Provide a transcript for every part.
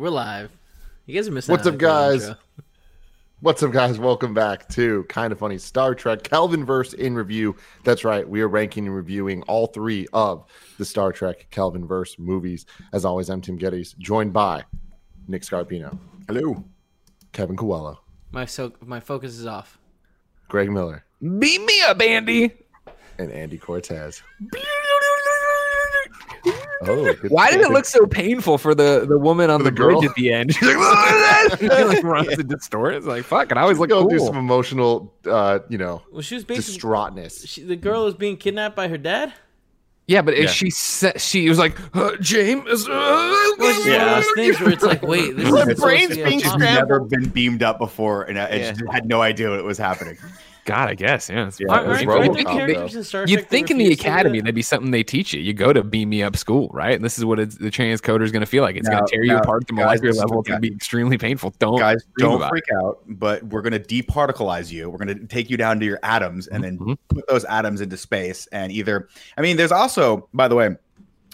We're live. You guys are missing. What's out up, guys? intro. What's up, guys? Welcome back to Kind of Funny Star Trek Kelvin Verse in review. That's right, we are ranking and reviewing all three of the Star Trek Kelvin Verse movies. As always, I'm Tim Gettys, joined by Nick Scarpino. Hello. Kevin Coelho, My so my focus is off. Greg Miller, Beat me up, Andy. and Andy Cortez. Oh, Why did it look so painful for the, the woman on For the, the girl? at the end? She's like, "Look that!" She, like runs and distorts. Like, fuck, and I always look Go cool. do some emotional, uh, you know, Well, she was basically distraughtness. she, the girl was being kidnapped by her dad. yeah, but Yeah. she said she was like, uh, James, uh, Well, it's just one of those things where it's like, wait, this My is supposed brain's to be a being She's never been beamed up before, and I, I Yeah. just had no idea what was happening. God, I guess, yeah. it's Yeah, fine. it Aren't, aren't RoboCop, the though. characters in Star You'd think in the refuse to do academy that? that'd be something they teach you. You go to beam me up school, right? And this is what it's, the transcoder is going to feel like. It's Now- going to tear you apart at the guys, molecular level. It's going to be extremely painful. Don't Guys, don't about it. freak out, but we're going to departicleize you. We're going to take you down to your atoms and then Mhm. put those atoms into space. And either, I mean, there's also, by the way,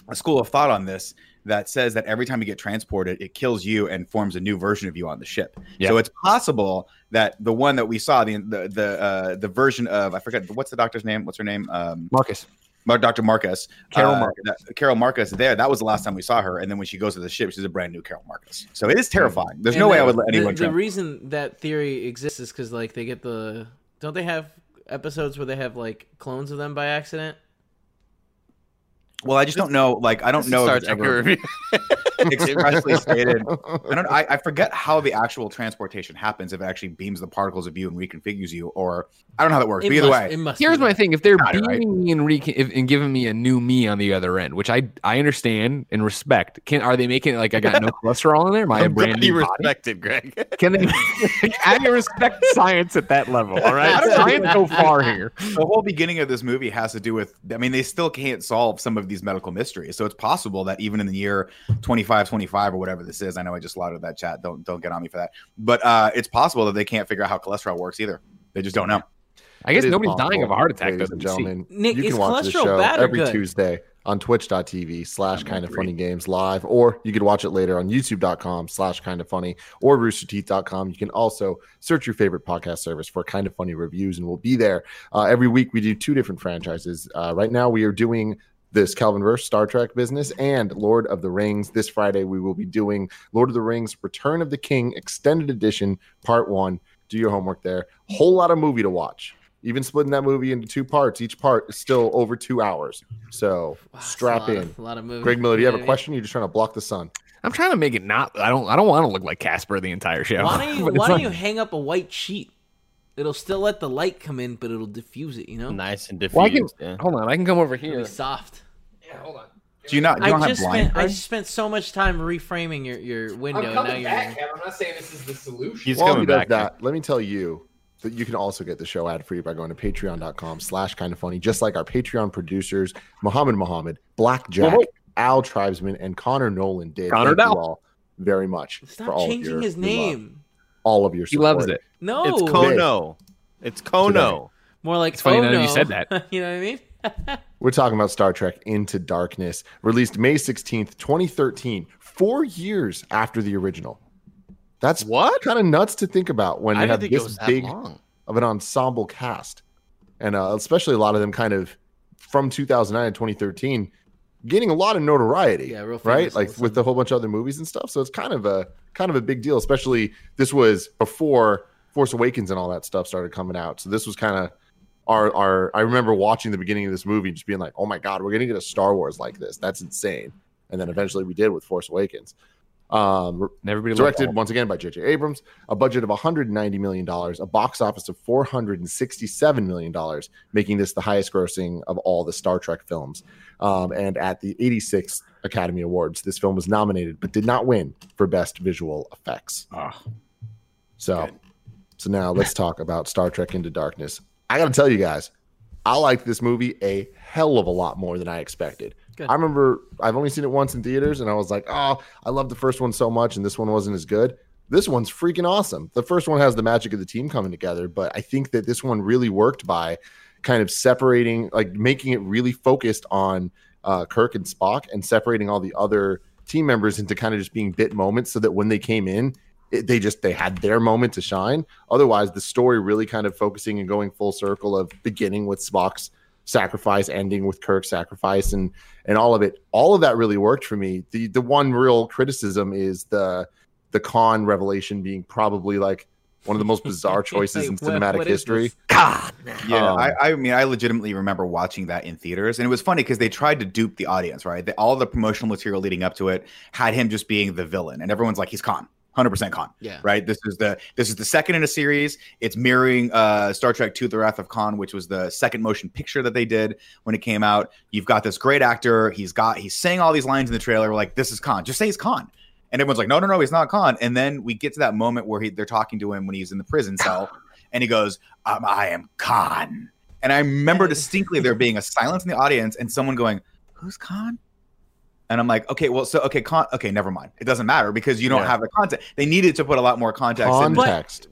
a school of thought on this that says that every time you get transported, it kills you and forms a new version of you on the ship. Yeah. So it's possible that the one that we saw, the the the, uh, the version of I forget what's the doctor's name? What's her name? Um, Marcus. Dr. Marcus, Carol uh, Marcus. that- Carol Marcus. There, that was the last time we saw her. And then when she goes to the ship, she's a brand new Carol Marcus. So it is terrifying. There's And no way I would let anyone. The, try- reason that theory exists is because like they get the don't they have episodes where they have like clones of them by accident? Well, I just don't know. Like, I don't know Star if it's Trek ever expressly stated. I don't. I, I forget how the actual transportation happens. If it actually beams the particles of you and reconfigures you, or I don't know how that works. It either must, way, it must. Here's be my thing: if they're Got it, right? me and, re- if, and giving me a new me on the other end, which I I understand and respect, can are they making it like I got no cholesterol in there? Am I a I'm brand glad you new body? respected, Greg. Can they? I respect science at that level. All right, I don't know. science go far here. the whole beginning of this movie has to do with. I mean, they still can't solve some of these medical mysteries. So it's possible that even in the year 25, 25 or whatever this is, I know I just slaughtered that chat. Don't don't get on me for that. But uh, it's possible that they can't figure out how cholesterol works either. They just don't know. I guess It is nobody's dying of a heart attack. ladies and that see. gentlemen. Nick, you is can watch the cholesterol show bad or every good? Tuesday on twitch.tv slash I'm kind of funny games live, or you could watch it later on youtube.com slash kind of funny or roosterteeth.com. You can also search your favorite podcast service for kind of funny reviews, and we'll be there. Uh, every week we do two different franchises. Uh, right now we are doing this Kelvin verse Star Trek business and Lord of the Rings. This Friday we will be doing Lord of the Rings Return of the King Extended Edition Part 1. Do your homework there. Whole lot of movie to watch. Even splitting that movie into two parts, each part is still over two hours. So Wow, it's a strap in. of- a lot of movies. Greg Miller, do you have a question? You're just trying to block the sun. I'm trying to make it not. I don't. I don't want to look like Casper the entire show. Why don't you Why don't you hang up a white sheet? It'll still let the light come in, but it'll diffuse it. You know, Nice and Well, I can, yeah. hold on. I can come over it'll here. be soft. Yeah, hold on. Do you not? You I don't have just blind. spent I just spent so much time reframing your, your window. and now you're Kevin. I'm not saying this is the solution. He's While he coming does back. that, let me tell you that you can also get the show ad free by going to patreon.com slash kind of funny, just like our Patreon producers, Muhammad Muhammad, Black Jack, Whoa. Al Tribesman, and Connor Nolan did. Connor Thank you all very much for Stop all of changing your- his name. love. Name. all of your He loves it. No, It's Kono. It's Kono. more like It's funny oh, now that no. you said that. you know what I mean? We're talking about Star Trek Into Darkness, released May 16th, 2013, four years after the original. That's What? kind of nuts to think about when I you have think this big long. of an ensemble cast. And uh, especially a lot of them kind of from 2009 and 2013 getting a lot of notoriety. Yeah, real right? Like with a whole bunch of other movies and stuff. So it's kind of a kind of a big deal, especially this was before Force Awakens and all that stuff started coming out. So this was kind of our our I remember watching the beginning of this movie just being like, "Oh my god, we're going to get a Star Wars like this. That's insane." And then eventually we did with Force Awakens. Um, And everybody directed once again by J.J. Abrams, a budget of 190 million dollars, a box office of 467 million dollars, making this the highest grossing of all the Star Trek films. Um, and at the 86th Academy Awards, this film was nominated but did not win for Best Visual Effects. Ah, So, Good. so now let's talk about Star Trek Into Darkness. I got to tell you guys, I liked this movie a hell of a lot more than I expected. Good. I remember I've only seen it once in theaters, and I was like, "Oh, I love the first one so much, and this one wasn't as good." This one's freaking awesome. The first one has the magic of the team coming together, but I think that this one really worked by kind of separating, like making it really focused on uh, Kirk and Spock, and separating all the other team members into kind of just being bit moments so that when they came in, it, they just they had their moment to shine. Otherwise, the story really kind of focusing and going full circle of beginning with Spock's sacrifice, ending with Kirk's sacrifice, and and all of it. All of that really worked for me. The the one real criticism is the the Khan revelation being probably like one of the most bizarre choices Like, in what- cinematic history. God. Yeah, Um, I, I mean, I legitimately remember watching that in theaters, and it was funny because they tried to dupe the audience, right? They, all the promotional material leading up to it had him just being the villain, and everyone's like, "He's Khan, hundred percent Khan." Yeah. right? This is the this is the second in a series. It's mirroring uh, Star Trek II: The Wrath of Khan, which was the second motion picture that they did when it came out. You've got this great actor. He's got he's saying all these lines in the trailer. We're like, "This is Khan. Just say he's Khan." And everyone's like, "No, no, no, he's not Khan." And then we get to that moment where he, they're talking to him when he's in the prison cell, and he goes, um, "I am Khan." And I remember distinctly there being a silence in the audience and someone going, "Who's Khan?" And I'm like, okay, well, so okay, con- okay, never mind. It doesn't matter because you don't Yeah. have the content. They needed to put a lot more context. in the- Context.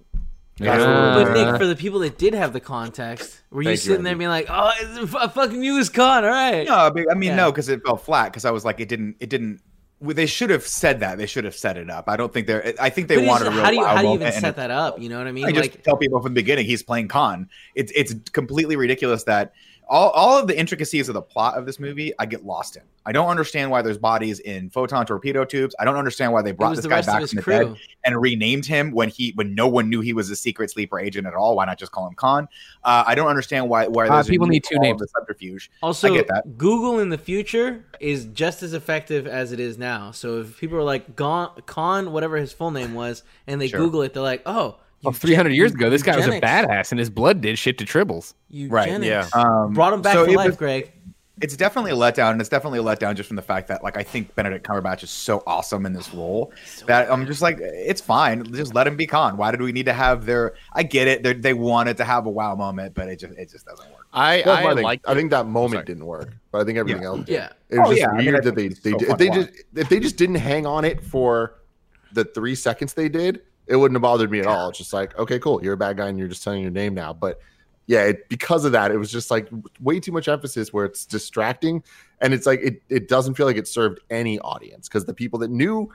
But Nick, for the people that did have the context, were you Thank you, sitting there being like, "Oh, it's a f- fucking you is con, all right"? No, I mean, Yeah. no, because it fell flat. Because I was like, it didn't, it didn't. They should have said that. They should have set it up. I don't think they're. I think they But it's- wanted a real. how do you how do you even set it- that up? You know what I mean? I just like, tell people from the beginning he's playing Khan. It's it's completely ridiculous that all, all of the intricacies of the plot of this movie I get lost in. I don't understand why there's bodies in photon torpedo tubes. I don't understand why they brought this guy back from the crew. dead and renamed him when he when no one knew he was a secret sleeper agent at all. Why not just call him Khan? Uh, I don't understand why why Uh, people need two names. The subterfuge. Also, get that. Google in the future is just as effective as it is now. So if people are like Gon, Con, whatever his full name was, and they Sure. Google it, they're like, "Oh, Well, 300 years ago, this guy was a badass, and his blood did shit to tribbles. Right, Eugenics. yeah. Um, Brought him back so to life, was- Greg. it's definitely a letdown, and it's definitely a letdown just from the fact that like I think Benedict Cumberbatch is so awesome in this role that I'm just like it's fine, just let him be Khan. Why did we need to have their? I get it, They're, wanted to have a wow moment, but it just it just doesn't work. I That's my I thing. like. I think that moment sorry. didn't work, but I think everything Yeah. else. Did. Yeah. It was Oh, just yeah, I mean, weird that they they, so if they just if they just didn't hang on it for the three seconds they did, it wouldn't have bothered me at all. It's just like, okay, cool, you're a bad guy and you're just telling your name now. But yeah, it, because of that, it was just like way too much emphasis where it's distracting, and it's like it it doesn't feel like it served any audience because the people that knew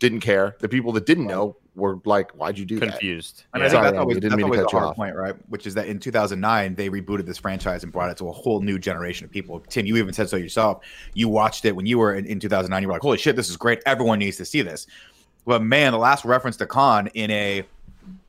didn't care, the people that didn't know were like, why'd you do that? confused. And Yeah. I think Sorry, that's Andy, always, didn't that's mean to always cut the hard off. point, right? Which is that in 2009 they rebooted this franchise and brought it to a whole new generation of people. Tim, you even said so yourself. You watched it when you were in, in 2009. You were like, "Holy shit, this is great! Everyone needs to see this." But man, the last reference to Khan in a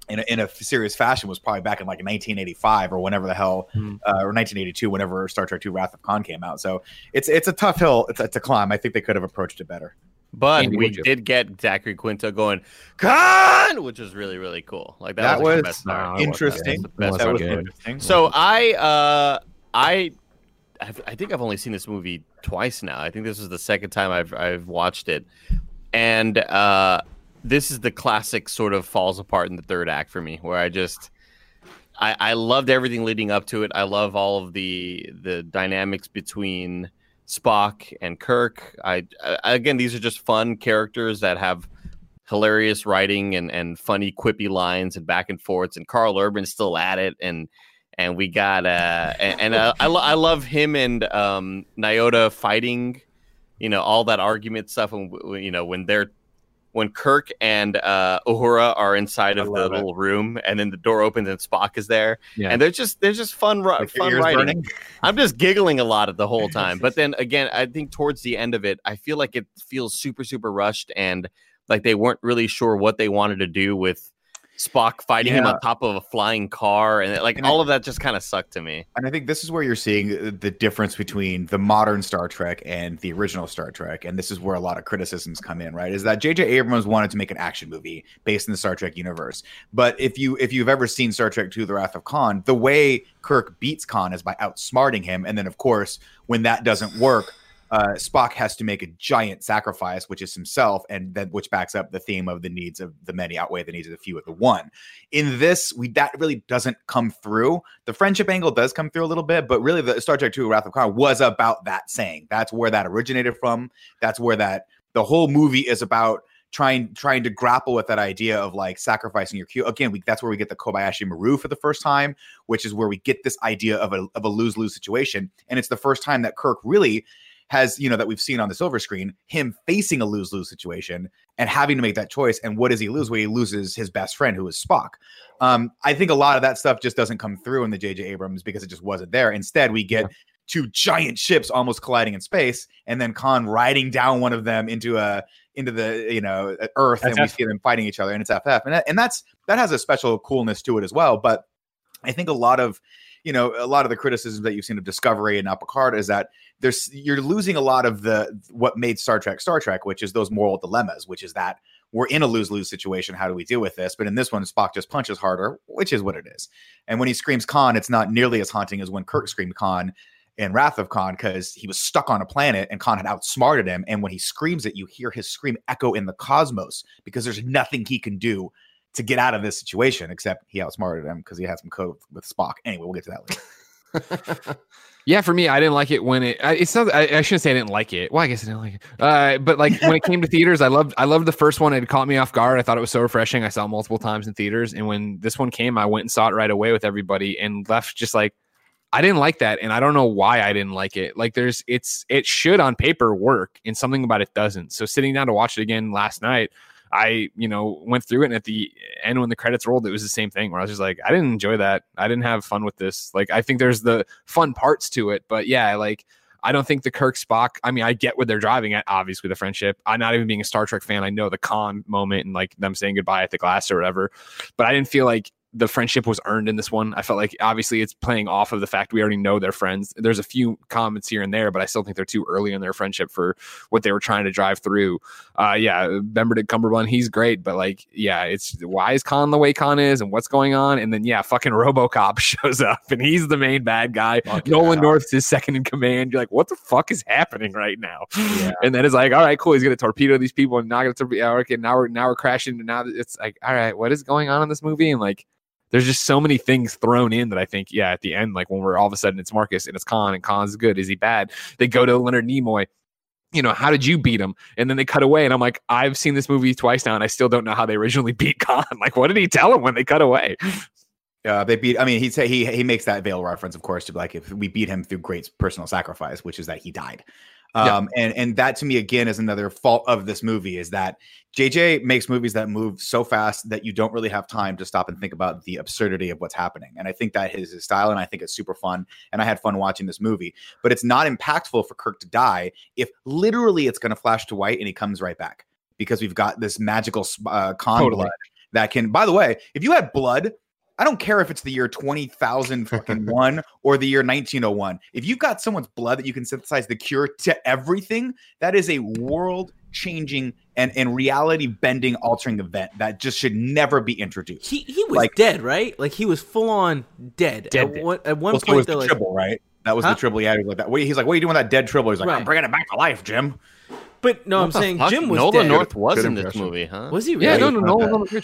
in a, in a serious fashion was probably back in like 1985 or whenever the hell, Hmm. uh, or 1982, whenever Star Trek II: Wrath of Khan came out. So it's it's a tough hill to, to climb. I think they could have approached it better. But Andy, we did get Zachary Quinto going, Khan, which was really really cool. Like that, That was, was. No. Interesting. That wasn't That was interesting. So I uh I I've, I think I've only seen this movie twice now. I think this is the second time I've I've watched it, and uh, this is the classic sort of falls apart in the third act for me, where I just I, I loved everything leading up to it. I love all of the the dynamics between Spock and Kirk. I, I again, these are just fun characters that have hilarious writing and and funny quippy lines and back and forths. And Karl Urban's still at it, and and we got uh and, and uh, I lo- I love him and um Nyota fighting, you know, all that argument stuff. And you know when they're when Kirk and uh, Uhura are inside I of the it. little room, and then the door opens and Spock is there, Yeah. and they're just they're just fun, ru- Like fun writing. burning? I'm just giggling a lot of the whole time. But then again, I think towards the end of it, I feel like it feels super, super rushed and like they weren't really sure what they wanted to do with Spock fighting him on top of a flying car. And like And I- all of that just kind of sucked to me. And I think this is where you're seeing the difference between the modern Star Trek and the original Star Trek. And this is where a lot of criticisms come in, right? Is that J.J. Abrams wanted to make an action movie based in the Star Trek universe. But if you if you've ever seen Star Trek II: The Wrath of Khan, the way Kirk beats Khan is by outsmarting him. And then of course, when that doesn't work, uh, Spock has to make a giant sacrifice, which is himself, and then which backs up the theme of the needs of the many outweigh the needs of the few at the one. In this, we that really doesn't come through. The friendship angle does come through a little bit, but really, the Star Trek II: Wrath of Khan was about that saying. That's where that originated from. That's where that the whole movie is about trying trying to grapple with that idea of like sacrificing your Q. Again, we, that's where we get the Kobayashi Maru for the first time, which is where we get this idea of a of a lose lose situation, and it's the first time that Kirk really has you know that we've seen on the silver screen him facing a lose lose situation and having to make that choice. And what does he lose? Well, he loses his best friend, who is Spock. Um, I think a lot of that stuff just doesn't come through in the J.J. Abrams because it just wasn't there. Instead, we get two giant ships almost colliding in space, and then Khan riding down one of them into a into the you know Earth, and we see them fighting each other, and it's FF, and that, and that's that has a special coolness to it as well. But I think a lot of you know a lot of the criticisms that you've seen of Discovery and Picard is that there's you're losing a lot of the what made Star Trek Star Trek, which is those moral dilemmas, which is that we're in a lose lose situation. How do we deal with this? But in this one, Spock just punches harder, which is what it is. And when he screams Khan, it's not nearly as haunting as when Kirk screamed Khan in Wrath of Khan because he was stuck on a planet and Khan had outsmarted him. And when he screams it, you hear his scream echo in the cosmos because there's nothing he can do to get out of this situation except he outsmarted him because he had some code with Spock. Anyway, we'll get to that later. Yeah, for me, I didn't like it when it. I, it's not. I, I shouldn't say I didn't like it. Well, I guess I didn't like it. Uh, but like when it came to theaters, I loved. I loved the first one. It caught me off guard. I thought it was so refreshing. I saw multiple times in theaters, and when this one came, I went and saw it right away with everybody, and left just like I didn't like that, and I don't know why I didn't like it. Like there's, it's it should on paper work, and something about it doesn't. So sitting down to watch it again last night. I, you know, went through it and at the end when the credits rolled, it was the same thing where I was just like, I didn't enjoy that. I didn't have fun with this. Like, I think there's the fun parts to it, but yeah, like, I don't think the Kirk Spock. I mean, I get what they're driving at, obviously, the friendship. I'm not even being a Star Trek fan. I know the Khan moment and like them saying goodbye at the glass or whatever, but I didn't feel like the friendship was earned in this one. I felt like obviously it's playing off of the fact we already know they're friends. There's a few comments here and there, but I still think they're too early in their friendship for what they were trying to drive through. Uh, yeah, Benedict Cumberbatch, he's great, but like, yeah, it's why is Khan the way Khan is and what's going on? And then yeah, fucking RoboCop shows up and he's the main bad guy. Fuck Nolan yeah. North's his second in command. You're like, what the fuck is happening right now? Yeah. And then it's like, all right, cool. He's gonna torpedo these people and not gonna torpedo. Okay, now we're now we're crashing. And now it's like, all right, what is going on in this movie? And like, there's just so many things thrown in that I think, yeah, at the end, like when we're all of a sudden it's Marcus and it's Khan and Khan's good. Is he bad? They go to Leonard Nimoy. You know, how did you beat him? And then they cut away, and I'm like, I've seen this movie twice now, and I still don't know how they originally beat Khan. Like, what did he tell him when they cut away? Uh, they beat. I mean, he say he he makes that veil reference, of course, to like if we beat him through great personal sacrifice, which is that he died. Yeah. Um, and and that to me again is another fault of this movie is that JJ makes movies that move so fast that you don't really have time to stop and think about the absurdity of what's happening. And I think that is his style, and I think it's super fun. And I had fun watching this movie, but it's not impactful for Kirk to die if literally it's going to flash to white and he comes right back because we've got this magical uh, Khan Totally. blood that can. By the way, if you had blood I don't care if it's the year 20,000 fucking one or the year 1901. If you've got someone's blood that you can synthesize the cure to everything, that is a world changing and, and reality bending altering event that just should never be introduced. He he was Like- dead, right? Like he was full on dead. Dead, at dead. one, at one Well, so point, was they're the like, right? That was Huh? the tribble. Yeah, he was like that. He's like, "What are you doing with that dead tribble?" He's like, Right. "I'm bringing it back to life, Jim." but no, What I'm saying fuck? Jim was Nolan dead. North was Good in this movie, huh? Was he really? Yeah, no, no, he no,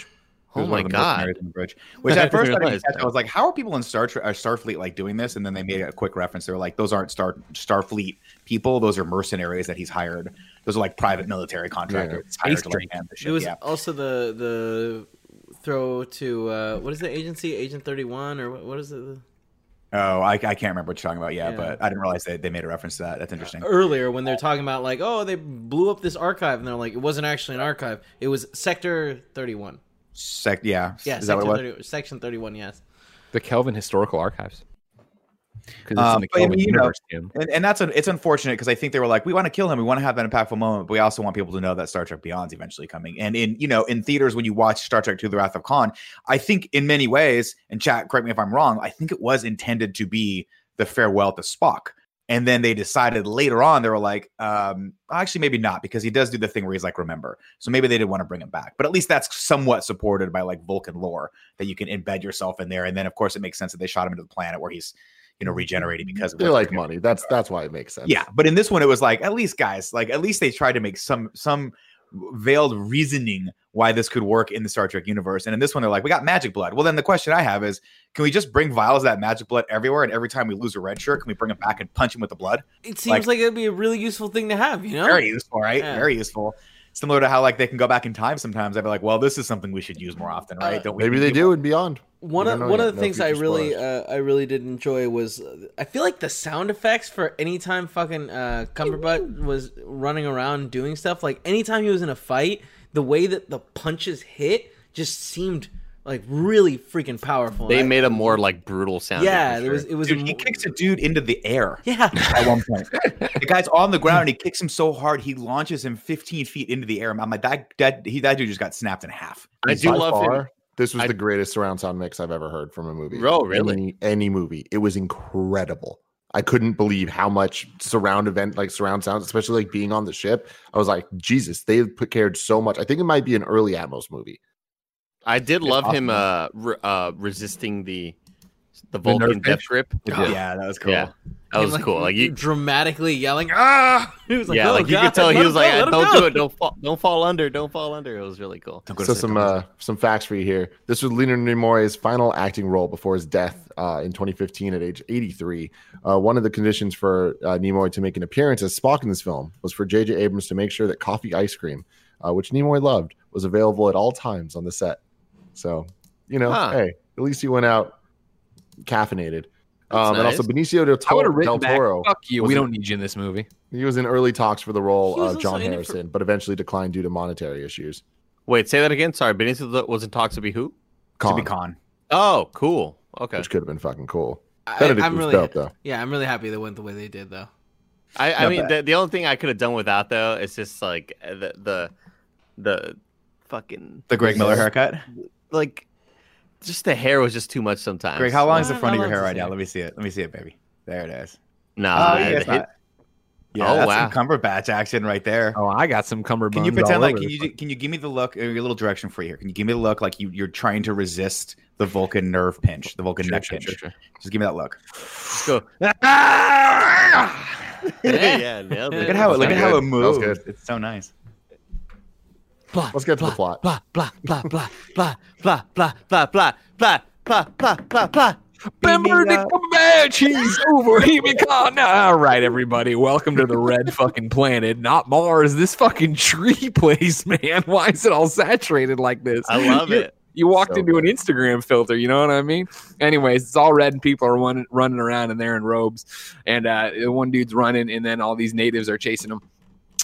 was no, that. no, Rich. He Oh my one of the god! mercenaries in the bridge. Which I at first I, didn't didn't catch. I was like, "How are people in Star Tre- uh, Starfleet like doing this?" And then they made a quick reference. They were like, "Those aren't Star Starfleet people. Those are mercenaries that he's hired. Those are like private military contractors hired to like the shit." It was yeah. also the the throw to uh, what is the agency? Agent Thirty One or what, what is it? Oh, I, I can't remember what you're talking about. Yeah, Yeah. but I didn't realize they, they made a reference to that. That's interesting. Earlier when they're talking about like, oh, they blew up this archive, and they're like, it wasn't actually an archive. It was Sector Thirty One. Sec- yeah, Yeah, is that what Section it was? 30, Section Thirty One. Yes. The Kelvin Historical Archives. Because it's Um, in the but I Kelvin mean, you know, universe, And, and that's a, it's unfortunate because I think they were like, we want to kill him, we want to have that impactful moment, but we also want people to know that Star Trek Beyond's eventually coming. And in you know, in theaters when you watch Star Trek II: The Wrath of Khan, I think in many ways, and chat, correct me if I'm wrong, I think it was intended to be the farewell to Spock. And then they decided later on, they were like, um, actually, maybe not, because he does do the thing where he's like, remember. So maybe they didn't want to bring him back. But at least that's somewhat supported by like Vulcan lore that you can embed yourself in there. And then, of course, it makes sense that they shot him into the planet where he's, you know, regenerating because of They like money. That's that's why it makes sense. Yeah, but in this one, it was like at least guys, like at least they tried to make some some veiled reasoning why this could work in the Star Trek universe. And in this one, they're like, we got magic blood. Well, then the question I have is, can we just bring vials of that magic blood everywhere? And every time we lose a red shirt, can we bring it back and punch him with the blood? It seems Like- like, it'd be a really useful thing to have. You know. Very useful, right? Yeah. Very useful. Similar to how like they can go back in time sometimes. I'd be like, well, this is something we should use more often, right? Uh, Don't we Maybe they to do and beyond. One of one of the No things I really uh, I really did enjoy was uh, I feel like the sound effects for anytime fucking uh, Cumberbatch was running around doing stuff like anytime he was in a fight, the way that the punches hit just seemed like really freaking powerful. They I- made a more like brutal sound. yeah, it was it was Dude, a he kicks a dude into the air yeah. at one point. the guy's on the ground and he kicks him so hard he launches him 15 feet into the air. I'm like, that that he that dude just got snapped in half. I do By love him. This was I- the greatest surround sound mix I've ever heard from a movie. Oh, really? Any, any movie. It was incredible. I couldn't believe how much surround event, like surround sounds, especially like being on the ship. I was like, Jesus, they put cared so much. I think it might be an early Atmos movie. I did It's love him uh, re- uh resisting the the nerve Vulcan death pinch? grip. Oh, yeah, that was cool. Yeah, that was like, cool. Like you, dramatically yelling ah. He was like, yeah, "Oh, like you could tell he was him like, go, let him "Don't go." do it, don't fall, don't fall under, don't fall under." It was really cool. Don't go to So some don't go to uh, some facts for you here. This was Leonard Nimoy's final acting role before his death uh, in 2015 at age 83. Uh, one of the conditions for uh, Nimoy to make an appearance as Spock in this film was for J.J. Abrams to make sure that coffee ice cream, uh, which Nimoy loved, was available at all times on the set. So, you know, Huh. hey, at least he went out caffeinated. That's Um, And also. Benicio del, I would Toro, del back. Toro. Fuck you. We it- don't need you in this movie. He was in early talks for the role of John in it for- Harrison, but eventually declined due to monetary issues. Wait, say that again. Sorry, Benicio was in talks to be who? To be Khan, Khan. Oh, cool. Okay. which could have been fucking cool. I, I'm was really dope though. yeah. I'm really happy they went the way they did though. I, I mean, the, the only thing I could have done without though is just like the the the fucking The Greg Miller haircut. Like just the hair was just too much sometimes. Greg, how long is the front of your hair right now? Let me see it. Let me see it, baby. There it is. Nah, oh, yeah, it it's hit- yeah, Oh, that's wow. some Cumberbatch action right there. Oh, I got some cummerbunds. Can you pretend like can you place. can you give me the look? uh, A little direction for you here. Can you give me the look like you you're trying to resist the Vulcan nerve pinch, the Vulcan Sure, neck sure, pinch? sure, sure. Just give me that look. Let's go. yeah, nailed it. Look at how it look at how it good. That was moves. It's so nice. Blah, Let's get to the blah, plot. Blah blah blah blah blah blah blah blah blah blah blah blah blah blah. Benedict Cumberbatch, he's over here. Con- All right, everybody, welcome to the red fucking planet, not Mars. This fucking tree place, man. Why is it all saturated like this? I love it. You walked So into an Instagram filter, you know what I mean? Anyways, it's all red and people are running, running around and they're in robes. And uh, one dude's running, and then all these natives are chasing him.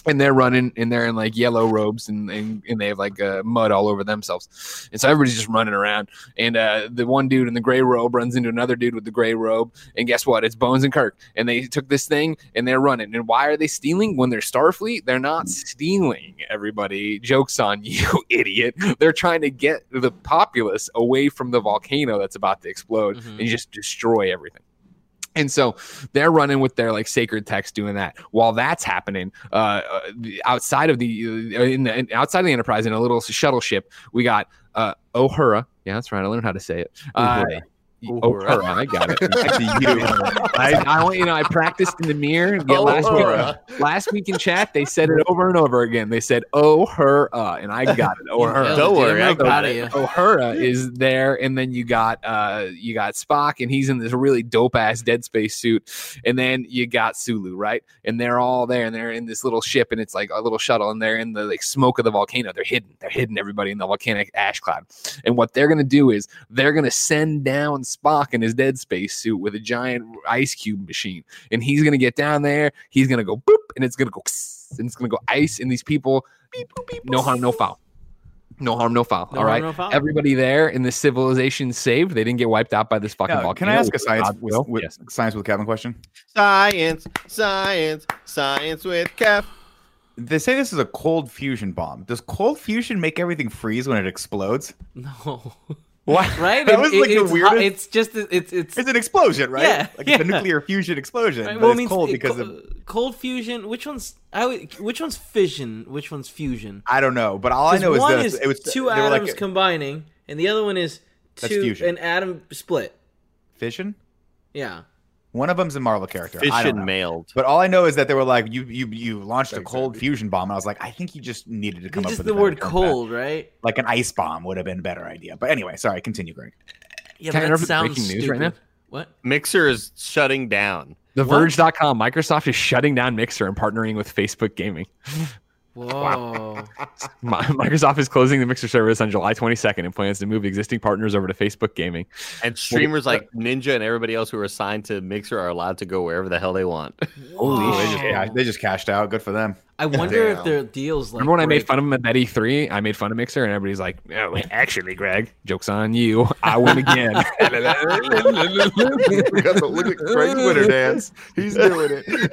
And they're running and they're in like yellow robes and, and, and they have like uh, mud all over themselves. And so everybody's just running around. And uh, the one dude in the gray robe runs into another dude with the gray robe. And guess what? It's Bones and Kirk. And they took this thing and they're running. And why are they stealing? When they're Starfleet, they're not stealing, everybody. Joke's on you, idiot. They're trying to get the populace away from the volcano that's about to explode Mhm. and just destroy everything. And so they're running with their like sacred text, doing that. While that's happening, uh, uh, outside of the uh, in the outside of the Enterprise in a little shuttle ship, we got uh, Ohura. Yeah, that's right. I learned how to say it. Uh, Uhura. Ohura. Uhura. I got it. you. I, I want you know. I practiced in the mirror. Yeah, last week, last week in chat, they said it over and over again. They said "Oh her," uh, and I got it. Oh her. Don't worry, I'm I real got it. you. Ohura is there, and then you got uh you got Spock, and he's in this really dope ass Dead Space suit, and then you got Sulu, right? And they're all there, and they're in this little ship, and it's like a little shuttle, and they're in the like smoke of the volcano. They're hidden. They're hidden. Everybody in the volcanic ash cloud. And what they're gonna do is they're gonna send down Spock in his Dead Space suit with a giant ice cube machine, and he's gonna get down there. He's gonna go boop, and it's gonna go, and it's gonna go ice, and these people, beep, boop, beep, no harm, no foul. No harm, no foul. No all harm, right. no foul. Everybody there in this civilization saved. They didn't get wiped out by this fucking Now, volcano. can I ask a science God's with, will. with Yes. science with Kevin question? Science, science, science with Kev. They say this is a cold fusion bomb. Does cold fusion make everything freeze when it explodes? No. What? Right? That It- was it- like the it's, weirdest. it's just it's it's It's an explosion, right? Yeah, like yeah. it's a nuclear fusion explosion. right, well, it's I mean, cold it- because co- of cold fusion. Which one's I would, which one's fission? Which one's fusion? I don't know, but all I know is this: is it was two atoms like combining, and the other one is two an atom split. fission. Yeah. One of them's a Marvel character. I don't Fission know. mailed. But all I know is that they were like, you you you launched a cold fusion bomb, and I was like, I think you just needed to come It's up just with the a better word term for that. cold, right? Like an ice bomb would have been a better idea. But anyway, sorry, continue, Greg. Yeah, Can but that sounds breaking news stupid. right now? What? Mixer is shutting down. The What? Verge.com. Microsoft is shutting down Mixer and partnering with Facebook Gaming. Whoa. Mi- Microsoft is closing the Mixer service on July 22nd and plans to move existing partners over to Facebook Gaming. And streamers like Ninja and everybody else who are assigned to Mixer are allowed to go wherever the hell they want. Holy oh, They just, yeah, they just cashed out. Good for them. I wonder if their deals like Remember when I made fun of him at that E3? I made fun of Mixer, and everybody's like, "No, actually, Greg, jokes on you. I win again." We got to look at Craig's Twitter dance. He's doing it.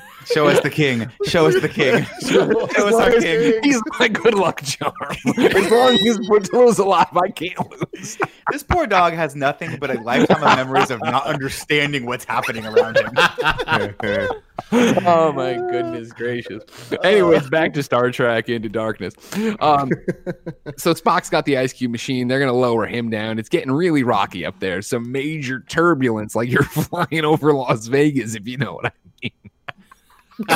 Show us the king. Show us the king. Show us our king. He's my good luck charm. As long as Portillo's alive, I can't lose. This poor dog has nothing but a lifetime of memories of not understanding what's happening around him. oh my goodness gracious. Anyways, back to Star Trek Into Darkness. Um, so Spock's got the ice cube machine. They're gonna lower him down. It's getting really rocky up there. Some major turbulence, like you're flying over Las Vegas, if you know what I mean.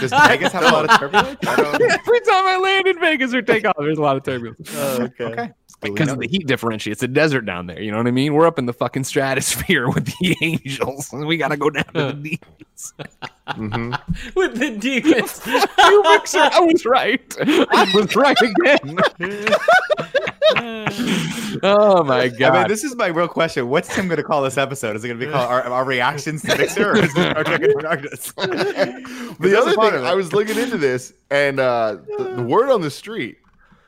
Does Vegas have a lot of turbulence? I don't- Every time I land in Vegas or take off, there's a lot of turbulence. Oh, okay. Because of the heat differential. It's a desert down there. You know what I mean? We're up in the fucking stratosphere with the angels. and We got to go down to the demons. Mhm. with the demons. You mixer, I was right. I was right again. oh my god! I mean, this is my real question. What's Tim going to call this episode? Is it going to be called our, our reactions to Mixer or is it Star Trek Into Darkness? the other part thing. I was looking into this, and uh, the, the word on the street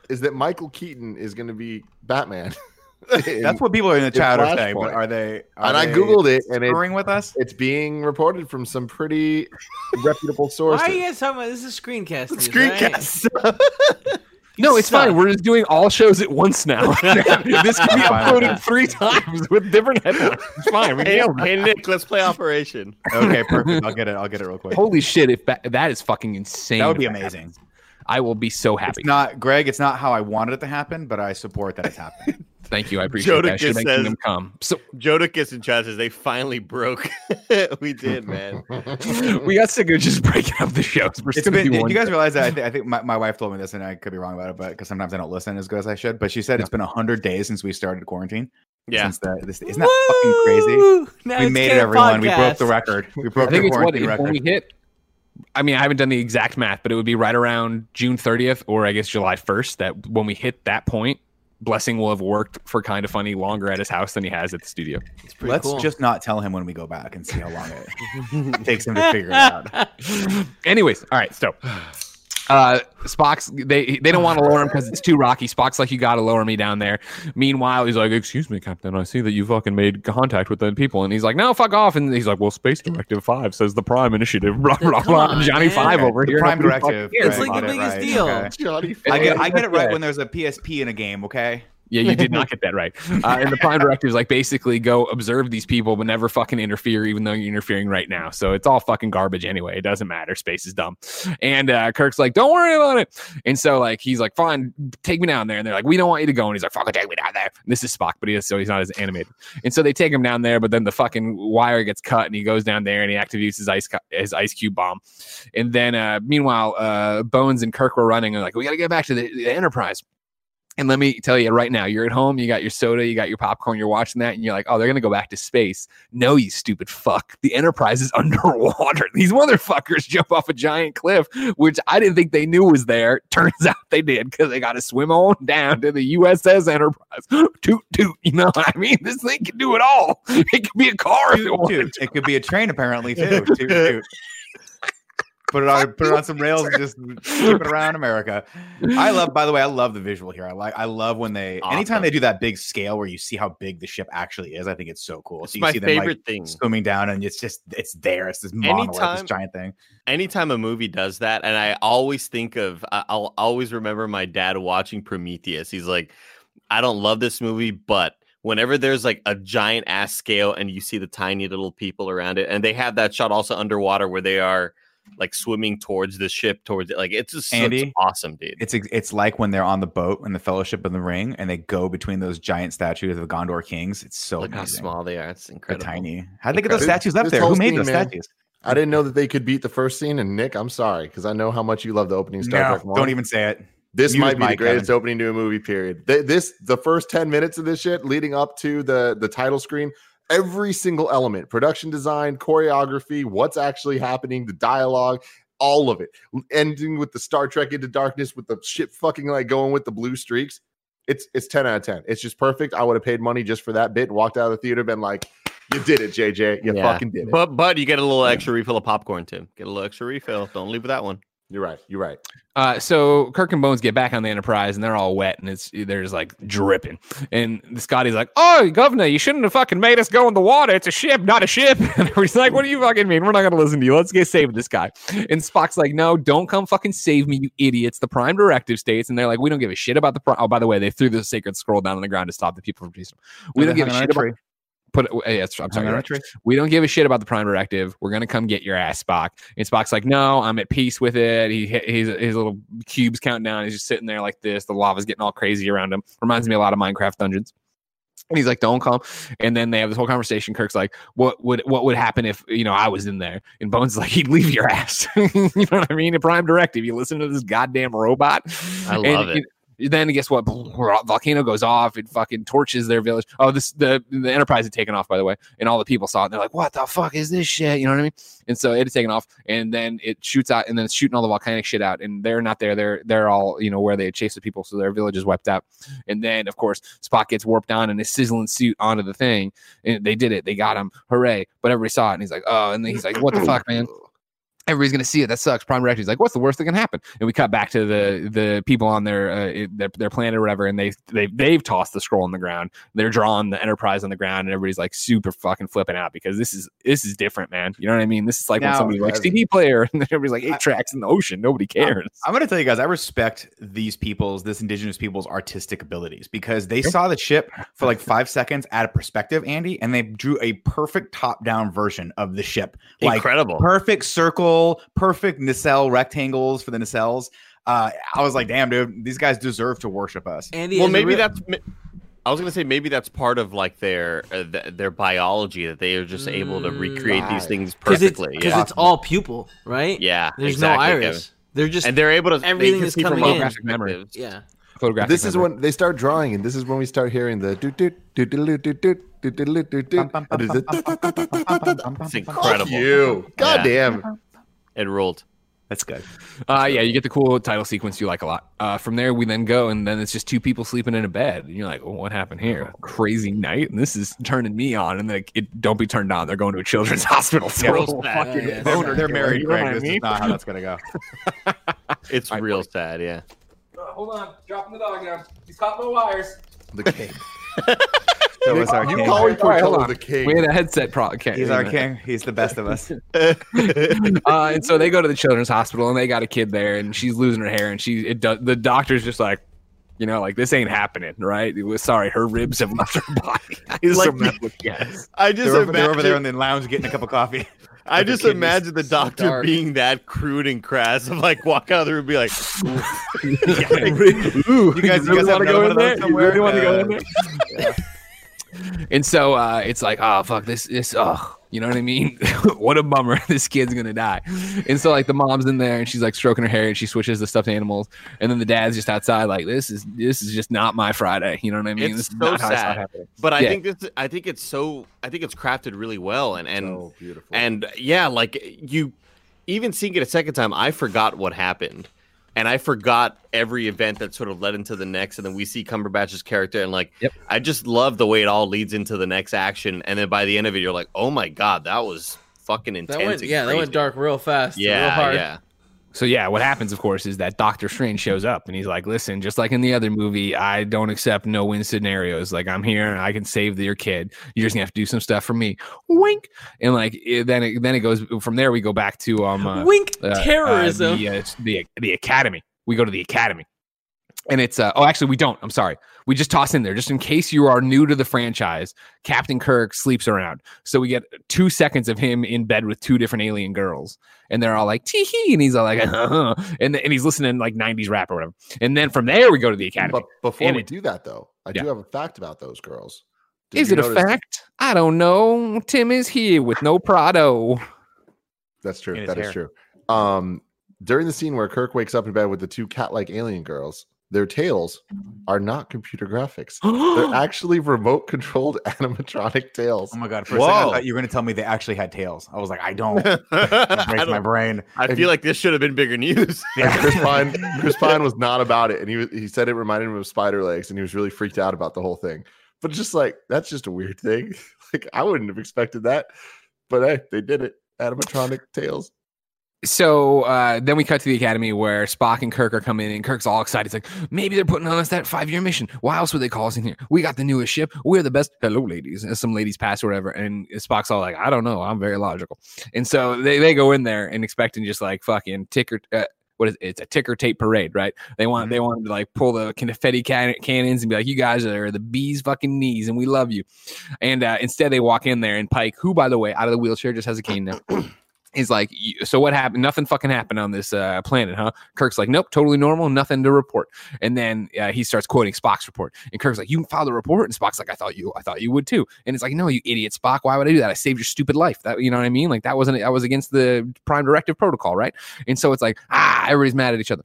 is that Michael Keaton is going to be Batman. That's what people are in the chat are saying. But are they? Are and I googled it, and it, screwing with us. it's being reported from some pretty reputable sources. Why are you guys talking about this? Is screencast. news, Screencast. no, it's suck. fine. We're just doing all shows at once now. this can be I'm fine with uploaded three times with different headlines. It's fine. We Hey, hey Nick, let's play Operation. okay, perfect. I'll get it. I'll get it real quick. Holy shit! If that, that is fucking insane, That would be amazing. happens. I will be so happy. It's not Greg. It's not how I wanted it to happen, but I support that it's happening. Thank you. I appreciate that. Jodicus Should make says- Kingdom come. So Jodicus in chat says they finally broke. we did, man. we got sick of just breaking up the shows. We're It's still been. gonna do Do you guys realize that? I, th- I think my, my wife told me this, and I could be wrong about it, but because sometimes I don't listen as good as I should. But she said it's been hundred days since we started quarantine. Yeah. Since the, this, isn't that fucking crazy? Now we made it, Camp everyone. We broke the record. We I broke think the it's what quarantine when record. we hit. I mean, I haven't done the exact math, but it would be right around June 30th or I guess July 1st. That when we hit that point, Blessing will have worked for kind of funny longer at his house than he has at the studio. It's pretty Let's cool. just not tell him when we go back and see how long it takes him to figure it out. Anyways, all right, so uh Spock's they they don't want to lower him because it's too rocky. Spock's like, you gotta lower me down there. Meanwhile, he's like, Excuse me, Captain, I see that you fucking made contact with the people. And he's like, No, fuck off. And he's like, Well, Space Directive Five says the Prime Initiative, blah blah Come blah. on, Johnny man. Five Okay, over the here. Prime Directive. cares It's like about the it. biggest right, deal. okay. Johnny I get, I get it right when there's a PSP in a game. Okay. Yeah, you did not get that right. Uh, and the prime directive is like basically go observe these people, but never fucking interfere, even though you're interfering right now. So it's all fucking garbage anyway. It doesn't matter. Space is dumb. And uh, Kirk's like, don't worry about it. And so like he's like, fine, take me down there. And they're like, we don't want you to go. And he's like, fucking take me down there. And this is Spock, but he is so he's not as animated. And so they take him down there, but then the fucking wire gets cut, and he goes down there and he activates his ice cu- his ice cube bomb. And then uh, meanwhile, uh, Bones and Kirk were running and like, we got to get back to the, the Enterprise. And let me tell you right now, you're at home, you got your soda, you got your popcorn, you're watching that, and you're like, oh, they're going to go back to space. No, you stupid fuck. The Enterprise is underwater. These motherfuckers jump off a giant cliff, which I didn't think they knew was there. Turns out they did because they got to swim on down to the USS Enterprise. toot, toot. You know what I mean? This thing can do it all. It could be a car if it toot. It could be a train apparently too. Toot, toot. Put it on, put it on some rails and just keep it around America. I love, by the way, I love the visual here. I like, I love when they, anytime they do that big scale where you see how big the ship actually is. I think it's so cool. It's so you my see them like favorite thing. swimming down, and it's just, it's there. It's this monolith, this giant thing. anytime a movie does that, and I always think of, I'll always remember my dad watching Prometheus. He's like, I don't love this movie, but whenever there's like a giant ass scale and you see the tiny little people around it, and they have that shot also underwater where they are like swimming towards the ship, towards it, like it's just it's Andy, awesome, dude. It's it's like when they're on the boat in the Fellowship of the Ring, and they go between those giant statues of the Gondor kings. It's so Look how small they are. It's They're incredible. tiny. How'd they get those statues up This there? Who made scene, those man. statues? I didn't know that they could beat the first scene, and Nick, I'm sorry because I know how much you love the opening Star No, Trek. one. don't even say it. This Mute might be the greatest Kevin. opening to a movie. Period. Th- This the first ten minutes of this shit leading up to the the title screen. Every single element production design choreography what's actually happening the dialogue all of it ending with the star trek into darkness with the ship fucking like going with the blue streaks it's it's 10 out of 10 it's just perfect i would have paid money just for that bit and walked out of the theater been like you did it jj you Yeah. fucking did it But but you get a little extra refill of popcorn too. Get a little extra refill. Don't leave with that one. You're right you're right Uh, so Kirk and Bones get back on the Enterprise and they're all wet and it's they're just like dripping. And Scotty's like, "Oh, Governor, you shouldn't have fucking made us go in the water. It's a ship, not a ship." And everybody's like, "What do you fucking mean? We're not gonna listen to you. Let's get save this guy." And Spock's like, "No, don't come fucking save me, you idiots. The Prime Directive states." And they're like, "We don't give a shit about the Prime." Oh, by the way, they threw the sacred scroll down on the ground to stop the people from chasing them. We don't give a shit about. Put it. I'm sorry. right. we don't give a shit about the prime directive. We're gonna come get your ass, Spock. And Spock's like, no, I'm at peace with it. He he's his little cubes counting down. He's just sitting there like this. The lava's getting all crazy around him. Reminds me a lot of Minecraft dungeons. And he's like, "Don't come." And then they have this whole conversation. Kirk's like, "What would what would happen if you know I was in there?" And Bones is like, "He'd leave your ass." you know what I mean? A prime directive. You listen to this goddamn robot. I And love it. Then guess what? Volcano goes off. It fucking torches their village. Oh, this the the Enterprise had taken off by the way, and all the people saw it. They're like, "What the fuck is this shit?" You know what I mean? And so it had taken off, and then it shoots out, and then it's shooting all the volcanic shit out, and they're not there. They're they're all you know where they had chased the people, so their village is wiped out. And then of course Spock gets warped on in his sizzling suit onto the thing, and they did it. They got him. Hooray! But everybody saw it, and he's like, "Oh," and then he's like, "What the fuck, man?" Everybody's gonna see it. That sucks. Prime Directive's like, what's the worst that can happen? And we cut back to the the people on their uh, their, their planet or whatever, and they they they've tossed the scroll on the ground. They're drawing the Enterprise on the ground, and everybody's like super fucking flipping out because this is this is different, man. You know what I mean? This is like when Now- somebody's like CD player, and everybody's like eight tracks in the ocean. Nobody cares. I'm going to tell you guys, I respect these people's, this indigenous people's artistic abilities because they saw the ship for like five seconds at a perspective, Andy, and they drew a perfect top down version of the ship. Like Incredible. perfect circle, little perfect nacelle rectangles for the nacelles. Uh, I was like, damn, dude, these guys deserve to worship us. Andy, well, maybe real- that's. I was gonna say maybe that's part of like their uh, th- their biology that they are just mm, able to recreate right. these things perfectly because it's, yeah. it's, all pupil, right? Yeah, there's exactly, no iris. Kevin. They're just and they're able to everything is coming in. Yeah. Photographic this memory. is when they start drawing, and this is when we start hearing the do do do do do do it's incredible. Fuck you. God yeah. damn. It ruled. That's good. Uh, yeah, you get the cool title sequence you like a lot. Uh, from there, we then go, and then it's just two people sleeping in a bed. And you're like, well, what happened here? Crazy night, and this is turning me on. And like, it, don't be turned on. They're going to a children's hospital. So Real fucking sad. Yeah, yeah. They're, boner they're married, you know what I This mean? is not how that's going to go. It's Alright, real sad. Yeah. Hold on, dropping the dog down. He's caught my wires. the king So is our you king. call me All right, hold Portillo on. the king We had a headset problem. He's our king. He's the best of us. uh, and so they go to the children's hospital and they got a kid there and she's losing her hair and she it does the doctor's just like you know like this ain't happening right it was sorry her ribs have left her body It's Like- so that's what she has. I just They're over, they're over there in imagine- the lounge getting a cup of coffee. I just imagine the doctor being that crude and crass of like walk out of the room and be like, Ooh, You guys- you really guys have wanna go in there? those You really want to go in there? And so uh, it's like, oh fuck this, this, oh, you know what I mean? what a bummer. This kid's gonna die. And so like the mom's in there and she's like stroking her hair and she switches the stuffed animals. And then the dad's just outside, like this is this is just not my Friday. You know what I mean? It's this is so not how I saw it sad. but I Yeah. think this, I think it's so, I think it's crafted really well, and and so beautiful and yeah, like you, even seeing it a second time, I forgot what happened, and I forgot every event that sort of led into the next, and then we see Cumberbatch's character, and like, Yep. I just love the way it all leads into the next action, and then by the end of it, you're like, oh my god, that was fucking intense. That went yeah, that went dark real fast. real Yeah, hard. yeah. So yeah, what happens, of course, is that Doctor Strange shows up and he's like, "Listen, just like in the other movie, I don't accept no-win scenarios. Like I'm here, and I can save your kid. You're just gonna have to do some stuff for me." Wink. And like it, then, it, then it goes from there. We go back to um uh, Wink uh, uh, terrorism. the, uh, the the academy. We go to the academy, and it's uh, oh, actually, we don't. I'm sorry. We just toss in there just in case you are new to the franchise. Captain Kirk sleeps around, so we get two seconds of him in bed with two different alien girls, and they're all like tee hee, and he's all like, uh and and he's listening like '90s rap or whatever. And then from there we go to the academy. but before And we it- do that though i Yeah. do have a fact about those girls Did Is you it a fact? I don't know. Tim is here with no Prado. that's true In his that is true um during the scene where kirk wakes up in bed with the two cat-like alien girls their tails mm. are not computer graphics. They're actually remote controlled animatronic tails. Oh my god! For a second, I Whoa. thought you were going to tell me they actually had tails. I was like, I don't. I, It breaks my brain. I feel like this should have been bigger news. And Chris Pine, Chris Pine was not about it, and he was, he said it reminded him of spider legs, and he was really freaked out about the whole thing. But just like that's just a weird thing. Like I wouldn't have expected that, but hey, they did it. Animatronic tails. So uh, then we cut to the academy where Spock and Kirk are coming in, and Kirk's all excited. He's like, maybe they're putting on us that five year mission. Why else would they call us in here? We got the newest ship. We're the best. Hello, ladies. And some ladies pass or whatever. And Spock's all like, I don't know. I'm very logical. And so they, they go in there and expecting just like fucking ticker. Uh, what is it? It's a ticker tape parade, right? They want they want to like pull the confetti can- cannons and be like, "You guys are the bees' fucking knees, and we love you." And uh, instead, they walk in there, and Pike, who by the way, out of the wheelchair, just has a cane now. He's like, so what happened? Nothing fucking happened on this uh, planet, huh? Kirk's like, nope, totally normal, nothing to report. And then uh, he starts quoting Spock's report, and Kirk's like, you filed a report, and Spock's like, I thought you, I thought you would too. And it's like, no, you idiot, Spock, why would I do that? I saved your stupid life. That you know what I mean? Like that wasn't, that was against the Prime Directive protocol, right? And so it's like, ah, everybody's mad at each other.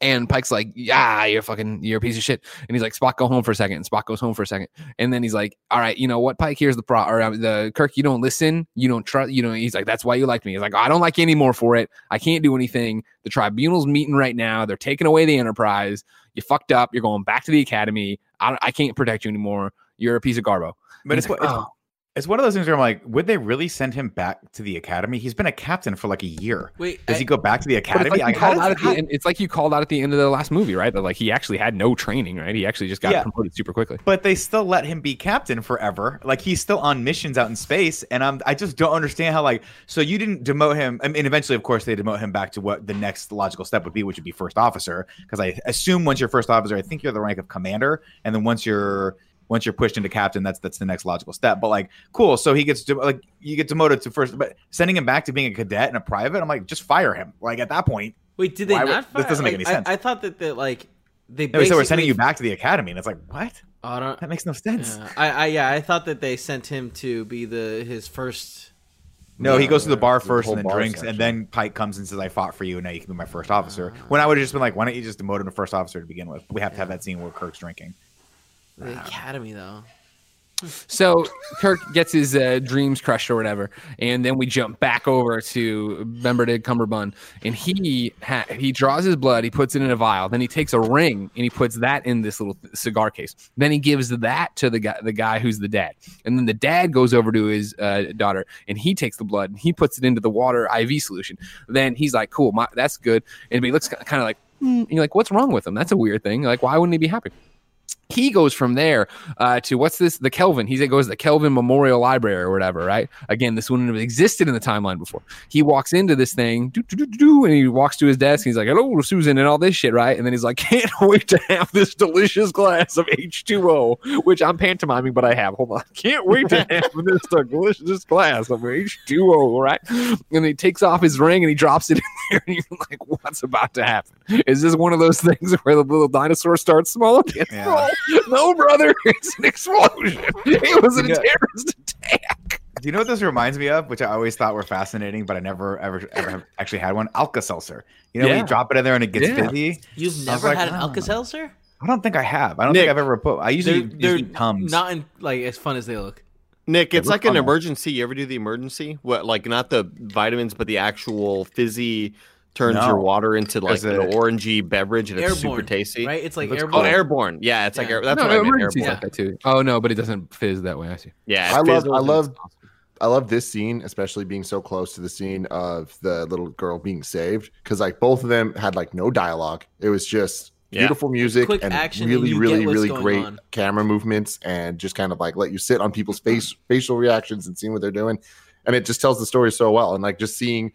And Pike's like, yeah, you're fucking, you're a piece of shit. And he's like, Spock, go home for a second. And Spock goes home for a second. And then he's like, all right, you know what, Pike, here's the pro, or uh, the Kirk, you don't listen. You don't trust, you know, he's like, that's why you like me. He's like, I don't like you anymore for it. I can't do anything. The tribunal's meeting right now. They're taking away the Enterprise. You fucked up. You're going back to the Academy. I, I can't protect you anymore. You're a piece of garbo. But it's, like, oh. It's one of those things where I'm like, would they really send him back to the academy? He's been a captain for like a year. Wait, Does I- he go back to the But it's academy? like, you Like, does- out the end, it's like you called out at the end of the last movie, right? That like he actually had no training, right? He actually just got Yeah. promoted super quickly. but they still let him be captain forever. Like he's still on missions out in space, and I'm I just don't understand how like so you didn't demote him. I mean, eventually, of course, they demote him back to what the next logical step would be, which would be first officer. Because I assume once you're first officer, I think you're the rank of commander, and then once you're once you're pushed into captain, that's that's the next logical step. But like, cool. So he gets de- like you get demoted to first, but sending him back to being a cadet and a private, I'm like, just fire him. Like at that point, Wait, did they Why would- not? this doesn't make like, any sense. I, I thought that they like they. no, he said we're sending you back to the academy, and it's like, what? Oh, I don't. That makes no sense. Yeah, I, I yeah, I thought that they sent him to be the his first. No, he goes to the bar first whole and then drinks, section. and then Pike comes and says, "I fought for you, and now you can be my first officer." Ah. When I would have just been like, "Why don't you just demote him to first officer to begin with?" We have to have that scene where Kirk's drinking. The academy though. So Kirk gets his uh, dreams crushed or whatever, and then we jump back over to Benedict Cumberbund, and he ha- he draws his blood, he puts it in a vial, then he takes a ring and he puts that in this little cigar case. Then he gives that to the guy, the guy who's the dad, and then the dad goes over to his uh, daughter, and he takes the blood and he puts it into the water IV solution. Then he's like, "Cool, my, that's good," and he looks kind of like, and you're like, "What's wrong with him? That's a weird thing. Like, why wouldn't he be happy?" He goes from there uh, to what's this? The Kelvin. He goes to the Kelvin Memorial Library or whatever, right? Again, this wouldn't have existed in the timeline before. He walks into this thing, and he walks to his desk. And he's like, "Hello, Susan," and all this shit, right? And then he's like, "Can't wait to have this delicious glass of H2O," which I'm pantomiming, but I have. Hold on, can't wait to have this delicious glass of H2O, right? And he takes off his ring and he drops it in there, and you're like, "What's about to happen?" Is this one of those things where the little dinosaur starts small Yeah. Small? No, brother, it's an explosion. It was a Yeah. terrorist attack. Do you know what this reminds me of? Which I always thought were fascinating, but I never ever ever have actually had one. Alka Seltzer. You know, when Yeah. you drop it in there and it gets Yeah. fizzy. You've never like, had an "Oh." Alka Seltzer? I don't think I have. I don't Nick, think I've ever put. I usually They're, they're Tums. not in, like as fun as they look. Nick, it's like an Emergen-C. You ever do the Emergen-C? What, like not the vitamins, but the actual fizzy turns No. your water into like an orangey beverage and it's super tasty. right? It's like Looks airborne. Oh, airborne. Yeah, it's like air, that's no, what I meant. emergencies Airborne. like that too. Oh no, but it doesn't fizz that way. I see. Yeah, I love- I love- awesome. I love this scene, especially being so close to the scene of the little girl being saved, because like both of them had like no dialogue. It was just Yeah. beautiful music Quick and action and really, you really, really great on. camera movements and just kind of like let you sit on people's face facial reactions and seeing what they're doing. And it just tells the story so well. And like just seeing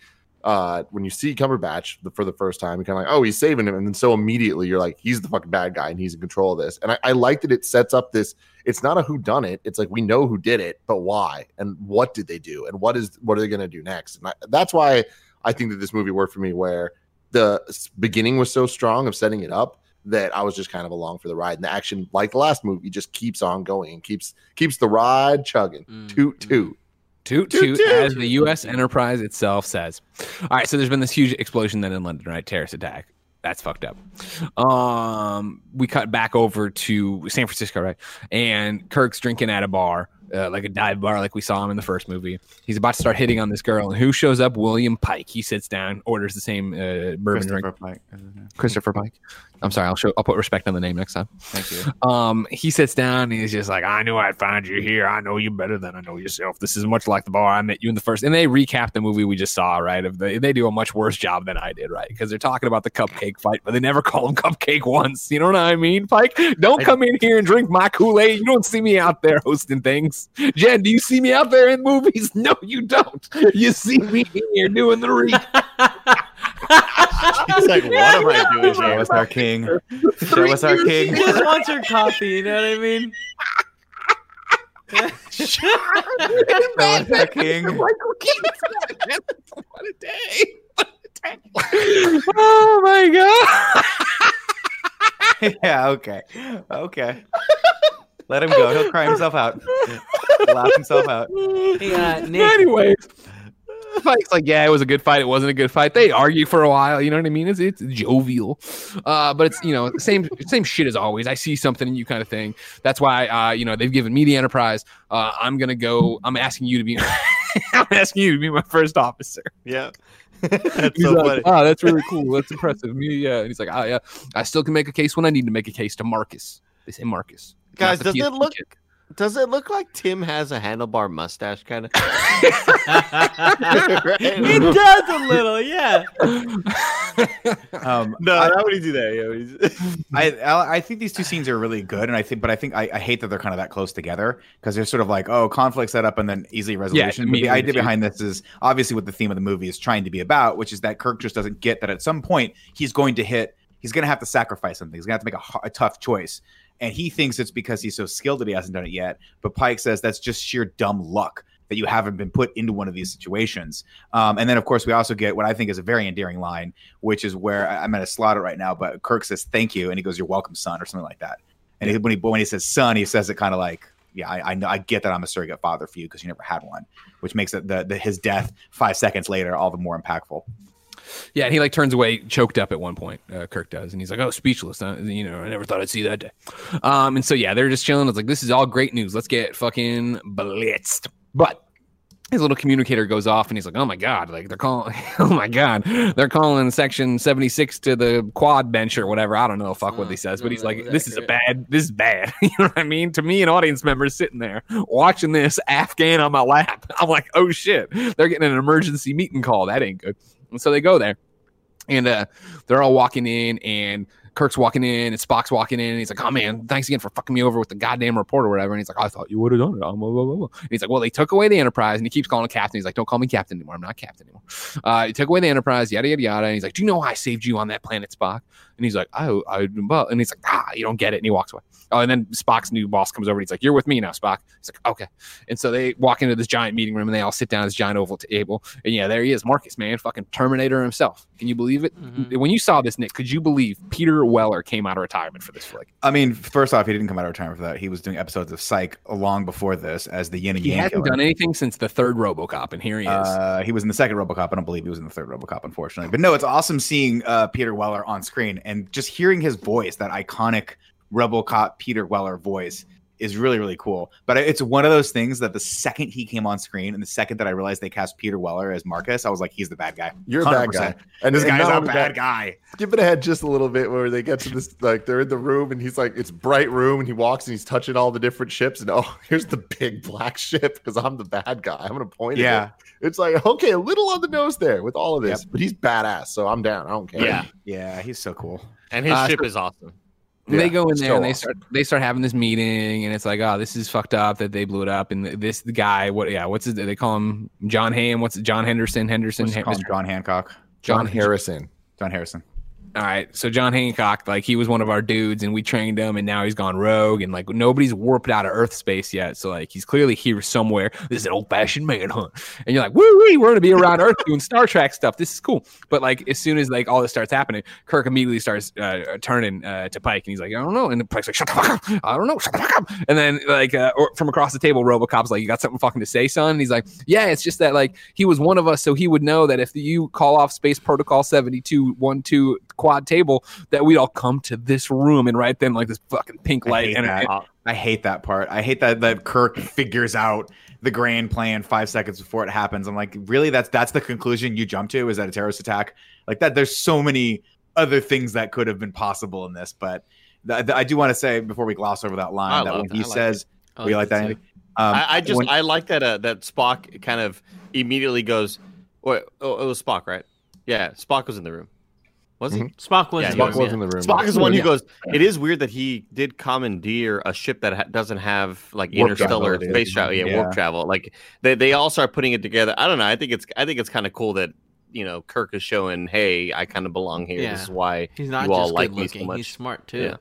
uh when you see Cumberbatch for the first time, you're kind of like, oh, he's saving him, and then so immediately you're like, he's the fucking bad guy and he's in control of this. And I, I like that it sets up this. It's not a who done it. It's like we know who did it, but why and what did they do and what is what are they going to do next? And I, that's why I think that this movie worked for me, where the beginning was so strong of setting it up that I was just kind of along for the ride, and the action, like the last movie, just keeps on going and keeps keeps the ride chugging. Mm, Toot mm. toot. Toot Toot, toot, toot. as the U.S. Enterprise itself says. All right, so there's been this huge explosion then in London, right? Terrorist attack. That's fucked up. Um, we cut back over to San Francisco, right? And Kirk's drinking at a bar, uh, like a dive bar, like we saw him in the first movie. He's about to start hitting on this girl, and who shows up? William Pike. He sits down, orders the same uh, bourbon drink. Pike. Christopher Pike. I'm sorry. I'll show. I'll put respect on the name next time. Thank you. Um, he sits down and he's just like, I knew I'd find you here. I know you better than I know yourself. This is much like the bar I met you in the first. And they recap the movie we just saw, right? Of the, they do a much worse job than I did, right? Because they're talking about the cupcake fight, but they never call him cupcake once. You know what I mean, Pike? Don't come in here and drink my Kool Aid. You don't see me out there hosting things. Jen, do you see me out there in movies? No, you don't. You see me here doing the re. He's like, what am I doing Show us our king. Show us our He king. just wants her coffee. You know what I mean? Show us our king. what a day. oh my god. yeah, okay. Okay. Let him go. He'll cry himself out. Laugh himself out. Hey, uh, Nick. Anyways, Pike's like, yeah, it was a good fight. It wasn't a good fight. They argue for a while. You know what I mean? It's it's jovial, uh, but it's you know same same shit as always. I see something in you, kind of thing. That's why uh, you know they've given me the Enterprise. Uh, I'm gonna go. I'm asking you to be. I'm asking you to be my first officer. Yeah. That's He's so like, funny. oh, that's really cool. That's impressive. Me, yeah. And he's like, oh, yeah. I still can make a case when I need to make a case to Marcus. They say Marcus. Guys, does it look kid. Does it look like Tim has a handlebar mustache kind of? He does a little, yeah. Um, No, I, how would he do that? Yeah, he's- I, I I think these two scenes are really good, and I think, but I think I, I hate that they're kind of that close together because they're sort of like, oh, conflict set up and then easy resolution. but the idea defeat. behind this is obviously what the theme of the movie is trying to be about, which is that Kirk just doesn't get that at some point he's going to hit, he's going to have to sacrifice something. He's going to have to make a, a tough choice, and he thinks it's because he's so skilled that he hasn't done it yet. But Pike says that's just sheer dumb luck that you haven't been put into one of these situations. Um, and then, of course, we also get what I think is a very endearing line, which is where I- I'm going to slaughter right now. But Kirk says, "Thank you," and he goes, "You're welcome, son," or something like that. And he, when he when he says "son," he says it kind of like, "Yeah, I, I know, I get that I'm a surrogate father for you because you never had one," which makes it the, the his death five seconds later all the more impactful. Yeah, and he like turns away, choked up at one point. Uh, Kirk does, and he's like, "Oh, speechless." Huh? You know, I never thought I'd see that day. Um, and so yeah, they're just chilling. It's like this is all great news. Let's get fucking blitzed. But his little communicator goes off, and he's like, "Oh my god!" Like they're calling. Oh my god, they're calling section seventy six to the quad bench or whatever. I don't know. Fuck what Oh, he says, but he's like, "This is a bad. This is bad." you know what I mean? To me, an audience member sitting there watching this Afghan on my lap, I'm like, "Oh shit!" They're getting an emergency meeting call. That ain't good. And so they go there. And uh, they're all walking in, and Kirk's walking in, and Spock's walking in, and he's like, "Oh man, thanks again for fucking me over with the goddamn report or whatever." And he's like, "I thought you would have done it." Blah, blah, blah, blah. And he's like, "Well, they took away the Enterprise," and he keeps calling him Captain. He's like, "Don't call me Captain anymore. I'm not Captain anymore." Uh, he took away the Enterprise, yada yada yada. And he's like, "Do you know how I saved you on that planet, Spock?" And he's like, "Oh, I," well," and he's like, "Ah, you don't get it," and he walks away. Oh, and then Spock's new boss comes over and he's like, You're with me now, Spock. He's like, Okay. And so they walk into this giant meeting room and they all sit down at this giant oval table. And yeah, there he is, Marcus, man, fucking Terminator himself. Can you believe it? Mhm. When you saw this, Nick, could you believe Peter Weller came out of retirement for this flick? I mean, first off, he didn't come out of retirement for that. He was doing episodes of Psych long before this as the Yin and He Yang He hasn't killer. done anything since the third Robocop, and here he is. Uh, he was in the second RoboCop. I don't believe he was in the third RoboCop, unfortunately. But no, it's awesome seeing uh, Peter Weller on screen and just hearing his voice, that iconic RoboCop Peter Weller voice, is really really cool. But it's one of those things that the second he came on screen and the second that I realized they cast Peter Weller as Marcus, I was like, he's the bad guy. You're a bad guy. And This and guy's not a bad guy. Skip it ahead just a little bit where they get to this, like they're in the room and he's like, it's bright room and he walks and he's touching all the different ships and oh, here's the big black ship because I'm the bad guy. I'm gonna point. at Yeah, it. it's like okay, a little on the nose there with all of this, but he's badass, so I'm down. I don't care. Yeah. yeah, he's so cool. And his Uh, ship is awesome. And they go in there and they start they start having this meeting and it's like oh this is fucked up that they blew it up and this the guy what yeah what's his they call him John Hamm what's it John Henderson Henderson called? Mr. John Hancock, John Harrison. John Harrison. All right. So John Hancock, like he was one of our dudes and we trained him and now he's gone rogue and like nobody's warped out of Earth space yet. So like he's clearly here somewhere. This is an old fashioned manhunt. And you're like, woo wee, we're gonna be around Earth doing Star Trek stuff. This is cool. But like as soon as like all this starts happening, Kirk immediately starts uh, turning uh, to Pike and he's like, I don't know. And Pike's like, shut the fuck up. I don't know. Shut the fuck up. And then like uh, from across the table, Robocop's like, you got something fucking to say, son? And he's like, yeah, it's just that like he was one of us, so he would know that if you call off Space Protocol 72 12 quad table that we'd all come to this room and right then like this fucking pink light hate and, that. and- I hate that part. I hate that that Kirk figures out the grand plan five seconds before it happens. I'm like, really? That's that's the conclusion you jump to? Is that a terrorist attack? Like that? There's so many other things that could have been possible in this, but th- th- I do want to say before we gloss over that I line that when that. he I like says, Oh, "We like that." too. Um, I, I just when- I like that uh, that Spock kind of immediately goes. Wait, oh, it was Spock, right? Yeah, Spock was in the room. Was he? Spock was Yeah, the he one, Spock was yeah. in the room. Spock is the one who Yeah. goes. It is weird that he did commandeer a ship that ha- doesn't have like Warp interstellar travel, space travel. Yeah, Yeah. warp travel. Like they, they all start putting it together. I don't know. I think it's I think it's kind of cool that you know Kirk is showing, hey, I kind of belong here. Yeah. This is why He's not you all just like good me so looking. much. He's smart too. Yeah.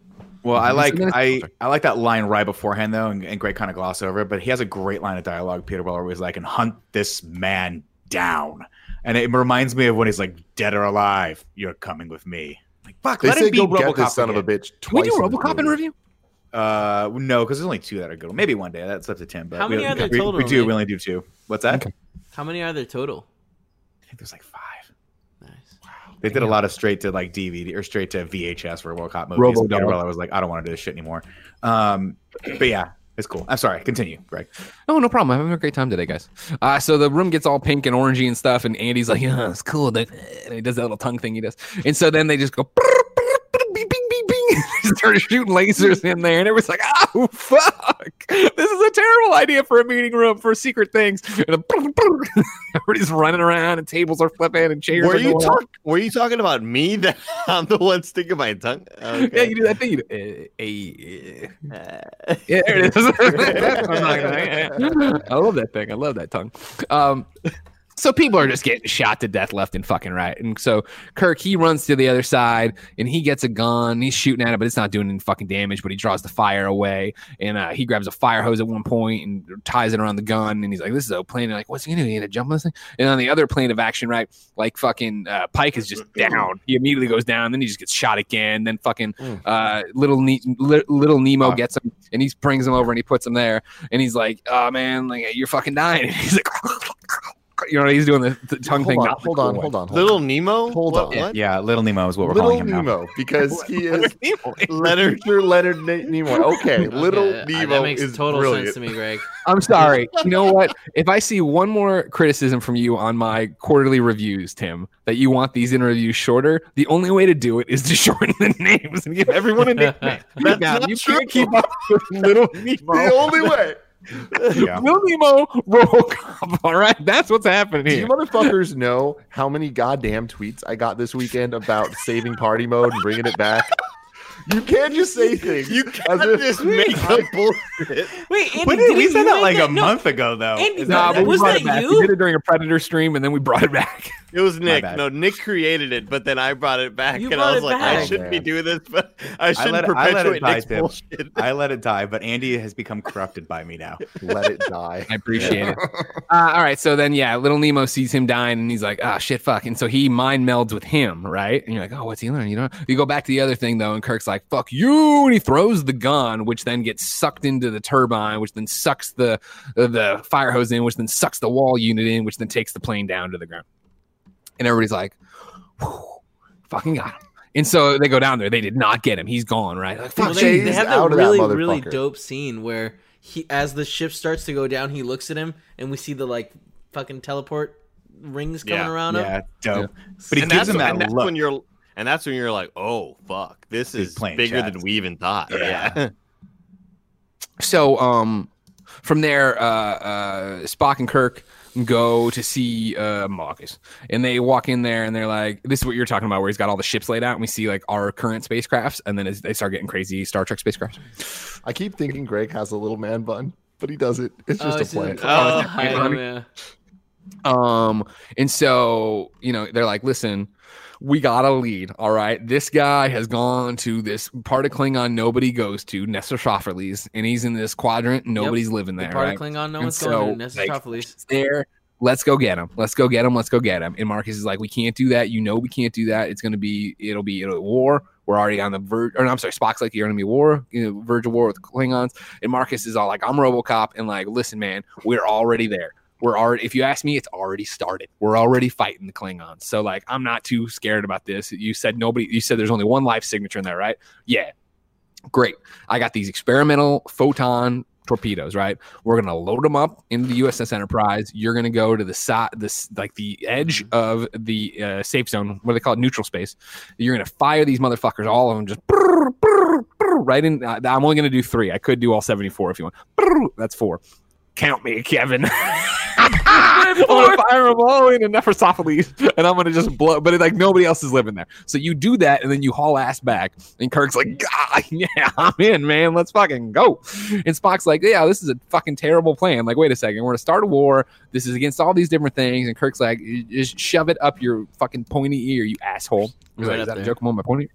Well, I like. I I like that line right beforehand though, and, and Greg kind of gloss over it. But he has a great line of dialogue. Peter Weller was like, "And hunt this man down," and it reminds me of when he's like, "Dead or alive, you're coming with me." Like, fuck, They let say him be go get RoboCop this son of a again. bitch. Can we do twice in this RoboCop in review? Uh, no, because there's only two that are good. Maybe one day. That's up to Tim. But How many we, are there we, total, We do. man? We only do two. What's that? Okay. How many are there total? I think there's like five. Nice. Wow. They did a lot of straight to like DVD or straight to VHS for RoboCop movies. Robo and Peter Dog. Weller was like, "I don't want to do this shit anymore." Um, but yeah, it's cool. I'm sorry. Continue, Greg. Oh, no problem. I'm having a great time today, guys. Uh, so the room gets all pink and orangey and stuff, and Andy's like, "Yeah, it's cool." And he does that little tongue thing he does, and so then they just go. Started shooting lasers in there, and it was like, "Oh fuck! This is a terrible idea for a meeting room for secret things." And everybody's running around, and tables are flipping, and chairs. Were are you going talk? Were you talking about me? That I'm the one sticking my tongue. Okay. Yeah, you do that thing. You do, uh, eh, eh. Yeah, there it is. Talking. I love that thing. I love that tongue. Um, so people are just getting shot to death left and fucking right. And so Kirk, he runs to the other side and he gets a gun. He's shooting at it, but it's not doing any fucking damage. But he draws the fire away and uh, he grabs a fire hose at one point and ties it around the gun. And he's like, "This is a plane." And like, what's he gonna do? He gonna jump on this thing? And on the other plane of action, right, like fucking uh, Pike is just down. He immediately goes down. Then he just gets shot again. Then fucking uh, little ne- li- little Nemo gets him and he brings him over and he puts him there and he's like, "Oh man, like you're fucking dying." And he's like, you know, he's doing the, the tongue Hold thing. on, not the hold cool on, hold on, hold Little on. Nemo. Hold What- on. what? Yeah, Little Nemo is what we're Little calling him now. Nemo, because he is Leonard. Mr. Leonard Na- Nimoy. Okay, Little Okay, uh, Nemo That makes is total brilliant. sense to me, Greg. I'm sorry. You know what? If I see one more criticism from you on my quarterly reviews, Tim, that you want these interviews shorter, the only way to do it is to shorten the names and give everyone a nickname. That's Now, not you true. can't keep up with Little Nemo. The only way. Yeah. Little Nemo, RoboCop. All right, that's what's happening Do you motherfuckers know how many goddamn tweets I got this weekend about saving party mode and bringing it back? You can't just say things. You can't if- just make up bullshit. Wait, Andy, When did, we didn't said that make like a No, month ago, though. Andy, Nah, that- but was brought that it back. you? We did it during a Predator stream, and then we brought it back. It was Nick. No, Nick created it, but then I brought it back, You and I was it like, I shouldn't be doing this, but I shouldn't let it- I let it perpetuate die, Nick's Tim. bullshit. I let it die, but Andy has become corrupted by me now. Let it die. I appreciate it. Uh, all right, so then yeah, little Nemo sees him dying, and he's like, "Ah, shit, fuck." And so he mind melds with him, right? And you're like, "Oh, what's he learning?" You know, you go back to the other thing though, and Kirk's like, "Fuck you," and he throws the gun, which then gets sucked into the turbine, which then sucks the the, the fire hose in, which then sucks the wall unit in, which then takes the plane down to the ground. And everybody's like, "Fucking got him." And so they go down there. They did not get him. He's gone, right? Like, Well, they, they have out that of that really, really dope scene where he, as the ship starts to go down, he looks at him, and we see the like fucking teleport rings coming Yeah. around him. Yeah, dope. But he and gives that's, him that and that's look. when you're, and that's when you're like, oh fuck, this He's is bigger chess. than we even thought. Yeah. so um from there uh uh spock and kirk go to see uh marcus and they walk in there and they're like this is what you're talking about where he's got all the ships laid out and we see like our current spacecrafts and then as they start getting crazy star trek spacecrafts I keep thinking Greg has a little man bun, but he doesn't. It's Oh, just it's a plant. just- Oh, yeah. um and so you know they're like listen we got a lead all right this guy has gone to this part of klingon nobody goes to Nestor and he's in this quadrant nobody's living The there part right? of Klingon no And one's so, going to. like, Necessophiles. there. Let's go get him. Let's go get him. Let's go get him. And Marcus is like, we can't do that. You know, we can't do that. It's going to be, it'll be it'll be war. We're already on the verge. Or no, I'm sorry, Spock's like, you're going to be war, you know, verge of war with Klingons. And Marcus is all like, I'm Robocop. And like, listen, man, we're already there. We're already. If you ask me, it's already started. We're already fighting the Klingons. So like, I'm not too scared about this. You said nobody. You said there's only one life signature in there, right? Yeah, great. I got these experimental photon torpedoes, right? We're gonna load them up into the USS Enterprise. You're gonna go to the side, this like the edge of the uh, safe zone, what do they call it, neutral space. You're gonna fire these motherfuckers, all of them, just brrr, brrr, brrr, right in. Uh, I'm only gonna do three. I could do all 74 if you want. That's four. Count me, Kevin. I'm gonna fire them all in Nephrosophilles, and I'm gonna just blow. But like nobody else is living there, so you do that, and then you haul ass back. And Kirk's like, "God, yeah, I'm in, man. Let's fucking go." And Spock's like, "Yeah, this is a fucking terrible plan. Like, wait a second, we're gonna start a war. This is against all these different things." And Kirk's like, "Just shove it up your fucking pointy ear, you asshole." He's Right like, "Is that a joke? I'm on my pointy." ear?"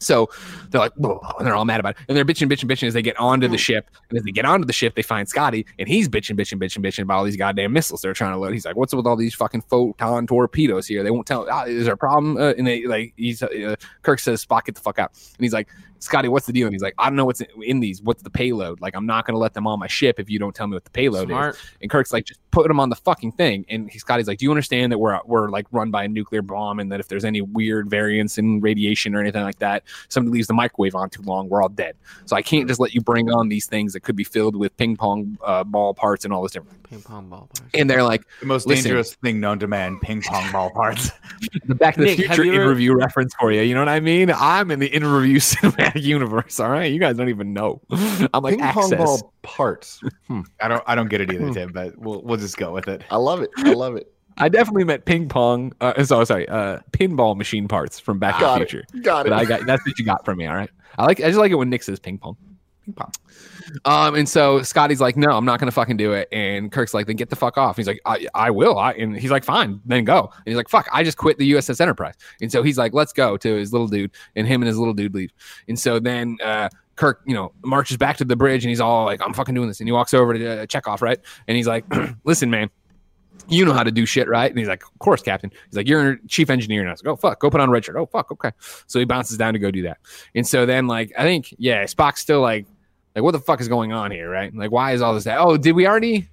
So they're like, "Whoa," and they're all mad about it. And they're bitching, bitching, bitching as they get onto the ship. And as they get onto the ship, they find Scotty, and he's bitching, bitching, bitching, bitching about all these goddamn missiles they're trying to load. He's like, "What's up with all these fucking photon torpedoes here? They won't tell. Ah, is there a problem?" Uh, and they like, he's uh, Kirk says, "Spock, get the fuck out." And he's like, "Scotty, what's the deal?" And he's like, "I don't know what's in, in these. What's the payload? Like, I'm not going to let them on my ship if you don't tell me what the payload is." And Kirk's like, just put them on the fucking thing. And he, Scotty's like, do you understand that we're we're like run by a nuclear bomb, and that if there's any weird variance in radiation or anything like that, somebody leaves the microwave on too long, we're all dead. So I can't just let you bring on these things that could be filled with ping pong uh, ball parts and all this different. Ping pong ball parts. And they're like, The most dangerous thing known to man: ping pong ball parts. the Back to the Nick, have Future you ever- interview reference for you. You know what I mean? I'm in the in interview cinematic universe. All right, you guys don't even know. I'm like Ping access. pong ball parts. Hmm. I don't. I don't get it either, Tim. But we'll we'll just go with it. I love it. I love it. I definitely meant ping pong. Uh, so sorry, uh, pinball machine parts from Back to the Got it. Future. Got it. But I got that's what you got from me. All right. I like. I just like it when Nick says ping pong. Ping pong. Um, and so Scotty's like, no, I'm not gonna fucking do it. And Kirk's like, then get the fuck off. He's like, I, I will. I, and he's like, fine, then go. And he's like, fuck, I just quit the USS Enterprise. And so he's like, let's go to his little dude, and him and his little dude leave. And so then uh, Kirk, you know, marches back to the bridge, and he's all like, I'm fucking doing this. And he walks over to uh, Chekov, right? And he's like, listen, man. You know how to do shit, right? And he's like, Of course, Captain. He's like, You're chief engineer. And I was like, Oh, fuck, go put on a red shirt. Oh, fuck, okay. So he bounces down to go do that. And so then, like, I think, yeah, Spock's still like, like, what the fuck is going on here, right? Like, why is all this that? Oh, did we already?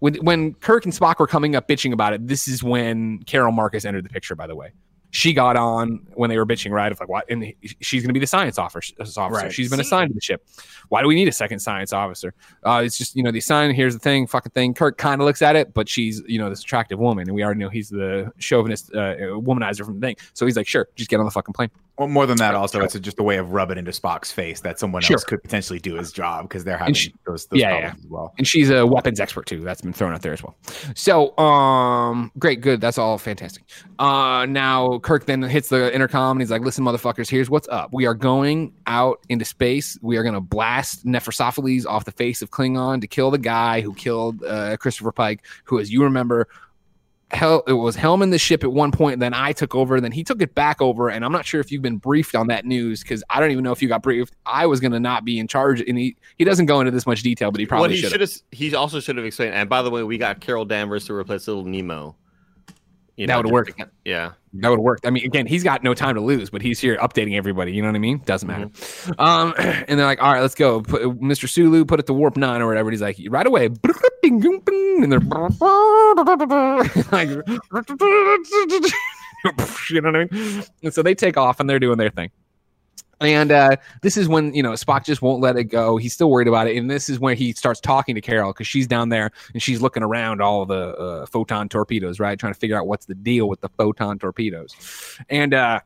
When, when Kirk and Spock were coming up bitching about it, this is when Carol Marcus entered the picture. By the way, she got on when they were bitching, right? Of like, what? And she's going to be the science officer. officer. Right. She's been assigned to the ship. Why do we need a second science officer? Uh, it's just you know the sign, Here's the thing, fucking thing. Kirk kind of looks at it, but she's you know this attractive woman, and we already know he's the chauvinist uh, womanizer from the thing. So he's like, sure, just get on the fucking plane. Well, more than that, also, it's just a way of rubbing into Spock's face that someone Sure. else could potentially do his job because they're having she- those, those Yeah, problems as well. and she's a weapons expert too. That's been thrown out there as well. So, um, great, good. That's all fantastic. Uh, now Kirk then hits the intercom and he's like, "Listen, motherfuckers, here's what's up. We are going out into space. We are going to blast Nephrosophilles off the face of Klingon to kill the guy who killed uh, Christopher Pike, who, as you remember." Hell, it was helming the ship at one point. Then I took over. Then he took it back over, and I'm not sure if you've been briefed on that news because I don't even know if you got briefed. I was going to not be in charge, and he he doesn't go into this much detail, but he probably should. should have. He also should have explained. And by the way, we got Carol Danvers to replace little Nemo. You That would've just worked. Yeah. That would work. I mean, again, he's got no time to lose, but he's here updating everybody. You know what I mean? Doesn't matter. Um, and they're like, "All right, let's go." Put, Mr. Sulu, put it to warp nine or whatever. And he's like, "Right away." And they're like, you know what I mean? And so they take off and they're doing their thing. And uh, this is when you know Spock just won't let it go. He's still worried about it, and this is when he starts talking to Carol because she's down there and she's looking around all the uh, photon torpedoes, right, trying to figure out what's the deal with the photon torpedoes. And uh,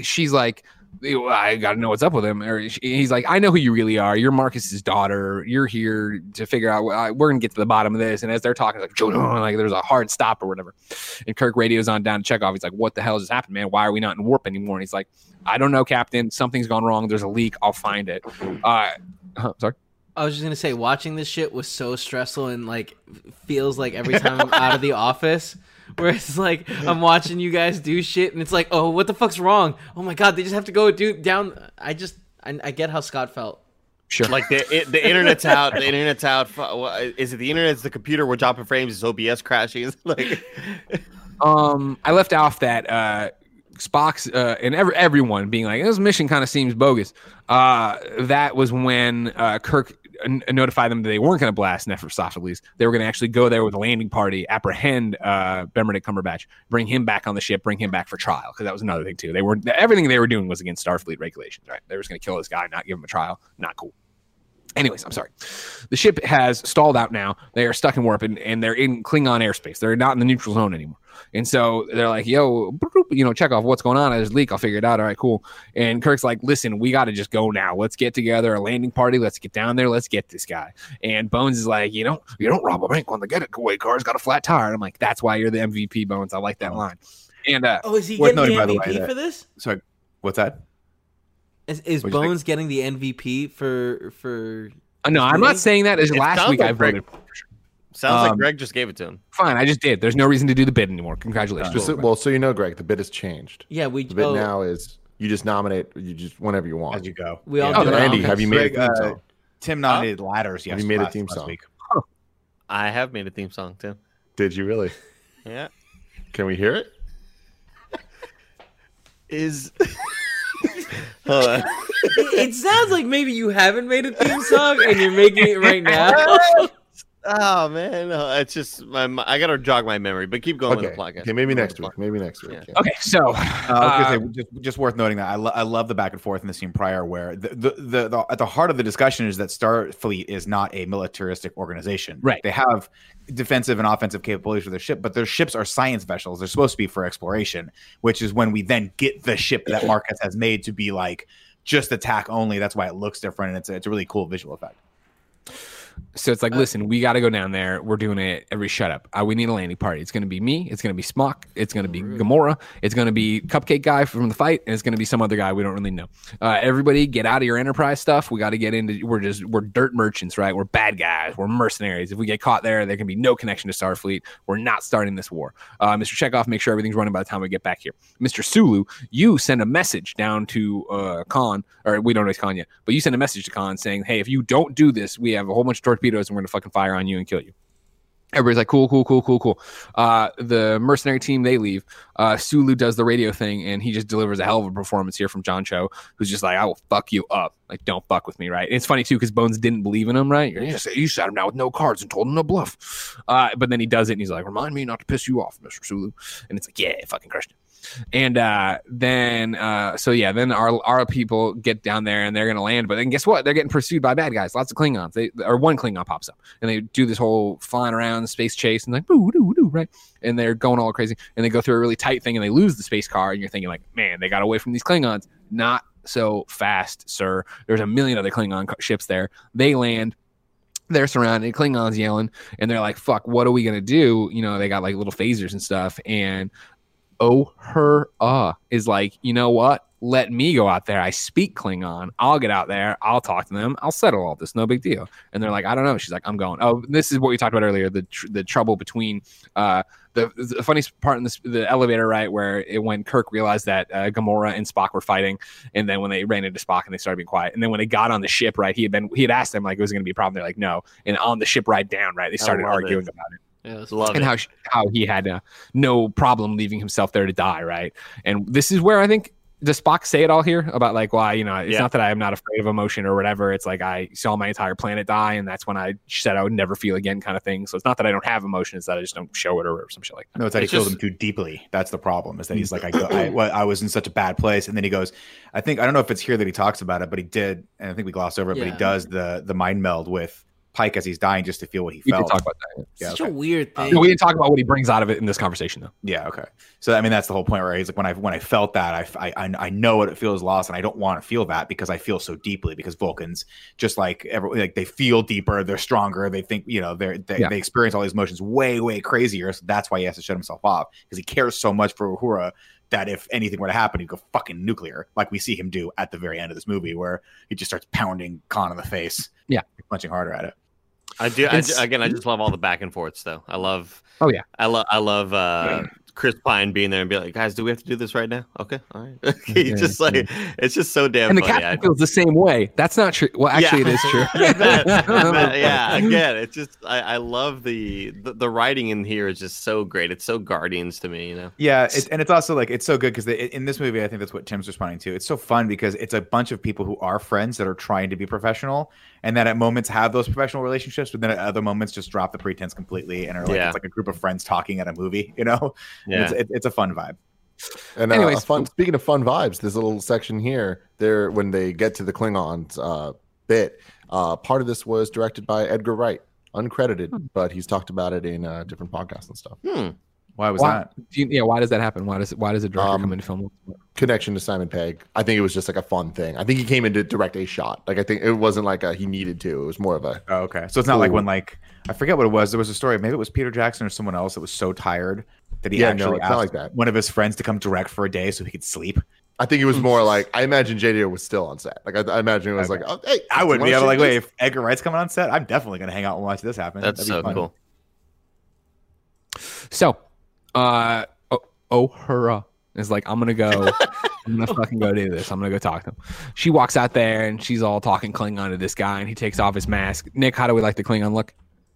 she's like, "I got to know what's up with him." Or he's like, "I know who you really are. You're Marcus's daughter. You're here to figure out. uh, We're gonna get to the bottom of this." And as they're talking, like, like there's a hard stop or whatever. And Kirk radios on down to Chekov. He's like, "What the hell just happened, man? Why are we not in warp anymore?" And he's like, "I don't know, Captain. Something's gone wrong. There's a leak. I'll find it." Uh, sorry. I was just gonna say, watching this shit was so stressful and like feels like every time I'm out of the office, where it's like I'm watching you guys do shit, and it's like, oh, what the fuck's wrong? Oh my god, they just have to go do down. I just, I, I get how Scott felt. Sure. Like the it, the internet's out. The internet's out. Is it the internet's the computer? We're dropping frames. Is OBS crashing? Like, Um, I left off that uh, Spock's uh, and every, everyone being like, this mission kind of seems bogus. Uh, that was when uh, Kirk n- notify them that they weren't going to blast Nefersophiles. They were going to actually go there with a landing party, apprehend uh, Benedict Cumberbatch, bring him back on the ship, bring him back for trial. Because that was another thing too. They were everything they were doing was against Starfleet regulations. Right? They were just going to kill this guy, not give him a trial. Not cool. Anyways, I'm sorry. The ship has stalled out now. They are stuck in warp and, and they're in Klingon airspace. They're not in the neutral zone anymore. And so they're like, yo, boop, boop, you know, check off what's going on. There's a leak. I'll figure it out. All right, cool. And Kirk's like, listen, we got to just go now. Let's get together a landing party. Let's get down there. Let's get this guy. And Bones is like, you know, you don't rob a bank on the getaway car's got a flat tire. And I'm like, that's why you're the MVP, Bones. I like that line. And uh, Oh, is he Worth getting the noting, by the MVP way, that- for this? Sorry, what's that? Is, is What'd you think? Bones getting the MVP for for? no, I'm not saying that. As last week like I Greg- voted. Sounds like Um, Greg just gave it to him. Fine, I just did. There's no reason to do the bid anymore. Congratulations. Just well, so you know, Greg, the bid has changed. Yeah, we The bid oh, now is you just nominate you just whenever you want. As you go. We all Yeah. do Oh. Andy, have you made a Greg, theme uh. Tim nominated ladders. Yes, Have you made a theme song? Week. I have made a theme song too. Did you really? Yeah. Can we hear it? Is Hold on. It, it sounds like maybe you haven't made a theme song and you're making it right now. Oh man, no, it's just my, my- I gotta jog my memory, but keep going Okay. with the podcast. Okay, maybe next week. Maybe next week. Yeah. yeah. Okay, so Uh, uh, just, just worth noting that I, lo- I love the back and forth in the scene prior, where the, the, the, the at the heart of the discussion is that Starfleet is not a militaristic organization. Right. They have defensive and offensive capabilities for their ship, but their ships are science vessels. They're supposed to be for exploration, which is when we then get the ship that Marcus has made to be like just attack only. That's why it looks different, and it's a, it's a really cool visual effect. So it's like, listen, we got to go down there. We're doing it. Every shut up. Uh, we need a landing party. It's going to be me. It's going to be Smock. It's going to be Gamora. It's going to be Cupcake Guy from the fight, and it's going to be some other guy we don't really know. Uh, everybody, get out of your Enterprise stuff. We got to get into. We're just we're dirt merchants, right? We're bad guys. We're mercenaries. If we get caught there, there can be no connection to Starfleet. We're not starting this war. Uh, Mr. Chekov, make sure everything's running by the time we get back here. Mr. Sulu, you send a message down to uh, Khan, or we don't know it's Khan yet, but you send a message to Khan saying, "Hey, if you don't do this, we have a whole bunch of torpedoes and we're gonna fucking fire on you and kill you." Everybody's like, "Cool, cool, cool, cool, cool." Uh, the mercenary team they leave. Uh, Sulu does the radio thing and he just delivers a hell of a performance here from John Cho, who's just like, "I will fuck you up." Like, don't fuck with me, right? And it's funny too because Bones didn't believe in him, right? You just you sat him down with no cards and told him to bluff. Uh, but then he does it and he's like, "Remind me not to piss you off, Mister Sulu." And it's like, "Yeah, fucking crushed it." And uh, then, uh, so yeah, then our our people get down there and they're gonna land, but then guess what? They're getting pursued by bad guys. Lots of Klingons. They or one Klingon pops up and they do this whole flying around space chase and like boo doo doo right, and they're going all crazy and they go through a really tight thing and they lose the space car and you're thinking like, man, they got away from these Klingons. Not so fast, sir. There's a million other Klingon ships there. They land they're surrounded, Klingons yelling, and they're like, fuck, what are we gonna do? You know, they got like little phasers and stuff. And oh her uh is like, you know what? Let me go out there. I speak Klingon. I'll get out there. I'll talk to them. I'll settle all this. No big deal. And they're like, I don't know. She's like, I'm going. Oh, this is what we talked about earlier. The tr- the trouble between uh the, the funniest part in this the elevator right where it when Kirk realized that uh, Gamora and Spock were fighting, and then when they ran into Spock and they started being quiet, and then when they got on the ship right, he had been he had asked them like it was going to be a problem. They're like, no. And on the ship ride down right, they started arguing it. about it Yes. Love and it. how sh- how he had uh, no problem leaving himself there to die, right? And this is where I think does Spock say it all here about like why you know it's Yeah. not that I am not afraid of emotion or whatever. It's like I saw my entire planet die, and that's when I said I would never feel again, kind of thing. So it's not that I don't have emotion; it's that I just don't show it or, or some shit like that. No, it's that It's he feels just- them too deeply. That's the problem. Is that he's like, I, go, I, well, I was in such a bad place, and then he goes. I think I don't know if it's here that he talks about it, but he did, and I think we glossed over it. But he does the the mind meld with Pike as he's dying, just to feel what he We felt. did talk about that. Yeah, Such okay. a weird uh, thing. No, we didn't talk about what he brings out of it in this conversation, though. Yeah, okay. So I mean, that's the whole point where he's like, when I when I felt that, I I I know what it feels lost, and I don't want to feel that because I feel so deeply. Because Vulcans, just like every like they feel deeper, they're stronger, they think you know they're they, Yeah. they experience all these emotions way way crazier. So that's why he has to shut himself off because he cares so much for Uhura that if anything were to happen, he'd go fucking nuclear, like we see him do at the very end of this movie, where he just starts pounding Khan in the face, Yeah. Punching harder at it. I do. I, again, I just love all the back and forths though. I love. Oh, yeah. I love. I love uh, Chris Pine being there and be like, guys, do we have to do this right now? Okay, all right. He's Yeah, just like, it's just so damn and the funny. captain feels the same way. That's not true. Well, actually, Yeah. it is true. That- that- yeah, again, it's just I, I love the, the the writing in here is just so great. It's so Guardians to me, you know. Yeah, it, and it's also like it's so good because in this movie, I think that's what Tim's responding to. It's so fun because it's a bunch of people who are friends that are trying to be professional, and then at moments have those professional relationships, but then at other moments just drop the pretense completely and are like Yeah. it's like a group of friends talking at a movie. You know, Yeah. it's, it, it's a fun vibe. And uh, Anyways, a fun. Speaking of fun vibes, this little section here, there when they get to the Klingons uh, bit, uh, part of this was directed by Edgar Wright, uncredited, but he's talked about it in uh, different podcasts and stuff. Hmm. Why was Why, that? do you, yeah, why does that happen? Why does why does a director Um, come into film? Connection to Simon Pegg. I think it was just like a fun thing. I think he came in to direct a shot. Like I think it wasn't like a, he needed to. It was more of a Oh, okay. So it's not like when like I forget what it was. There was a story. Maybe it was Peter Jackson or someone else that was so tired that he Yeah, no, actually it's not asked like that. one of his friends to come direct for a day so he could sleep. I think it was more like I imagine JJ was still on set. Like I, I imagine it was Okay. like, oh, hey, I do you would be. wanna I'm like, wait, if Edgar Wright's coming on set, I'm definitely gonna hang out and watch this happen. That's That'd be so fun. cool. So, uh, oh, oh, hurrah. Is like, I'm gonna go, I'm gonna fucking go do this. I'm gonna go talk to him. She walks out there and she's all talking Klingon to this guy, and he takes off his mask. Nick, how do we like the Klingon look?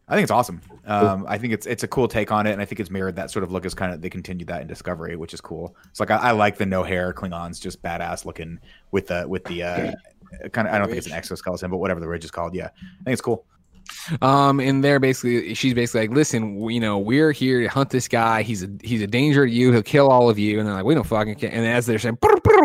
I think it's awesome. Um, I think it's it's a cool take on it, and I think it's mirrored that sort of look as kind of they continued that in Discovery, which is cool. It's like I, I like the no hair Klingons, just badass looking with the with the uh, kind of I don't think it's an exoskeleton, but whatever the ridge is called. Yeah, I think it's cool. Um, and they're basically, she's basically like, listen, you know, we're here to hunt this guy. He's a he's a danger to you. He'll kill all of you. And they're like, we don't fucking care. And as they're saying,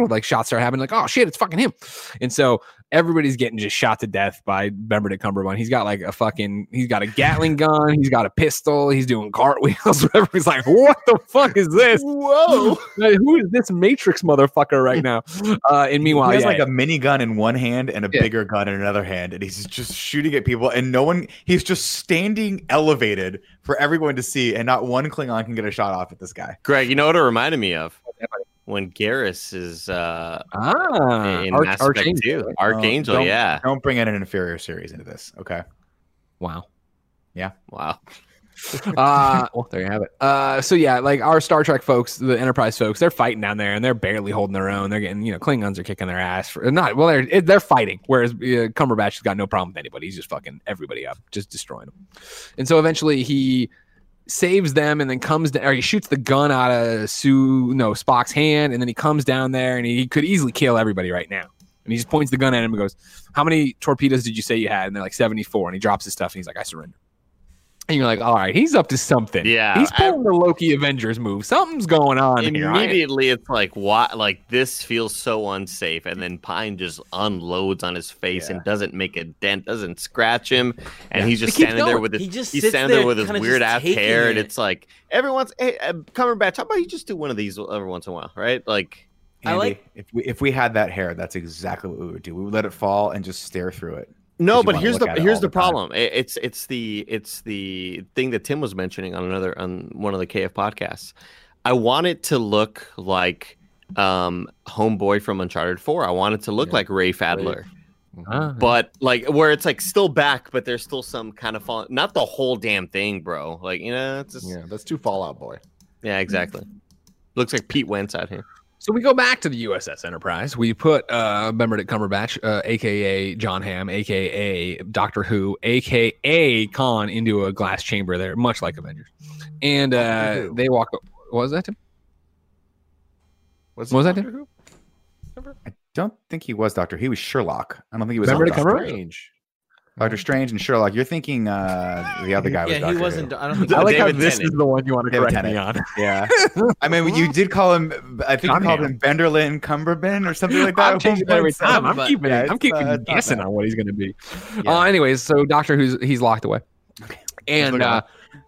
like shots start happening, like, oh shit, it's fucking him. And so everybody's getting just shot to death by Benedict Cumberbatch. He's got like a fucking, he's got a Gatling gun, he's got a pistol, he's doing cartwheels. Everybody's like, what the fuck is this? Whoa! Like, Who is this Matrix motherfucker right now? Uh, and meanwhile, he has yeah, like a mini gun in one hand and a Yeah. bigger gun in another hand, and he's just shooting at people, and no one. He's just standing elevated for everyone to see, and not one Klingon can get a shot off at this guy. Greg, you know what it reminded me of? When Garrus is uh, ah, in Arch- Mass Effect Archangel. 2. Archangel, don't- yeah. Don't bring in an inferior series into this, okay? Wow. Yeah. Wow. uh well there you have it uh so yeah like our star trek folks the enterprise folks they're fighting down there and they're barely holding their own they're getting you know klingons are kicking their ass for not well they're they're fighting whereas uh, cumberbatch has got no problem with anybody he's just fucking everybody up just destroying them and so eventually he saves them and then comes down or he shoots the gun out of sue no spock's hand and then he comes down there and he could easily kill everybody right now. And he just points the gun at him and goes how many torpedoes did you say you had? And they're like 74 and he drops his stuff and he's like i surrender and you're like, all right, he's up to something. Yeah, he's I- pulling the Loki Avengers move. Something's going on here. I- Immediately, it's like, what? Like, this feels so unsafe. And then Pine just unloads on his face Yeah. and doesn't make a dent, doesn't scratch him. And Yeah. he's just He keeps standing there with his, He just he's standing there there with his weird ass taking hair. And it's like, everyone's, hey, uh, Cumberbatch, how about you just do one of these every once in a while, right? Like, I like- if we if we had that hair, that's exactly what we would do. We would let it fall and just stare through it. No, but here's the here's the the problem. I- It's it's the it's the thing that Tim was mentioning on another on one of the KF podcasts. I want it to look like um Homeboy from Uncharted 4. I want it to look Yeah. like Rafe Adler. Ah. But like where it's like still back, but there's still some kind of fall not the whole damn thing, bro. Like, you know, it's just yeah, Yeah, that's too Fall Out Boy. Yeah, exactly. Looks like Pete Wentz out here. So we go back to the USS Enterprise. We put uh, Benedict Cumberbatch, uh, aka John Hamm, aka Doctor Who, aka Khan, into a glass chamber there, much like Avengers. And uh, they walk. What was that, Tim? Was, was that, Doctor Who? I don't think he was Doctor. He was Sherlock. I don't think he was Benedict Doctor Cumberbatch? Strange. Doctor Strange and Sherlock. You're thinking uh, the other guy was yeah, Doctor he wasn't. Who. I don't think. I like how David this Tennant. is the one you want to David correct me on. Yeah, I mean, you did call him. I think John you called him Benderlin Cumberbin or something like that. I'm changing that every time. I'm keeping, yeah, I'm keeping uh, guessing on what he's going to be. Yeah. Uh, anyways, so Doctor Who's he's locked away, Okay. and Let's uh,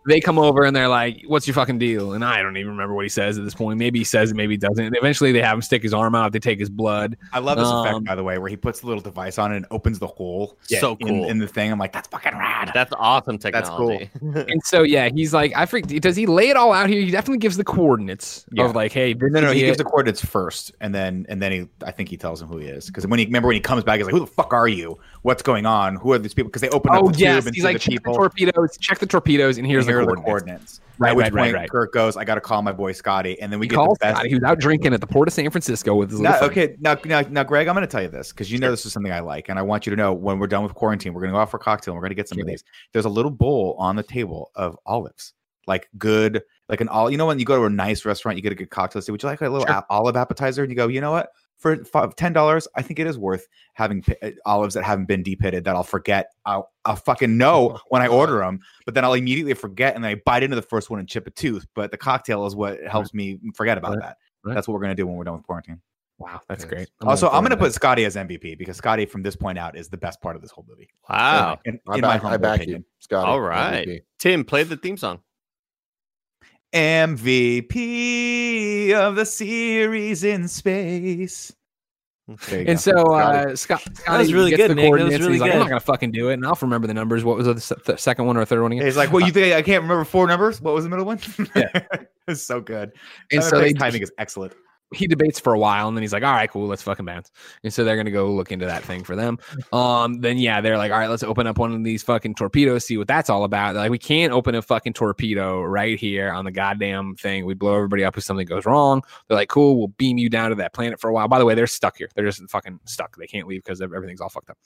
they come over and they're like, "What's your fucking deal?" And I don't even remember what he says at this point. Maybe he says it, maybe he doesn't. And eventually, they have him stick his arm out. They take his blood. I love this Um, effect, by the way, where he puts the little device on it and opens the hole. So in, cool. in the thing. I'm like, that's fucking rad. That's awesome That's cool. technology. And so, yeah, he's like, I freak. Does he lay it all out here? He definitely gives the coordinates Yeah. of like, hey, no, no, he this gives the coordinates first, and then and then he, I think he tells him who he is. Because when he remember when he comes back, he's like, "Who the fuck are you? What's going on? Who are these people?" Because they open up Oh the yes, tube and he's like, the check people. the torpedoes. Check the torpedoes, and here's and here the coordinates. the coordinates. Right, At which right, right, point, right. Kirk goes, "I got to call my boy Scotty," and then we He get the best. Scotty. He was out drinking at the port of San Francisco with his Now, okay, now, now, now, Greg, I'm going to tell you this because you know this is something I like, and I want you to know when we're done with quarantine, we're going to go out for a cocktail and we're going to get some of these. There's a little bowl on the table of olives, like good, like an all. You know, when you go to a nice restaurant, you get a good cocktail. Say, would you like a little Sure. olive appetizer? And you go, you know what? For ten dollars, I think it is worth having pi- uh, olives that haven't been depitted that I'll forget. I'll, I'll fucking know when I order them, but then I'll immediately forget and then I bite into the first one and chip a tooth. But the cocktail is what helps me forget about Right. that. Right. That's what we're gonna do when we're done with quarantine. Wow, that's Yes. great. also, looking I'm gonna put Scotty as MVP because Scotty, from this point out, is the best part of this whole movie. Wow. In, I in my back, I back opinion. you, Scott. All right. Tim, play the theme song. MVP of the series in space. There you go. And so uh, Scott, Scotty was really gets good, the Nick. That was coordinates. really he's like, I'm not gonna fucking do it, and I'll remember the numbers. What was the, se- the second one or third one again? He's like, "Well, you think I can't remember four numbers? What was the middle one?" Yeah. it's so good. And Simon so Pegg's they, timing is excellent. He debates for a while and then he's like all right cool let's fucking bounce. And so they're gonna go look into that thing for them. Um then yeah they're like all right let's open up one of these fucking torpedoes see what that's all about. They're like we can't open a fucking torpedo right here on the goddamn thing. We blow everybody up if something goes wrong. They're like cool we'll beam you down to that planet for a while. By the way they're stuck here. They're just fucking stuck. They can't leave because everything's all fucked up.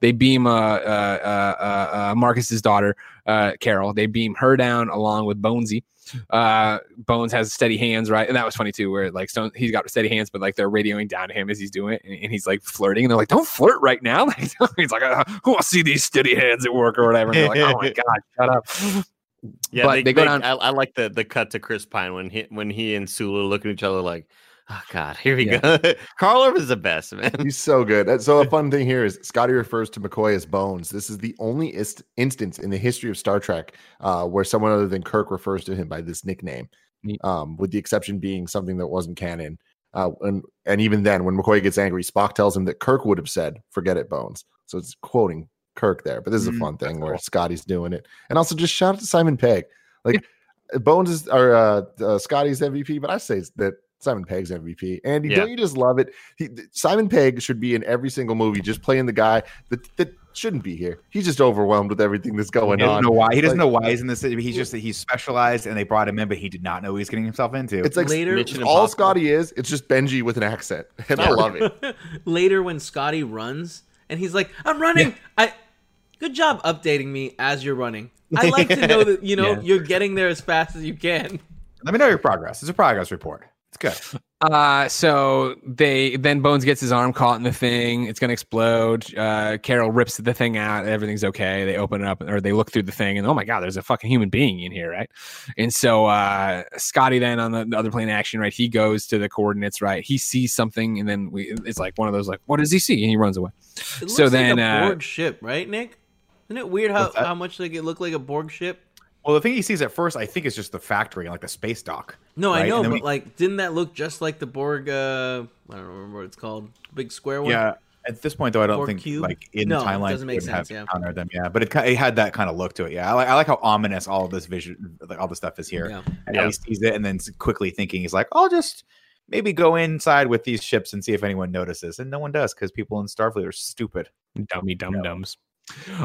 They beam uh uh uh, uh, uh marcus's daughter uh carol. They beam her down along with bonesy uh bones has steady hands right? And that was funny too where like stone he's got steady hands but like they're radioing down to him as he's doing it and, and he's like flirting and they're like don't flirt right now. Like he's like uh, who wants to see these steady hands at work or whatever? And they're like oh my god shut up. Yeah, But they, they go they- down- I, I like the the cut to Chris Pine when he when he and Sulu look at each other like, oh god, here we go. Karl is the best man. He's so good. So a fun thing here is Scotty refers to McCoy as Bones. This is the only ist- instance in the history of Star Trek uh, where someone other than Kirk refers to him by this nickname, um, with the exception being something that wasn't canon. Uh, and and even then, when McCoy gets angry, Spock tells him that Kirk would have said, "Forget it, Bones." So it's quoting Kirk there. But this is a Mm, fun thing where cool. Scotty's doing it, and also just shout out to Simon Pegg. Like Bones is or uh, uh, Scotty's MVP, but I say that Simon Pegg's MVP. Andy, Yeah. don't you just love it? He, Simon Pegg should be in every single movie, just playing the guy that, that shouldn't be here. He's just overwhelmed with everything that's going He doesn't on. know why. He doesn't Like- know why he's in this. He's just that he's specialized, and they brought him in, but he did not know what he's getting himself into. It's like Later- Mission all Impossible. Scotty is. It's just Benji with an accent, and I love it. Later, when Scotty runs and he's like, "I'm running," I good job updating me as you're running. I like to know that you know Yeah. you're getting there as fast as you can. Let me know your progress. It's a progress report. It's good. Uh, so they then Bones gets his arm caught in the thing. It's gonna explode. Uh, Carol rips the thing out. Everything's okay. They open it up or they look through the thing, and oh my god, there's a fucking human being in here, right? And so uh, Scotty then on the, the other plane of action, right? He goes to the coordinates, right? He sees something, and then we it's like one of those like, what does he see? And he runs away. It looks So like then, a uh, Borg ship, right, Nick? Isn't it weird how, how much like it looked like a Borg ship? Well, the thing he sees at first, I think, is just the factory like the space dock. No, I know, but we- like, didn't that look just like the Borg? Uh, I don't remember what it's called. Big square one. Yeah. At this point, though, I don't Or think cube? like in No, the timeline doesn't make wouldn't have sense, yeah. encountered them. Yeah, but it it had that kind of look to it. Yeah, I like I like how ominous all of this vision, like all the stuff is here. Yeah. And Yeah. he sees it, and then quickly thinking he's like, I'll just maybe go inside with these ships and see if anyone notices, and no one does because people in Starfleet are stupid. dummy dum No. dums.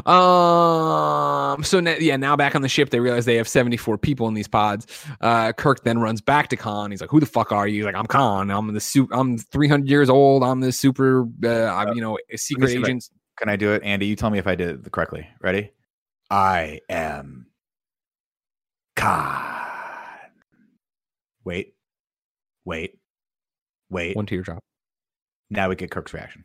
Um. So now, yeah, now back on the ship, they realize they have seventy four people in these pods. Uh, Kirk then runs back to Khan. He's like, "Who the fuck are you?" He's like, "I'm Khan. I'm the suit. I'm three hundred years old. I'm the super. Uh, I'm you know a secret see if I- agent." Can I do it, Andy? You tell me if I did it correctly. Ready? I am Khan. Wait, wait, wait. One teardrop. Now we get Kirk's reaction.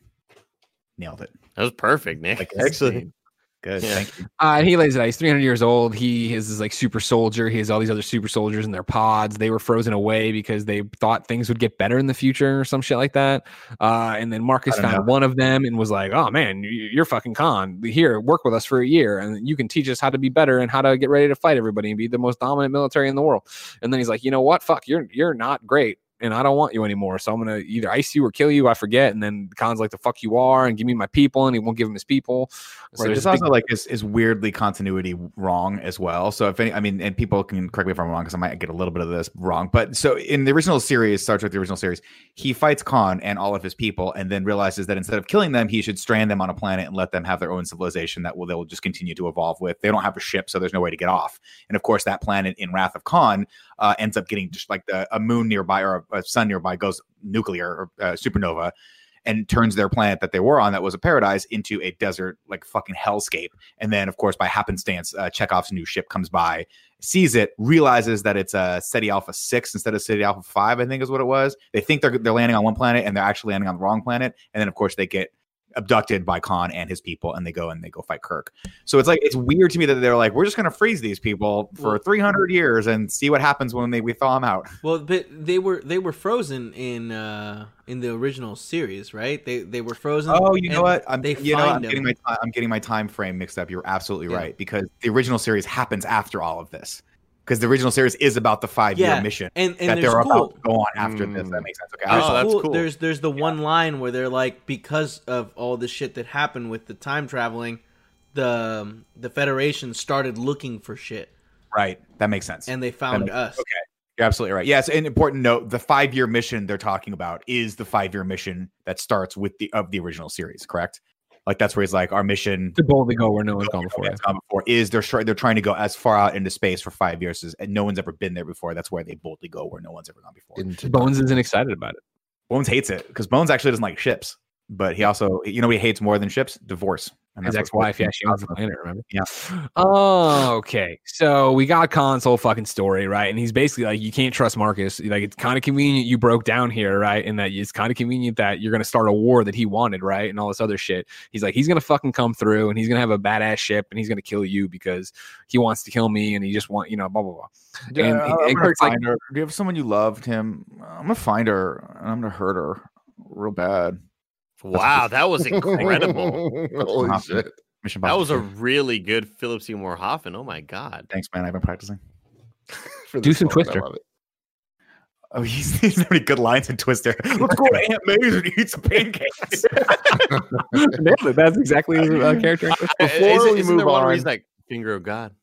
Nailed it. That was perfect, Nick. Like Excellent. Good. Yeah. Thank you. Uh, and he lays it out. He's 300 years old. He is this like super soldier. He has all these other super soldiers in their pods. They were frozen away because they thought things would get better in the future or some shit like that. Uh, and then Marcus I found know. one of them and was like, "Oh man, you- you're fucking Khan. Here, work with us for a year, and you can teach us how to be better and how to get ready to fight everybody and be the most dominant military in the world." And then he's like, "You know what? Fuck, you're you're not great." And I don't want you anymore. So I'm gonna either ice you or kill you. I forget. And then Khan's like, "The fuck you are," and give me my people, and he won't give him his people. So Right. This big- also like is, is weirdly continuity wrong as well. So if any, I mean, and people can correct me if I'm wrong because I might get a little bit of this wrong. But so in the original series, Star Trek: The Original Series, he fights Khan and all of his people, and then realizes that instead of killing them, he should strand them on a planet and let them have their own civilization that will they will just continue to evolve with. They don't have a ship, so there's no way to get off. And of course, that planet in Wrath of Khan uh, ends up getting just like the, a moon nearby or a, a sun nearby goes nuclear or uh, supernova and turns their planet that they were on, that was a paradise, into a desert like fucking hellscape. And then, of course, by happenstance, uh, Chekov's new ship comes by, sees it, realizes that it's a Ceti Alpha six instead of Ceti Alpha five. I think is what it was. They think they're they're landing on one planet, and they're actually landing on the wrong planet. And then, of course, they get abducted by Khan and his people, and they go and they go fight Kirk. So it's like it's weird to me that they're like, we're just gonna freeze these people for Well- 300 years and see what happens when they we thaw them out. Well, but they were they were frozen in uh in the original series, right? They they were frozen. Oh, you know what? I'm they you know I'm getting my ti- I'm getting my time frame mixed up. You're absolutely Yeah. right because the original series happens after all of this. Because the original series is about the five year Yeah, mission and and that they're cool. about to go on after this. Mm. That makes sense. Okay, There's, Oh, I- that's cool. cool. There's there's the one line where they're like, because of all the shit that happened with the time traveling, the um, the Federation started looking for shit, right. That makes sense. and they found makes- us. okay. You're absolutely right. Yes, an important note: the five year mission they're talking about is the five year mission that starts with the of the original series. Correct? Like that's where he's like, our mission To boldly go where no one's gone before. yeah, gone before is they're try- they're trying to go as far out into space for five years as, and no one's ever been there before. That's where they boldly go where no one's ever gone before. Into Bones isn't excited about it. Bones hates it because Bones actually doesn't like ships, but he also you know he hates more than ships divorce. And His ex-wife, yeah, she owns the planet. Remember? Yeah. Oh, okay. So we got Khan's whole fucking story, right? And he's basically like, you can't trust Marcus. Like, it's kind of convenient you broke down here, right? And that it's kind of convenient that you're gonna start a war that he wanted, right? And all this other shit. He's like, he's gonna fucking come through, and he's gonna have a badass ship, and he's gonna kill you because he wants to kill me, and he just want, you know, blah blah blah. Yeah, and- uh, I'm and gonna Kirk's like- her. Do you have someone you loved him? I'm gonna find her and I'm gonna hurt her real bad. Wow, that was incredible. Holy Wow. shit. Mission that was a really good Philip Seymour Hoffman. Oh my god. thanks, man. I've been practicing. Do some moment, Twister. Oh, he's, he's many good lines in Twister. Let's go to Aunt May's and eat some pancakes. That's exactly his uh, character. Before Isn't- we isn't move on- he's like finger of God.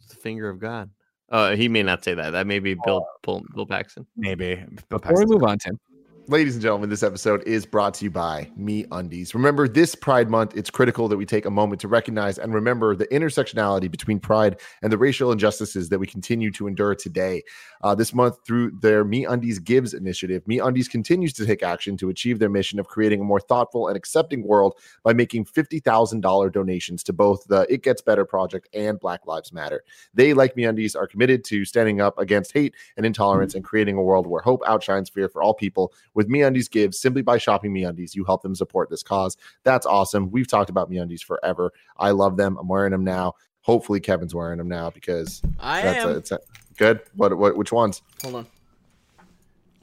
It's the finger of God. Uh, he may not say that. That may be Bill Bill, Bill Paxton. Maybe. Bill Before we Paxton. move on, Tim. Ladies and gentlemen, this episode is brought to you by MeUndies. Remember, this Pride Month, it's critical that we take a moment to recognize and remember the intersectionality between pride and the racial injustices that we continue to endure today. Uh, this month, through their MeUndies Gives initiative, MeUndies continues to take action to achieve their mission of creating a more thoughtful and accepting world by making $50,000 donations to both the It Gets Better Project and Black Lives Matter. They, like MeUndies, are committed to standing up against hate and intolerance and creating a world where hope outshines fear for all people with MeUndies Gives. Simply by shopping MeUndies, you help them support this cause. That's awesome. We've talked about MeUndies forever. I love them. I'm wearing them now. Hopefully, Kevin's wearing them now because I that's am. a, it's a, good. What, what? Which ones? Hold on.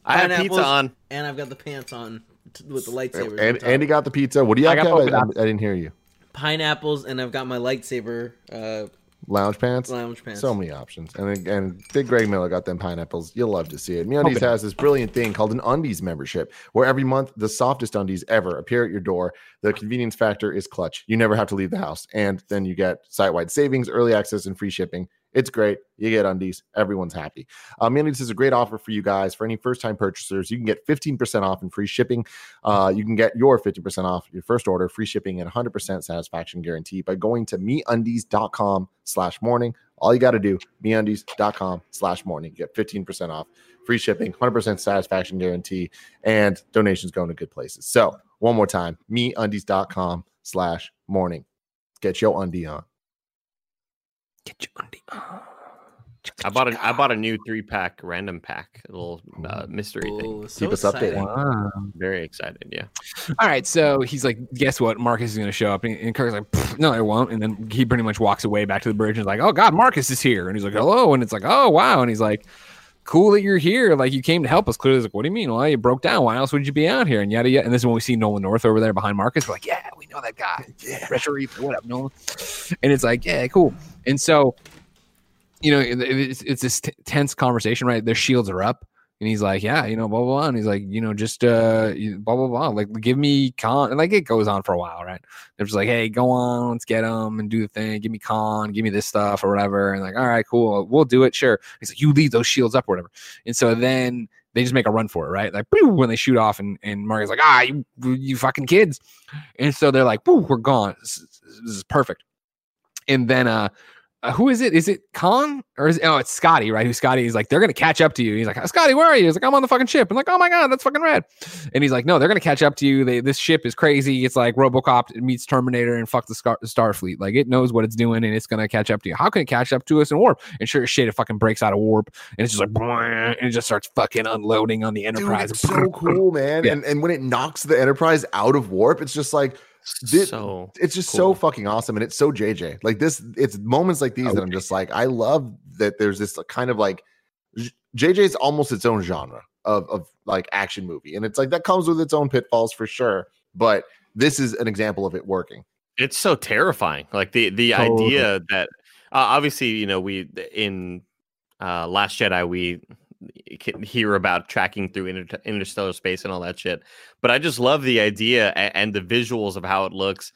I have pizza on. And I've got the pants on t- with the lightsaber. And. Andy got the pizza. What do you I have? got Kev? I, I didn't hear you. pineapples, and I've got my lightsaber uh, Lounge pants. lounge pants. So many options. And and Big Greg Miller got them pineapples. You'll love to see it. MeUndies has this brilliant thing called an Undies membership, where every month the softest undies ever appear at your door. The convenience factor is clutch. You never have to leave the house, and then you get site-wide savings, early access, and free shipping. It's great. You get undies. Everyone's happy. Um, MeUndies is a great offer for you guys. For any first-time purchasers, you can get 15% off and free shipping. Uh, you can get your 50% off your first order, free shipping, and 100% satisfaction guarantee by going to meundies.com slash morning. All you got to do, meundies.com slash morning. Get 15% off, free shipping, 100% satisfaction guarantee, and donations going to good places. So one more time, meundies.com slash morning. Get your undie on. Get your undie on. I bought a I bought a new three pack random pack, a little uh, mystery thing. So Keep us updated. Wow. Very excited. Yeah. All right, so he's like, guess what? Marcus is going to show up, and, and Kirk's like, no, it won't. And then he pretty much walks away back to the bridge and is like, oh god, Marcus is here, and he's like, hello, and it's like, oh wow, and he's like, cool that you're here, like you came to help us. Clearly, like, what do you mean? Well, you broke down. Why else would you be out here? And yada yada. And this is when we see Nolan North over there behind Marcus. We're like, yeah, we know that guy. Yeah, Retro what up, Nolan? And it's like, yeah, cool. And so, you know, it's, it's this t- tense conversation, right? Their shields are up. And he's like, yeah, you know, blah, blah, blah. And he's like, you know, just uh, blah, blah, blah. Like, give me Khan. And like, it goes on for a while, right? They're just like, hey, go on, let's get him and do the thing. Give me Khan, give me this stuff or whatever. And like, all right, cool, we'll do it. Sure. He's like, you leave those shields up or whatever. And so then they just make a run for it, right? Like, when they shoot off, and, and Mario's like, ah, you, you fucking kids. And so they're like, we're gone. This, this is perfect. And then, uh, uh, who is it? Is it Khan or is it, oh it's Scotty, right? Who Scotty? He's like, they're gonna catch up to you. He's like, Scotty, where are you? He's like, I'm on the fucking ship. I'm like, oh my god, that's fucking rad. And he's like, no, they're gonna catch up to you. They, this ship is crazy. It's like RoboCop meets Terminator and fuck the Star, Starfleet. Like it knows what it's doing and it's gonna catch up to you. How can it catch up to us in warp? And sure as shit, it fucking breaks out of warp and it's just like, and it just starts fucking unloading on the Dude, Enterprise. it's so cool, man. Yeah. And and when it knocks the Enterprise out of warp, it's just like This- so it's just Cool. so fucking awesome and it's so jj like this it's moments like these that i'm just like i love that there's this kind of like J- jj's almost its own genre of of like action movie and it's like that comes with its own pitfalls for sure but this is an example of it working it's so terrifying like the the Totally. idea that uh, obviously you know we in uh last jedi we can hear about tracking through inter- interstellar space and all that shit but i just love the idea and, and the visuals of how it looks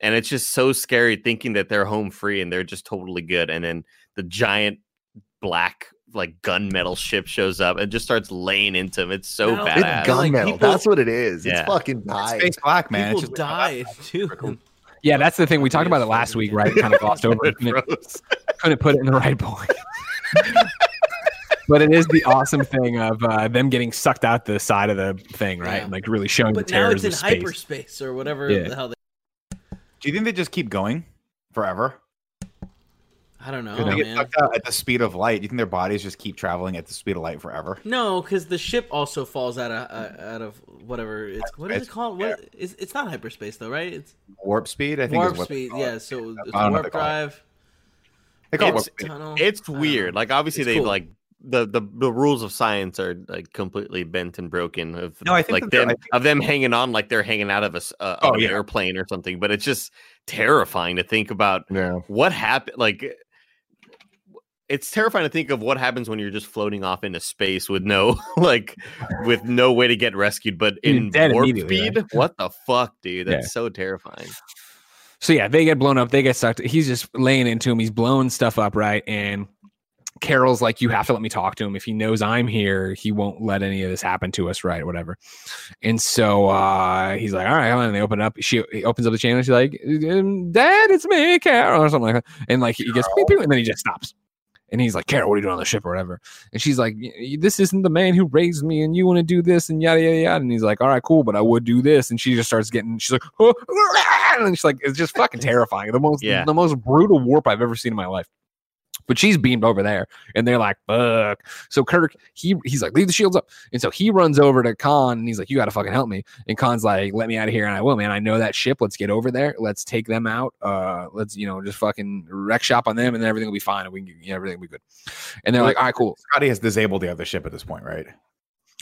and it's just so scary thinking that they're home free and they're just totally good and then the giant black like gunmetal ship shows up and just starts laying into him it's so No, it's badass gun- like, gunmetal people- that's what it is Yeah. it's fucking It's nice Space Black, man. People It's just died too. Yeah, that's the thing. We talked about it last week, right? Kind of glossed over. it. Couldn't, couldn't put it in the right point. but it is the awesome thing of uh, them getting sucked out the side of the thing, right? Yeah. And like really showing But the now it's in of space. hyperspace or whatever Yeah. the hell. They, Do you think they just keep going forever? I don't know, They get man. sucked out at the speed of light. Do you think their bodies just keep traveling at the speed of light forever? No, because the ship also falls out of uh, out of whatever it's what is it called? What it's, it's not hyperspace though, right? It's Warp speed, I think. warp is what speed. Yeah, so it's I don't know what warp they call it. drive. It It's- Tunnel. it's weird like obviously It's they cool. like the, the the rules of science are like completely bent and broken of No, I think like them think- of them hanging on like they're hanging out of a uh, Oh, of yeah. airplane or something but it's just terrifying to think about yeah what happened like it's terrifying to think of what happens when you're just floating off into space with no like with no way to get rescued but in warp speed what the fuck dude that's Yeah. so terrifying So yeah, they get blown up. They get sucked. He's just laying into him. He's blowing stuff up, right? And Carol's like, "You have to let me talk to him. If he knows I'm here, he won't let any of this happen to us, right? Whatever." And so uh, he's like, "All right." And they open up. She he opens up the channel. She's like, um, "Dad, it's me, Carol," or something like that. And like he gets, and then he just stops. And he's like, Carol, what are you doing on the ship or whatever? And she's like, "Y- y- this isn't the man who raised me, and you want to do this and yada yada yada. And he's like, all right, cool, but I would do this. And she just starts getting, she's like, oh, and she's like, it's just fucking terrifying. The most, Yeah. the most brutal warp I've ever seen in my life. But she's beamed over there, and they're like, "Fuck!" So Kirk, he he's like, "Leave the shields up," and so he runs over to Khan, and he's like, "You got to fucking help me." And Khan's like, "Let me out of here," and I will, man. I know that ship. Let's get over there. Let's take them out. Uh, let's you know just fucking wreck shop on them, and then everything will be fine, and we can, you know, everything will be good. And they're like, "All right, cool." Scotty has disabled the other ship at this point, right?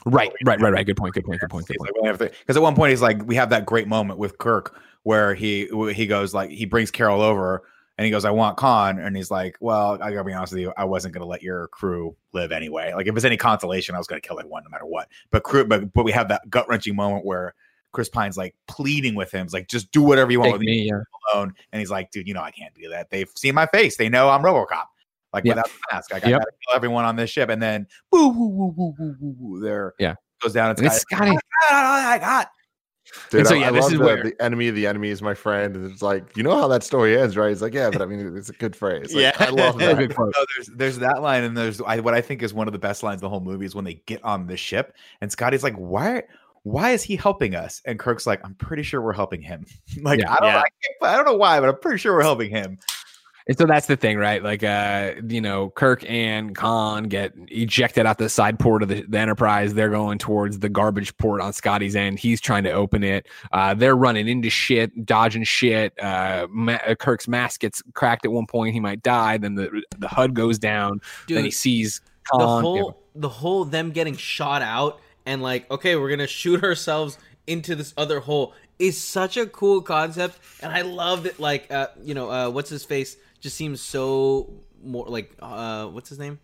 Right, right, right, right. Good point. Good point. Good point. Good point. Because at one point he's like, we have that great moment with Kirk where he he goes like he brings Carol over and he goes, I want Khan, and he's like, well, I gotta be honest with you, I wasn't gonna let your crew live anyway. Like if it's any consolation, I was gonna kill everyone no matter what. But crew, but but we have that gut wrenching moment where Chris Pine's like pleading with him, it's like just do whatever you want Take with me me, yeah. alone, and he's like, dude, you know I can't do that. They've seen my face, they know I'm RoboCop. Like Yeah. without the mask, like, I Yep. gotta kill everyone on this ship, and then woo woo woo woo woo woo woo there, Yeah. goes down. It's, And it's Scotty. Scotty. I got. Dude, And so, I- yeah, I this love is the, where- the enemy of the enemy is my friend. And it's like, you know how that story ends, right? It's like, yeah, but I mean, it's a good phrase. Like, Yeah. I love that. good. No, there's there's that line, and there's I, what I think is one of the best lines of the whole movie is when they get on the ship, and Scotty's like, "Why, why is he helping us?" And Kirk's like, "I'm pretty sure we're helping him." like Yeah. I don't, Yeah. I, can't, I don't know why, but I'm pretty sure we're helping him. And so that's the thing, right? Like, uh, you know, Kirk and Khan get ejected out the side port of the, the Enterprise. They're going towards the garbage port on Scotty's end. He's trying to open it. Uh, they're running into shit, dodging shit. Uh, Ma- uh, Kirk's mask gets cracked at one point. He might die. Then the the HUD goes down. then he Dude, sees the whole the whole them getting shot out and like okay we're gonna shoot ourselves into this other hole is such a cool concept and i love that like uh you know uh what's his face just seems so more like uh what's his name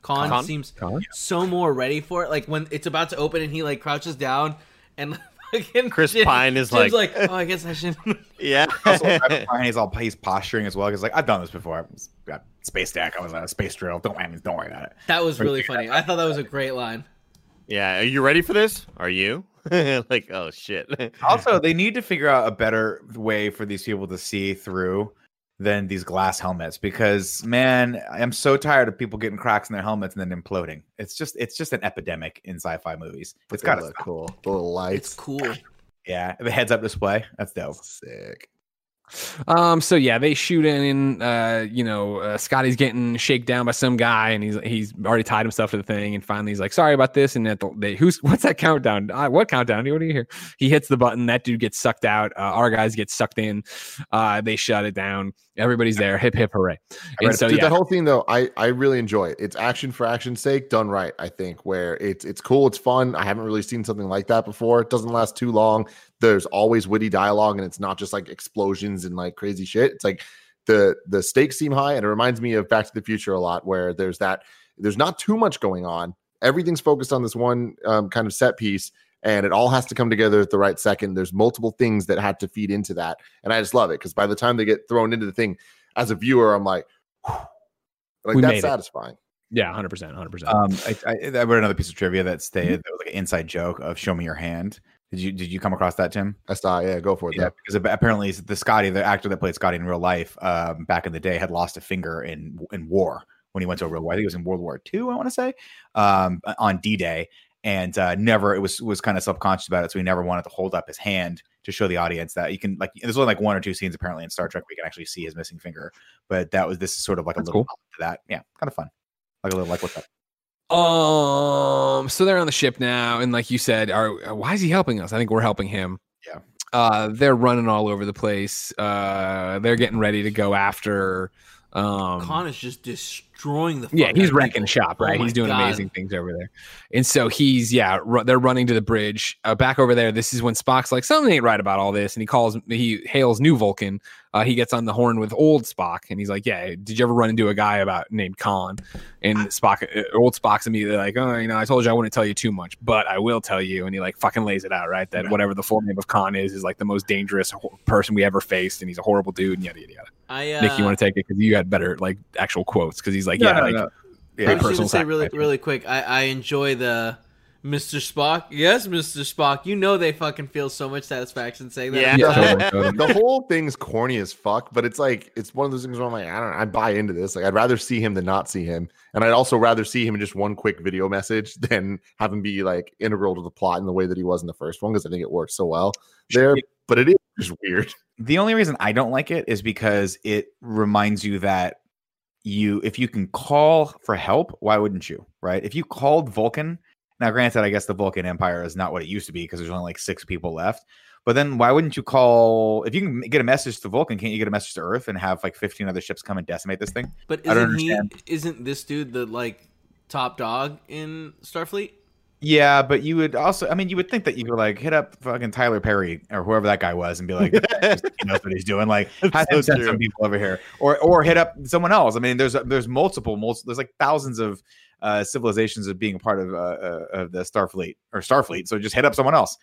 Khan, Khan? seems Khan? so more ready for it like when it's about to open and he like crouches down and fucking Chris Jim- Pine is Jim's like- oh i guess i should yeah Also, right he's all he's posturing as well because like I've done this before. I was, got space deck. I was on a space drill. Don't I mean, don't worry about it. that was really funny i thought that was a great line yeah are you ready for this are you like oh shit Also, they need to figure out a better way for these people to see through than these glass helmets because man, I'm so tired of people getting cracks in their helmets and then imploding. It's just it's just an epidemic in sci-fi movies. But It's they got to look cool. The little lights. It's cool. yeah, the heads up display. That's dope. Sick. Um. So yeah, they shoot in. Uh. You know, uh, Scotty's getting shaken down by some guy, and he's he's already tied himself to the thing. And finally, he's like, "Sorry about this." And at the, they, who's what's that countdown? Uh, what countdown? What do you hear? He hits the button. That dude gets sucked out. Uh, our guys get sucked in. Uh. They shut it down. Everybody's there. Hip hip hooray! Right. So Dude, yeah, that whole thing though, I I really enjoy it. It's action for action's sake, done right. I think where it's it's cool, it's fun. I haven't really seen something like that before. It doesn't last too long. There's always witty dialogue, and it's not just like explosions and like crazy shit. It's like the the stakes seem high, and it reminds me of Back to the Future a lot, where there's that there's not too much going on. Everything's focused on this one um, kind of set piece, and it all has to come together at the right second. There's multiple things that had to feed into that, and I just love it because by the time they get thrown into the thing, as a viewer, I'm like, whew. like We that's made it. satisfying. yeah, hundred percent, hundred percent. Um, I, I, I read another piece of trivia that stated that was like an inside joke of "Show me your hand." Did you did you come across that, Tim? I saw, yeah, go for it. Yeah, though. because apparently the Scotty, the actor that played Scotty in real life, um, back in the day, had lost a finger in in war when he went to a real war. I think it was in World War II. I want to say um, on D Day, and uh, never it was was kind of subconscious about it, so he never wanted to hold up his hand to show the audience that you can like. There's only like one or two scenes apparently in Star Trek where you can actually see his missing finger, but that was this is sort of like That's a little cool. to that. Yeah, kind of fun, like a little like what's that? Um, so they're on the ship now, and like you said, are why is he helping us? I think we're helping him. Yeah. Uh, they're running all over the place. Uh, they're getting ready to go after. Um, Khan is just destroying the. yeah, he's wrecking people. shop, Oh right? my he's doing God. amazing things over there. And so he's yeah, ru- they're running to the bridge. Uh, back over there, this is when Spock's like, something ain't right about all this, and he calls, he hails New Vulcan. Uh, he gets on the horn with old Spock, and he's like, "Yeah, did you ever run into a guy about named Khan?" And Spock, uh, old Spock's immediately like, "Oh, you know, I told you I wouldn't tell you too much, but I will tell you." And he like fucking lays it out, right? That whatever the full name of Khan is is like the most dangerous ho- person we ever faced, and he's a horrible dude, and yada yada yada. I uh, Nick, you want to take it because you had better like actual quotes because he's like, No, "Yeah, no, like." no. I Great was gonna say really, really quick. I, I enjoy the Mr. Spock. Yes, Mr. Spock. You know they fucking feel so much satisfaction saying that. Yeah. Yeah, time. totally, totally. the whole thing's corny as fuck, but it's like it's one of those things where I'm like, I don't know, I buy into this. Like I'd rather see him than not see him. And I'd also rather see him in just one quick video message than have him be like integral to the plot in the way that he was in the first one, because I think it works so well there. But it is just weird. The only reason I don't like it is because it reminds you that you, if you can call for help, why wouldn't you? Right? If you called Vulcan, now granted, I guess the Vulcan Empire is not what it used to be because there's only like six people left. But then why wouldn't you call if you can get a message to Vulcan? Can't you get a message to Earth and have like 15 other ships come and decimate this thing? But I don't isn't he? understand. Isn't this dude the like top dog in Starfleet? Yeah, but you would also, I mean, you would think that you could like hit up fucking Tyler Perry or whoever that guy was and be like, he knows what he's doing. Like, have so send some people over here, or or hit up someone else. I mean, there's there's multiple, multiple there's like thousands of uh, civilizations of being a part of uh, uh, of the Starfleet or Starfleet. So just hit up someone else.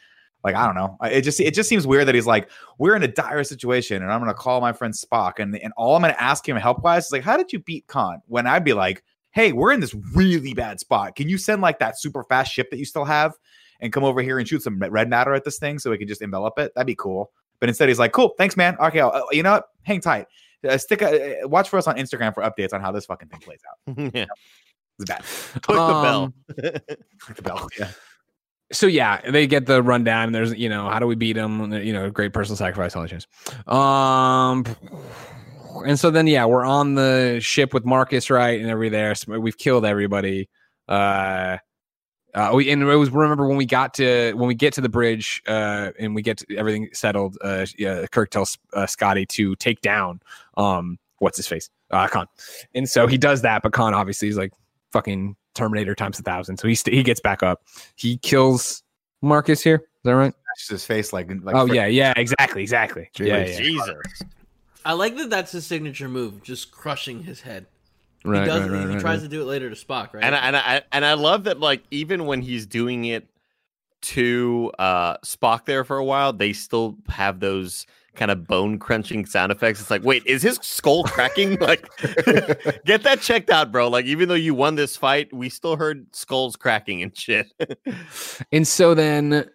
Like I don't know. It just it just seems weird that he's like, we're in a dire situation, and I'm gonna call my friend Spock, and and all I'm gonna ask him help wise is like, how did you beat Khan? When I'd be like, hey, we're in this really bad spot. Can you send like that super fast ship that you still have and come over here and shoot some red matter at this thing so we can just envelop it? That'd be cool. But instead, he's like, cool, thanks, man. Okay, I'll, uh, you know what? Hang tight. Uh, stick a, uh, watch for us on Instagram for updates on how this fucking thing plays out. yeah. It's bad. Click Um, the bell. Click the bell. Yeah. so yeah, they get the rundown. And there's you know how do we beat them? You know, great personal sacrifice, all that jazz. Um, and so then yeah, we're on the ship with Marcus, right, and everybody there. So we've killed everybody. Uh, uh, we and it was remember when we got to when we get to the bridge, uh, and we get to everything settled. Uh, yeah, Kirk tells uh, Scotty to take down um, what's his face, uh, Khan, and so he does that. But Khan obviously is like fucking Terminator times a thousand, so he st- he gets back up. He kills Marcus here. Is that right? That's his face like, like oh frick- yeah, yeah, exactly, exactly. Yeah, yeah. Jesus. I like that. That's his signature move, just crushing his head. Right, he does. right, right, he right, tries right. to do it later to Spock, right? And I, and I and I love that like even when he's doing it to uh Spock there for a while, they still have those kind of bone crunching sound effects. It's like, wait, is his skull cracking? like get that checked out, bro. Like even though you won this fight, we still heard skulls cracking and shit. And so then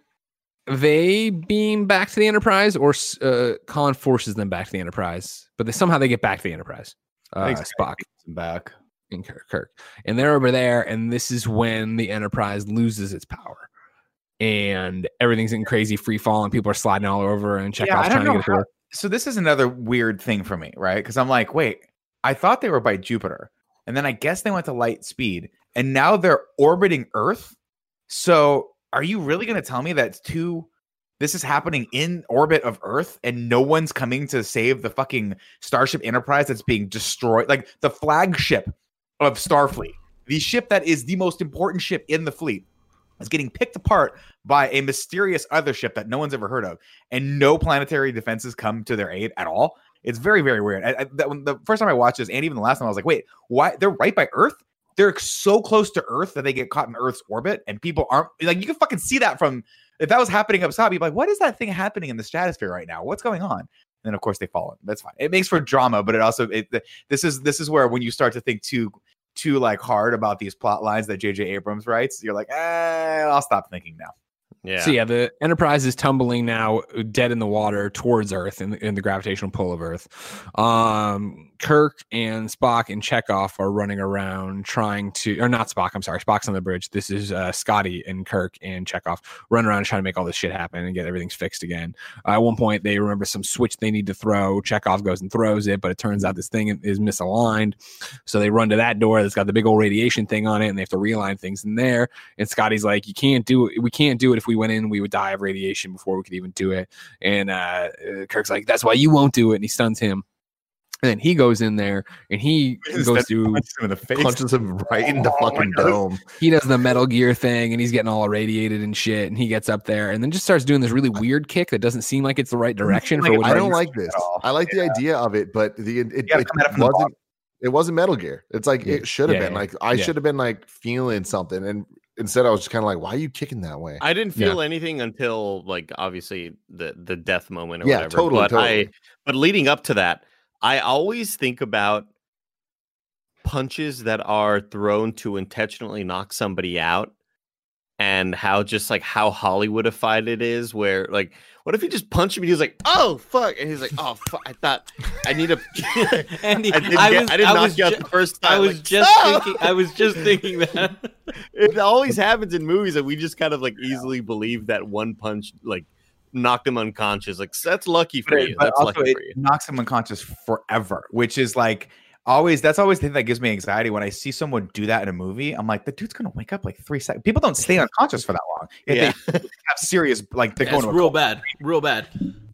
they beam back to the Enterprise, or uh, Khan forces them back to the Enterprise, but they somehow they get back to the Enterprise. Uh, Spock back. and Kirk, Kirk, and they're over there, and this is when the Enterprise loses its power, and everything's in crazy free fall, and people are sliding all over, and Yeah, Chekov's I don't trying to know get it how- So this is another weird thing for me, right? Because I'm like, wait, I thought they were by Jupiter, and then I guess they went to light speed, and now they're orbiting Earth. So are you really going to tell me that two? This is happening in orbit of Earth, and no one's coming to save the fucking Starship Enterprise that's being destroyed, like the flagship of Starfleet, the ship that is the most important ship in the fleet, is getting picked apart by a mysterious other ship that no one's ever heard of and no planetary defenses come to their aid at all. It's very, very weird. I, I, the first time I watched this, and even the last time, I was like, wait, why? They're right by Earth. They're so close to Earth that they get caught in Earth's orbit, and people aren't like you can fucking see that from if that was happening up top. You'd be like, what is that thing happening in the stratosphere right now? What's going on? And then of course they fall in. That's fine. It makes for drama, but it also it, this is this is where when you start to think too too like hard about these plot lines that J.J. Abrams writes, you're like, eh, I'll stop thinking now. Yeah. So yeah, the Enterprise is tumbling now, uh, dead in the water towards Earth in, in the gravitational pull of Earth. Um, Kirk and Spock and Chekov are running around trying to, or not Spock. I'm sorry, Spock's on the bridge. This is uh, Scotty and Kirk and Chekov running around trying to make all this shit happen and get everything's fixed again. Uh, at one point, they remember some switch they need to throw. Chekov goes and throws it, but it turns out this thing is misaligned. So they run to that door that's got the big old radiation thing on it, and they have to realign things in there. And Scotty's like, "You can't do it. We can't do it. If we went in, we would die of radiation before we could even do it." And uh, Kirk's like, "That's why you won't do it." And he stuns him. And then he goes in there and he goes through. Punches him in the face. Punches him right in the Oh fucking dome. He does the Metal Gear thing, and he's getting all irradiated and shit. And he gets up there, and then just starts doing this really weird kick that doesn't seem like it's the right direction like for it- what I don't like this. I like the idea of it, but the it, it, it come at the wasn't. It wasn't Metal Gear. It's like Yeah. it should have Yeah, been. yeah. Like I Yeah. should have been like feeling something, and instead I was just kind of like, "Why are you kicking that way?" I didn't feel anything until like obviously the the death moment or Yeah, whatever. totally, but I totally. but leading up to that, I always think about punches that are thrown to intentionally knock somebody out and how just like how Hollywoodified it is where like what if he just punched him and he was like, oh fuck and he's like, oh fuck I thought I need to Andy, I didn't, I get- was- I didn't I knock was you out ju- the first time. I was like, just "No!" thinking. I was just thinking that. it always happens in movies that we just kind of like easily believe that one punch like knocked him unconscious. Like that's lucky for But, you. but That's also lucky it for you. knocks him unconscious forever, which is like always. That's always the thing that gives me anxiety when I see someone do that in a movie. I'm like, the dude's gonna wake up like three seconds. People don't stay unconscious for that long. If Yeah. they have serious, like they're That's going to a real bad. Real bad.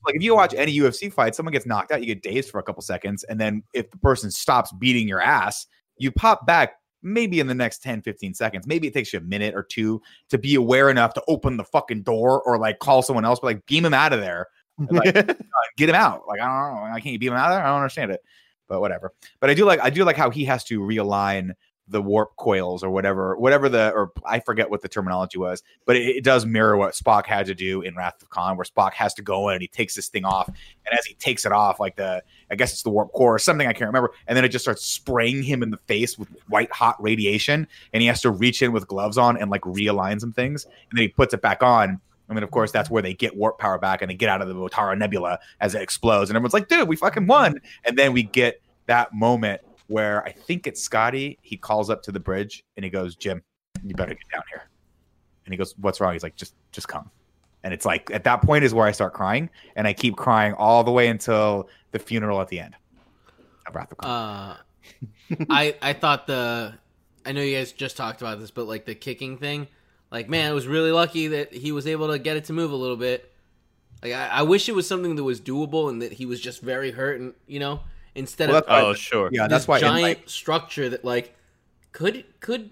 like if you watch any UFC fight, someone gets knocked out, you get dazed for a couple seconds, and then if the person stops beating your ass, you pop back maybe in the next 10, 15 seconds. Maybe it takes you a minute or two to be aware enough to open the fucking door or like call someone else, but like beam him out of there. like, uh, get him out. Like, I don't know. I can't beam him out of there. I don't understand it. But whatever. But I do like I do like how he has to realign the warp coils or whatever, whatever the or I forget what the terminology was, but it, it does mirror what Spock had to do in Wrath of Khan, where Spock has to go in and he takes this thing off, and as he takes it off, like the I guess it's the warp core or something I can't remember, and then it just starts spraying him in the face with white hot radiation, and he has to reach in with gloves on and like realign some things, and then he puts it back on. I mean, of course, that's where they get warp power back and they get out of the Mutara Nebula as it explodes, and everyone's like, "Dude, we fucking won!" And then we get that moment where I think it's Scotty. He calls up to the bridge and he goes, "Jim, you better get down here." And he goes, "What's wrong?" He's like, "Just, just come." And it's like at that point is where I start crying, and I keep crying all the way until the funeral at the end. of Khan. Uh, I I thought the I know you guys just talked about this, but like the kicking thing, like man, it was really lucky that he was able to get it to move a little bit. Like I, I wish it was something that was doable and that he was just very hurt, and you know, instead Well, of that's why- Oh sure. yeah, that's why. in, giant like, structure that like could could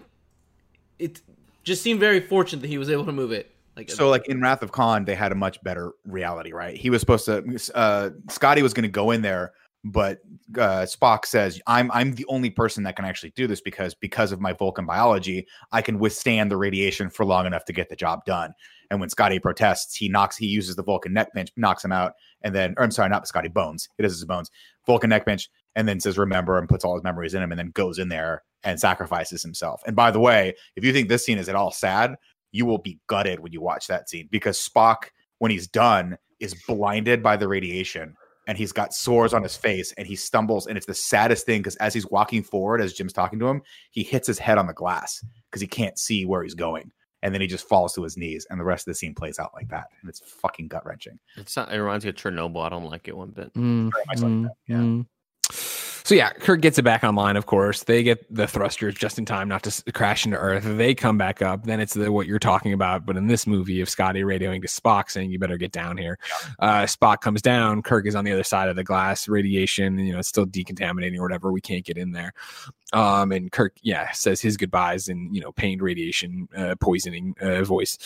it just seemed very fortunate that he was able to move it. Like so like in Wrath of Khan, they had a much better reality, right? He was supposed to uh Scotty was gonna go in there, but uh Spock says, I'm I'm the only person that can actually do this because because of my Vulcan biology, I can withstand the radiation for long enough to get the job done. And when Scotty protests, he knocks he uses the Vulcan neck pinch, knocks him out, and then or I'm sorry, not Scotty Bones. It is his bones. Vulcan neck pinch, and then says remember and puts all his memories in him and then goes in there and sacrifices himself. And by the way, if you think this scene is at all sad, you will be gutted when you watch that scene because Spock when he's done is blinded by the radiation and he's got sores on his face and he stumbles and it's the saddest thing because as he's walking forward as jim's talking to him he hits his head on the glass because he can't see where he's going and then he just falls to his knees and the rest of the scene plays out like that and it's fucking gut wrenching It's not, it reminds me of Chernobyl. I don't like it one bit. Mm, Very much like mm, that, yeah. mm. So yeah, Kirk gets it back online. Of course, they get the thrusters just in time not to crash into Earth. They come back up. Then it's the, what you're talking about. But in this movie, of Scotty radioing to Spock saying, "You better get down here." Uh, Spock comes down. Kirk is on the other side of the glass. Radiation, you know, it's still decontaminating or whatever. We can't get in there. Um, and Kirk, yeah, says his goodbyes in you know pained radiation uh, poisoning uh, voice,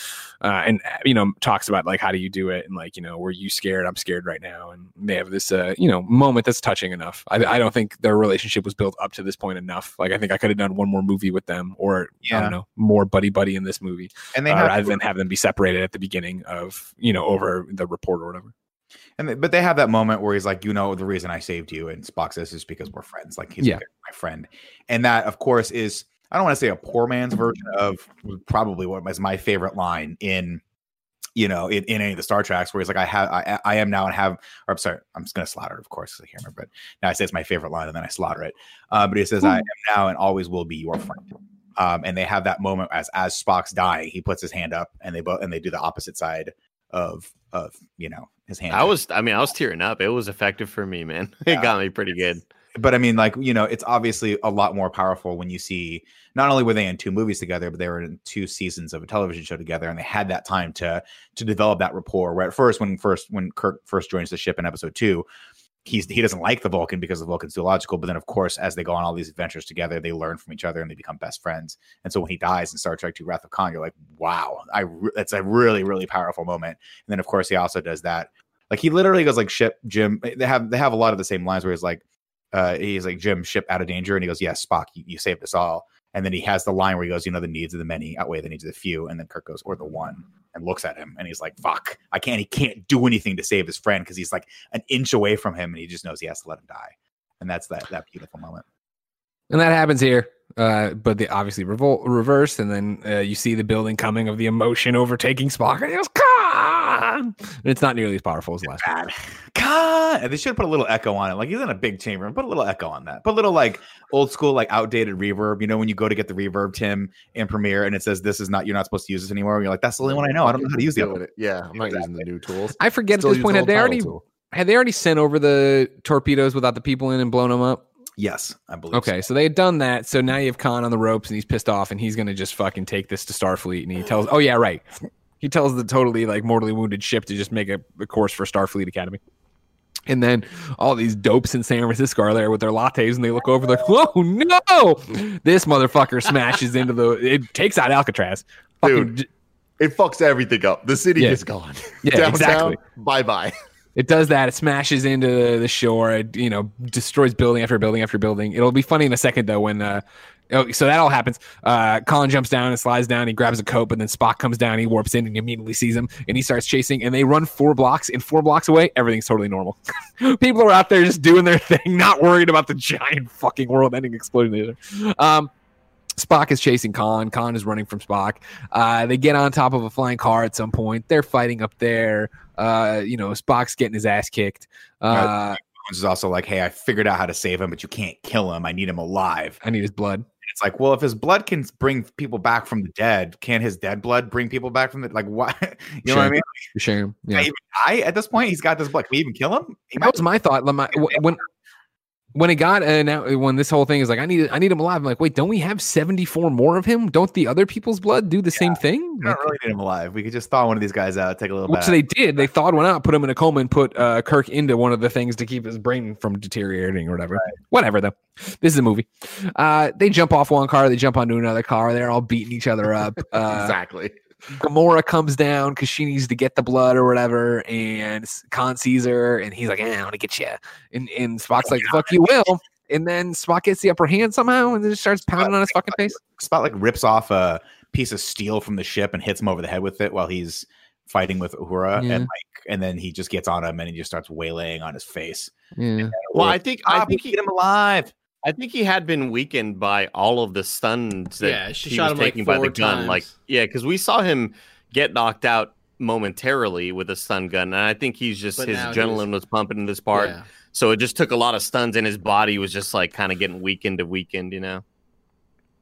uh, and you know talks about like how do you do it and like you know were you scared? I'm scared right now, and they have this uh, you know moment that's touching enough. I, I don't think their relationship was built up to this point enough. Like I think I could have done one more movie with them, or I don't know, more buddy buddy in this movie, and they uh, have rather than have them be separated at the beginning of you know over the report or whatever. And they, but they have that moment where he's like, you know, the reason I saved you, and Spock says is because we're friends. Like he's Yeah. my friend, and that of course is I don't want to say a poor man's version of probably what was my favorite line in you know in, in any of the Star Treks where he's like, I have I, I am now and have or I'm sorry, I'm just gonna slaughter it, of course, 'cause I can't remember, but now I say it's my favorite line and then I slaughter it. Uh, but he says, I am now and always will be your friend. Um, and they have that moment as as Spock's dying, he puts his hand up and they both and they do the opposite side of of you know his hand. I was, I mean, I was tearing up. It was effective for me, man. It Yeah. got me pretty good. But I mean, like you know, it's obviously a lot more powerful when you see. Not only were they in two movies together, but they were in two seasons of a television show together, and they had that time to to develop that rapport. Where at first, when first when Kirk first joins the ship in episode two, he's he doesn't like the Vulcan because the Vulcan's too logical. But then, of course, as they go on all these adventures together, they learn from each other and they become best friends. And so when he dies in Star Trek II: Wrath of Khan, you're like, wow, I re- that's a really really powerful moment. And then, of course, he also does that. Like he literally goes like, "Ship, Jim." They have they have a lot of the same lines where he's like uh, he's like Jim, ship out of danger, and he goes, "Yes, Spock, you, you saved us all." And then he has the line where he goes, "You know, the needs of the many outweigh the needs of the few." And then Kirk goes, "Or the one," and looks at him, and he's like, "Fuck, I can't." He can't do anything to save his friend because he's like an inch away from him, and he just knows he has to let him die. And that's that that beautiful moment. And that happens here. Uh, but they obviously reversed, and then uh, you see the building coming of the emotion overtaking Spock, and he goes, Khan! And it's not nearly as powerful as the last one. Bad. God, and they should put a little echo on it. Like he's in a big chamber, put a little echo on that. Put a little like old school, like outdated reverb. You know, when you go to get the reverb, Tim, in Premiere, and it says this is not you're not supposed to use this anymore. And you're like, that's the only one I know. I don't know how to use the other. Doing it. Yeah, I'm not using the new tools. I forget Still at this point, the had they already tool. had they already sent over the torpedoes without the people in and blown them up? Yes, I believe. Okay, so they had done that. So now you have Khan on the ropes, and he's pissed off, and he's gonna just fucking take this to Starfleet. And he tells, oh yeah, right. He tells the totally like mortally wounded ship to just make a, a course for Starfleet Academy. And then all these dopes in San Francisco are there with their lattes, and they look over like, "Oh no!" This motherfucker smashes into the. It takes out Alcatraz. Fucking Dude. It fucks everything up. The city Yeah. is gone. Yeah, Downtown, exactly. Bye bye. It does that. It smashes into the, the shore. It you know destroys building after building after building. It'll be funny in a second though when uh oh, so that all happens. Uh, Colin jumps down and slides down. He grabs a coat, but then Spock comes down. He warps in and immediately sees him, and he starts chasing. And they run four blocks. And four blocks away, everything's totally normal. People are out there just doing their thing, not worried about the giant fucking world-ending explosion. Either. Um, Spock is chasing Khan. Khan is running from Spock. Uh, they get on top of a flying car at some point. They're fighting up there. Uh, you know, Spock's getting his ass kicked. Uh, is also like, hey, I figured out how to save him, but you can't kill him. I need him alive. I need his blood. It's like, well, if his blood can bring people back from the dead, can his dead blood bring people back from the like what? You know what I mean? shame. Can Yeah. I even die at this point? He's got this blood. Can we even kill him? He That was my thought. When when it got now when this whole thing is like I need I need him alive. I'm like, wait, don't we have 74 more of him? Don't the other people's blood do the same thing? We Like, don't really need him alive. We could just thaw one of these guys out, take a little which they did. They thawed one out, put him in a coma, and put uh, Kirk into one of the things to keep his brain from deteriorating or whatever. Whatever, though. This is a movie. Uh, they jump off one car, they jump onto another car. They're all beating each other up. Uh, exactly. Gamora comes down because she needs to get the blood or whatever, and Khan sees her, and he's like, eh, "I want to get you," and and Spock's like, "Fuck you, will." And then Spock gets the upper hand somehow, and then just starts pounding on his fucking face. Spock like rips off a piece of steel from the ship and hits him over the head with it while he's fighting with Uhura, Yeah. and like, and then he just gets on him and he just starts waylaying on his face. Yeah, Well, I think I Ah, think he get him alive. I think he had been weakened by all of the stuns that Yeah, she he shot was him, like, taking by the four gun. Like, yeah, because we saw him get knocked out momentarily with a stun gun, and I think he's just But his now adrenaline was pumping in this part, Yeah. so it just took a lot of stuns, and his body was just like kind of getting weakened to weakened, you know.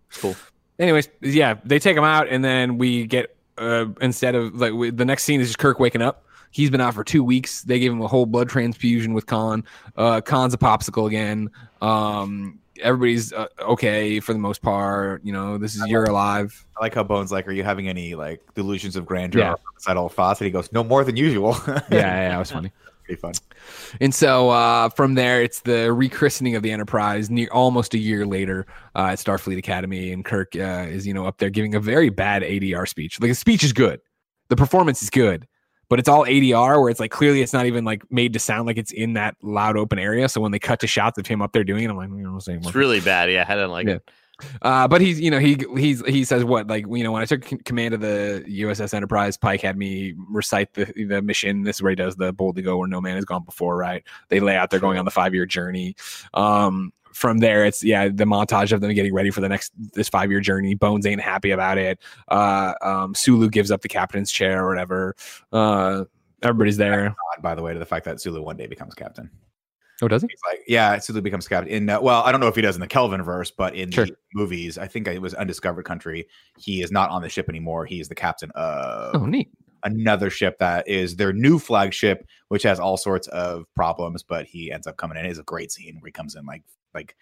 It's cool. Anyways, yeah, they take him out, and then we get uh, instead of like we, the next scene is just Kirk waking up. He's been out for two weeks. They gave him a whole blood transfusion with Khan. Uh, Khan's a popsicle again. Um, everybody's uh, okay for the most part. You know, this is you're alive. I like how Bones like, are you having any like delusions of grandeur Yeah. or homicidal thoughts? And he goes, no more than usual. Yeah, yeah, yeah, that was funny. pretty fun. And so uh, from there, it's the rechristening of the Enterprise near almost a year later uh, at Starfleet Academy, and Kirk uh, is you know up there giving a very bad ADR speech. Like the speech is good, the performance is good, but it's all ADR where it's like clearly it's not even like made to sound like it's in that loud open area. So when they cut to shots of him up there doing it, I'm like, you know, saying It's really bad. Yeah, I didn't like Yeah. it. uh, but he's, you know, he he's he says what like you know when I took c- command of the USS Enterprise, Pike had me recite the the mission. This is where he does the bold to go where no man has gone before. Right? They lay out they're going on the five year journey. Um, from there, it's yeah the montage of them getting ready for the next this five year journey. Bones ain't happy about it. Uh, um, Sulu gives up the captain's chair or whatever. Uh, everybody's there. By the way, to the fact that Sulu one day becomes captain. Oh, does he? He's like, yeah, Sulu becomes captain. In uh, well, I don't know if he does in the Kelvin verse, but in Sure. the movies, I think it was Undiscovered Country. He is not on the ship anymore. He is the captain of Oh, neat. another ship that is their new flagship, which has all sorts of problems. But he ends up coming in. It's a great scene where he comes in like like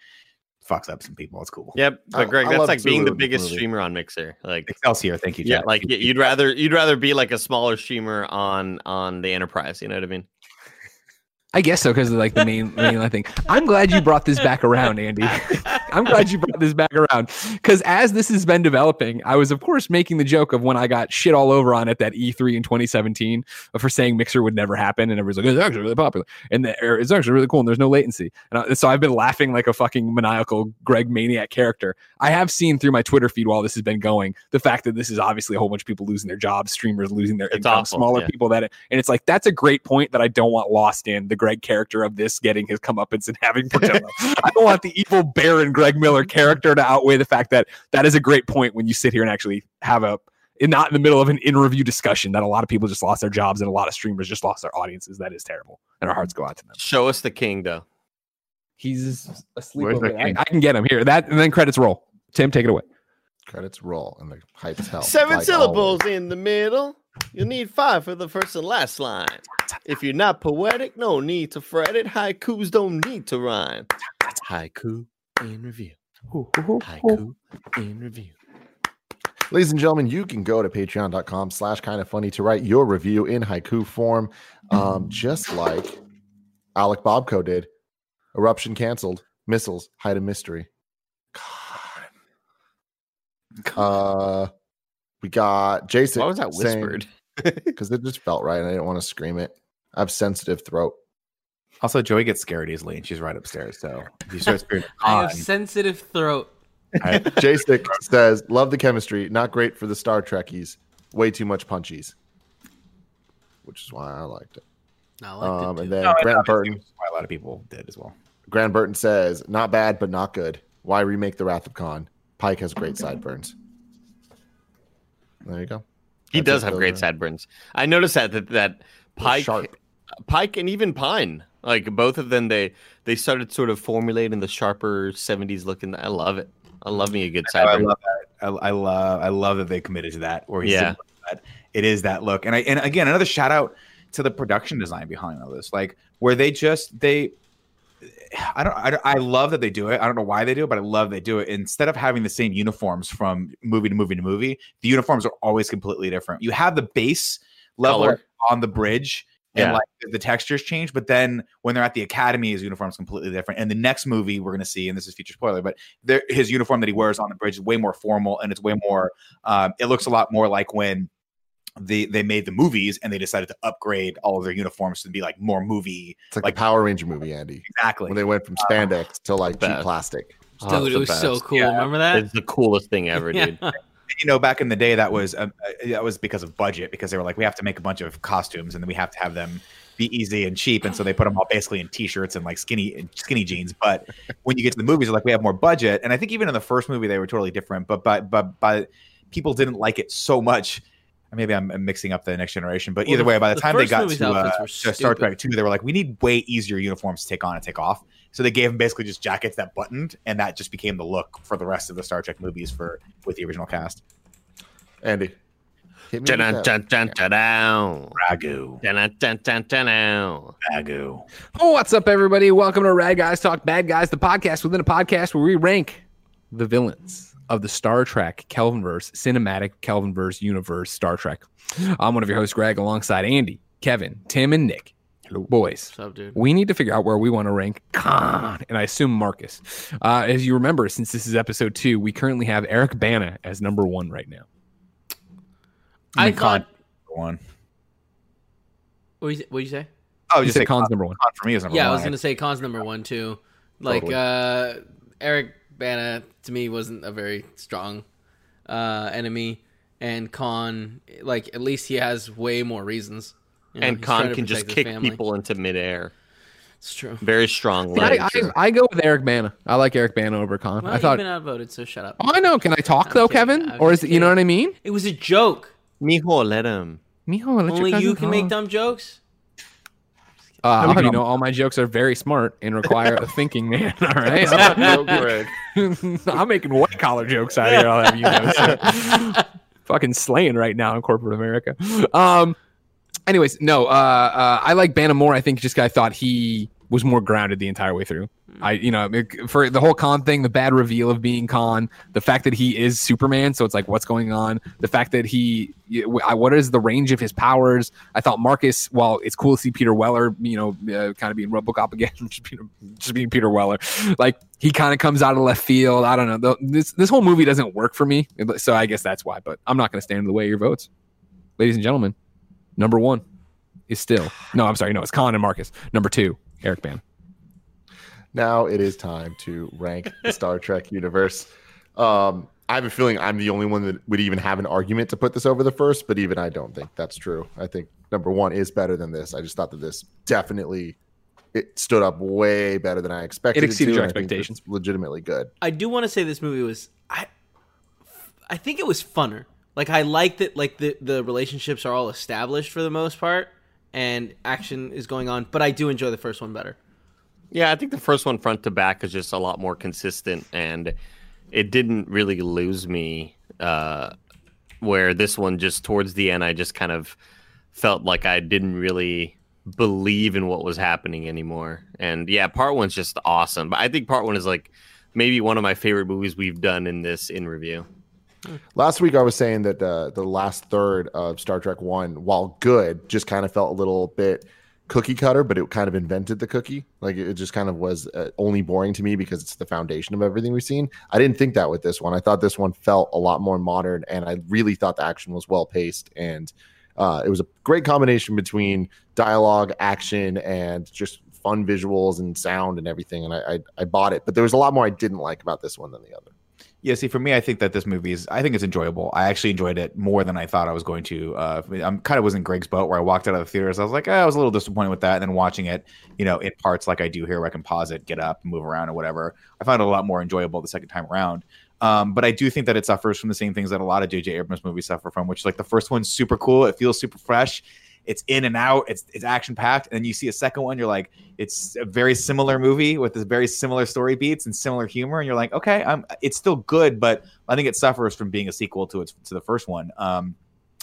fucks up some people. It's cool. Yep, but Greg, I that's love like being the biggest movie. streamer on Mixer. Like, Excelsior, thank you. yeah, like You- y- you- you'd rather you'd rather be like a smaller streamer on on the Enterprise. You know what I mean? I guess so because of like the main main thing. I'm glad you brought this back around, Andy. I'm glad you brought this back around because as this has been developing, I was of course making the joke of when I got shit all over on it that E3 in 2017 for saying Mixer would never happen, and everyone's like, "It's actually really popular," and the, it's actually really cool, and there's no latency. And I, so I've been laughing like a fucking maniacal Greg maniac character. I have seen through my Twitter feed while this has been going the fact that this is obviously a whole bunch of people losing their jobs, streamers losing their It's income, awful, smaller yeah. people that, and it's like that's a great point that I don't want lost in the Greg character of this getting his comeuppance and having Portillo. I don't want the evil Baron Greg Miller character to outweigh the fact that that is a great point when you sit here and actually have a in- not in the middle of an in review discussion that a lot of people just lost their jobs and a lot of streamers just lost their audiences. That is terrible, and our hearts go out to them. Show us the king, though. He's asleep. Over there. I. I can get him here. That and then credits roll. Tim, take it away. Credits roll and the hype as hell. Seven like oh. syllables always. in the middle. You need five for the first and last line. If you're not poetic, no need to fret it. Haikus don't need to rhyme. Haiku in review. Haiku in review. Ladies and gentlemen, you can go to patreon.com slash kind of funny to write your review in haiku form, um, just like Alec Bobco did. Eruption canceled. Missiles hide a mystery. God. Uh, we got Jason. Why was that whispered? Because it just felt right and I didn't want to scream it. I have sensitive throat. Also, Joey gets scared easily, and she's right upstairs. So if you start screaming, I have sensitive throat. I- Jasic says, Love the chemistry. Not great for the Star Trekkies. Way too much punchies. Which is why I liked it. I liked Um, it and then No, Grant Burton. why a lot of people did as well. Grant Burton says, Not bad, but not good. Why remake The Wrath of Khan? Pike has great sideburns. There you go. He That's does have great sideburns. I noticed that that, that Pike, sharp. Pike, and even Pine, like both of them, they they started sort of formulating the sharper '70s looking. I love it. I love me a good Oh, I sideburn. love that. I, I love. I love that they committed to that. Where Yeah. that it is that look. And I and again another shout out to the production design behind all this, like where they just they. I don't, I don't. I love that they do it. I don't know why they do it, but I love they do it. Instead of having the same uniforms from movie to movie to movie, the uniforms are always completely different. You have the base level Color. on the bridge, and Yeah. like the textures change. But then when they're at the academy, his uniform's completely different. And the next movie we're going to see, and this is future spoiler, but there, his uniform that he wears on the bridge is way more formal, and it's way more. Um, it looks a lot more like when they they made the movies and they decided to upgrade all of their uniforms to be like more movie. It's like, Like- the Power Ranger movie, Andy. Exactly. When they went from spandex to like cheap plastic. Oh, Dude, it's it the was so cool. Yeah. Remember that? It's the coolest thing ever, dude. You know, back in the day, that was um, uh, that was because of budget, because they were like, we have to make a bunch of costumes, and then we have to have them be easy and cheap, and so they put them all basically in t-shirts and like skinny skinny jeans. But when you get to the movies, they're like, we have more budget, and I think even in the first movie they were totally different. But but but but people didn't like it so much. Or maybe I'm I'm mixing up the next generation. But Well, either way, by the, the time they got to, uh, outfits to Star. Trek Two, they were like, we need way easier uniforms to take on and take off. So they gave them basically just jackets that buttoned, and that just became the look for the rest of the Star Trek movies for with the original cast. Andy. Dun, dun, dun. Ragu, ragu. Oh, what's up, everybody? Welcome to Rad Guys Talk Bad Guys, the podcast within a podcast where we rank the villains of the Star Trek Kelvinverse cinematic Kelvinverse universe Star Trek. I'm one of your hosts, Greg, alongside Andy, Kevin, Tim, and Nick. Hello, Boys, What's up, dude? we need to figure out where we want to rank Khan, and I assume Marcus. Uh, as you remember, since this is episode two, we currently have Eric Bana as number one right now. I mean, Khan- thought. One. What you, you say? Oh, You just said say Khan's Khan, number one. Khan for me is number Yeah, I was gonna say Khan's number one too. Like Totally. uh Eric Bana to me wasn't a very strong uh enemy, and Khan like at least he has way more reasons. You know, And Khan can just kick family. people into midair. It's true. Very strong I, legs. I, I go with Eric Bana. I like Eric Bana over Khan. Well, I thought. you've been outvoted, so shut up. Oh, I know. Can I talk I'm though, kidding. Kevin? I'm Or is it? You know what I mean? It was a joke. Mijo, let him. Mijo, let your Only cousin you can make dumb jokes. Uh, I'll we have you know, all my jokes are very smart and require a thinking man. All right, I'm making white collar jokes out here. I'll have you know, so. fucking slaying right now in corporate America. Um, anyways, no, uh, uh, I like Bana more. I think just I thought he was more grounded the entire way through. I, you know, it- for the whole Khan thing, the bad reveal of being Khan, the fact that he is Superman, so it's like, what's going on? The fact that he, I- what is the range of his powers? I thought Marcus, while it's cool to see Peter Weller, you know, uh, kind of being RoboCop again, just being, just being Peter Weller, like he kind of comes out of left field. I don't know. The- This this whole movie doesn't work for me, so I guess that's why. But I'm not going to stand in the way of your votes, ladies and gentlemen. Number one is still no. I'm sorry, no, it's Khan and Marcus. Number two, Eric Bana. Now it is time to rank the Star Trek universe. Um, I have a feeling I'm the only one that would even have an argument to put this over the first, but even I don't think that's true. I think number one is better than this. I just thought that this definitely it stood up way better than I expected. It exceeded to, your and I think expectations. legitimately good. I do want to say this movie was I I think it was funner. Like I liked that like the the relationships are all established for the most part and action is going on, but I do enjoy the first one better. Yeah, I think the first one front to back is just a lot more consistent, and it didn't really lose me. Uh, where this one just towards the end, I just kind of felt like I didn't really believe in what was happening anymore. And yeah, part one's just awesome, but I think part one is like maybe one of my favorite movies we've done in this in review. Last week I was saying that uh, the last third of Star Trek One, while good, just kind of felt a little bit cookie cutter, but it kind of invented the cookie. Like it just kind of was uh, only boring to me because it's the foundation of everything we've seen. I didn't think that with this one. I thought this one felt a lot more modern, and I really thought the action was well paced and uh, it was a great combination between dialogue, action, and just fun visuals and sound and everything. And I, I, I bought it, but there was a lot more I didn't like about this one than the other. Yeah, see, for me, I think that this movie is. I think it's enjoyable. I actually enjoyed it more than I thought I was going to. Uh, I'm kind of was in Greg's boat where I walked out of the theaters. I was like, eh, I was a little disappointed with that. And then watching it, you know, in parts like I do here, where I can pause it, get up, move around, or whatever. I found it a lot more enjoyable the second time around. Um, but I do think that it suffers from the same things that a lot of J.J. Abrams movies suffer from, which is like the first one's super cool. It feels super fresh. It's in and out. It's it's action packed. And then you see a second one, you're like, it's a very similar movie with this very similar story beats and similar humor. And you're like, okay, I'm. It's still good, but I think it suffers from being a sequel to its to the first one. Um,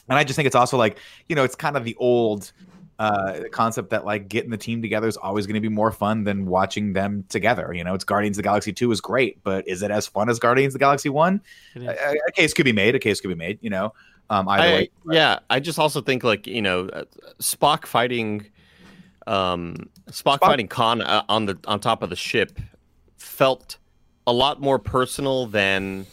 and I just think it's also like you know, it's kind of the old uh concept that like getting the team together is always going to be more fun than watching them together you know it's guardians of the galaxy 2 is great but is it as fun as guardians of the galaxy 1 a, a case could be made a case could be made you know um either I, way yeah, I just also think like you know uh, Spock fighting, um, Spock, Spock- fighting Khan uh, on the on top of the ship felt a lot more personal than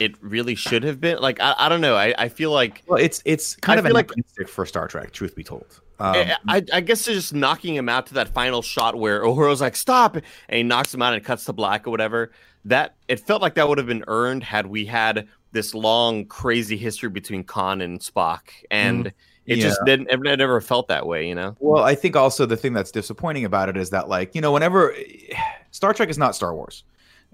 it really should have been. Like I, I don't know. I, I feel like well it's it's kind I of feel like- anachronistic for star trek truth be told um, I, I, I guess they're just knocking him out to that final shot where Uhura's like stop, and he knocks him out and cuts to black or whatever. That it felt like that would have been earned had we had this long crazy history between Khan and Spock, and mm-hmm. it just didn't. It never felt that way, you know. Well, I think also the thing that's disappointing about it is that, like, you know, whenever Star Trek is not Star Wars,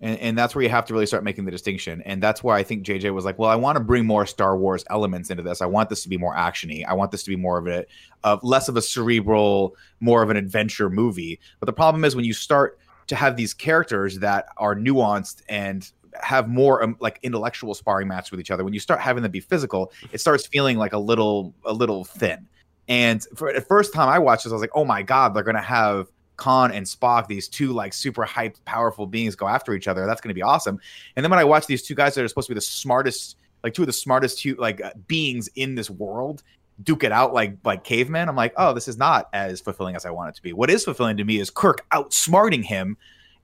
And, and that's where you have to really start making the distinction. And that's why I think JJ was like, well, I want to bring more Star Wars elements into this. I want this to be more actiony. I want this to be more of a of less of a cerebral, more of an adventure movie. But the problem is when you start to have these characters that are nuanced and have more um, like intellectual sparring match with each other when you start having them be physical it starts feeling like a little a little thin. And for the first time i watched this i was like oh my god they're gonna have khan and spock these two like super hyped powerful beings go after each other. That's gonna be awesome. And then when i watch these two guys that are supposed to be the smartest like two of the smartest like uh, beings in this world duke it out like like cavemen i'm like oh this is not as fulfilling as i want it to be. What is fulfilling to me is kirk outsmarting him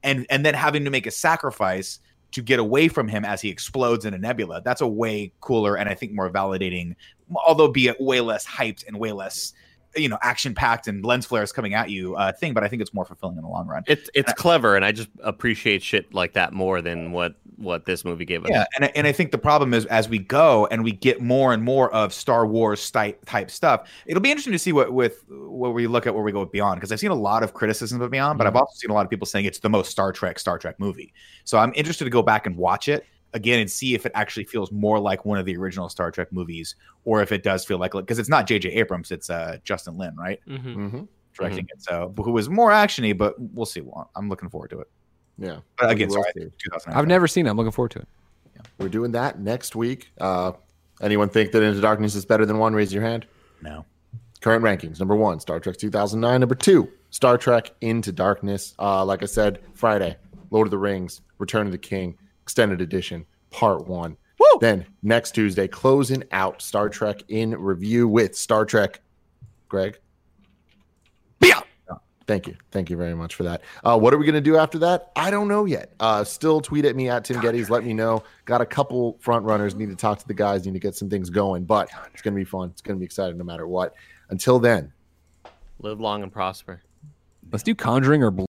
and and then having to make a sacrifice to get away from him as he explodes in a nebula. That's a way cooler and I think more validating, although be way less hyped and way less, you know, action packed and lens flares coming at you uh, thing. But I think it's more fulfilling in the long run. It's it's clever, and I just appreciate shit like that more than what what this movie gave us. Yeah, and I- and I think the problem is as we go and we get more and more of Star Wars type type stuff, it'll be interesting to see what with what we look at where we go with Beyond because I've seen a lot of criticism of Beyond, but I've also seen a lot of people saying it's the most Star Trek Star Trek movie. So I'm interested to go back and watch it again and see if it actually feels more like one of the original Star Trek movies or if it does feel like because it's not J.J. Abrams, it's uh, Justin Lin, right, Mhm. Mm-hmm. directing it. So who was more actiony, but we'll see. Well, I'm looking forward to it. Yeah. But again, sorry, I've never seen it. I'm looking forward to it. We're doing that next week. Uh, anyone think that Into Darkness is better than one? Raise your hand. no. Current rankings: number one, Star Trek 2009. Number two, Star Trek Into Darkness. Uh, like I said, Friday, Lord of the Rings, Return of the King, extended edition, part one. Then next Tuesday, closing out Star Trek in review with Star Trek. Greg. Yeah. Thank you. Thank you very much for that. Uh, what are we going to do after that? I don't know yet. Uh, still tweet at me at Tim Gettys. Let me know. Got a couple front runners. Need to talk to the guys. Need to get some things going. But it's going to be fun. It's going to be exciting no matter what. Until then, Live long and prosper. Let's do Conjuring or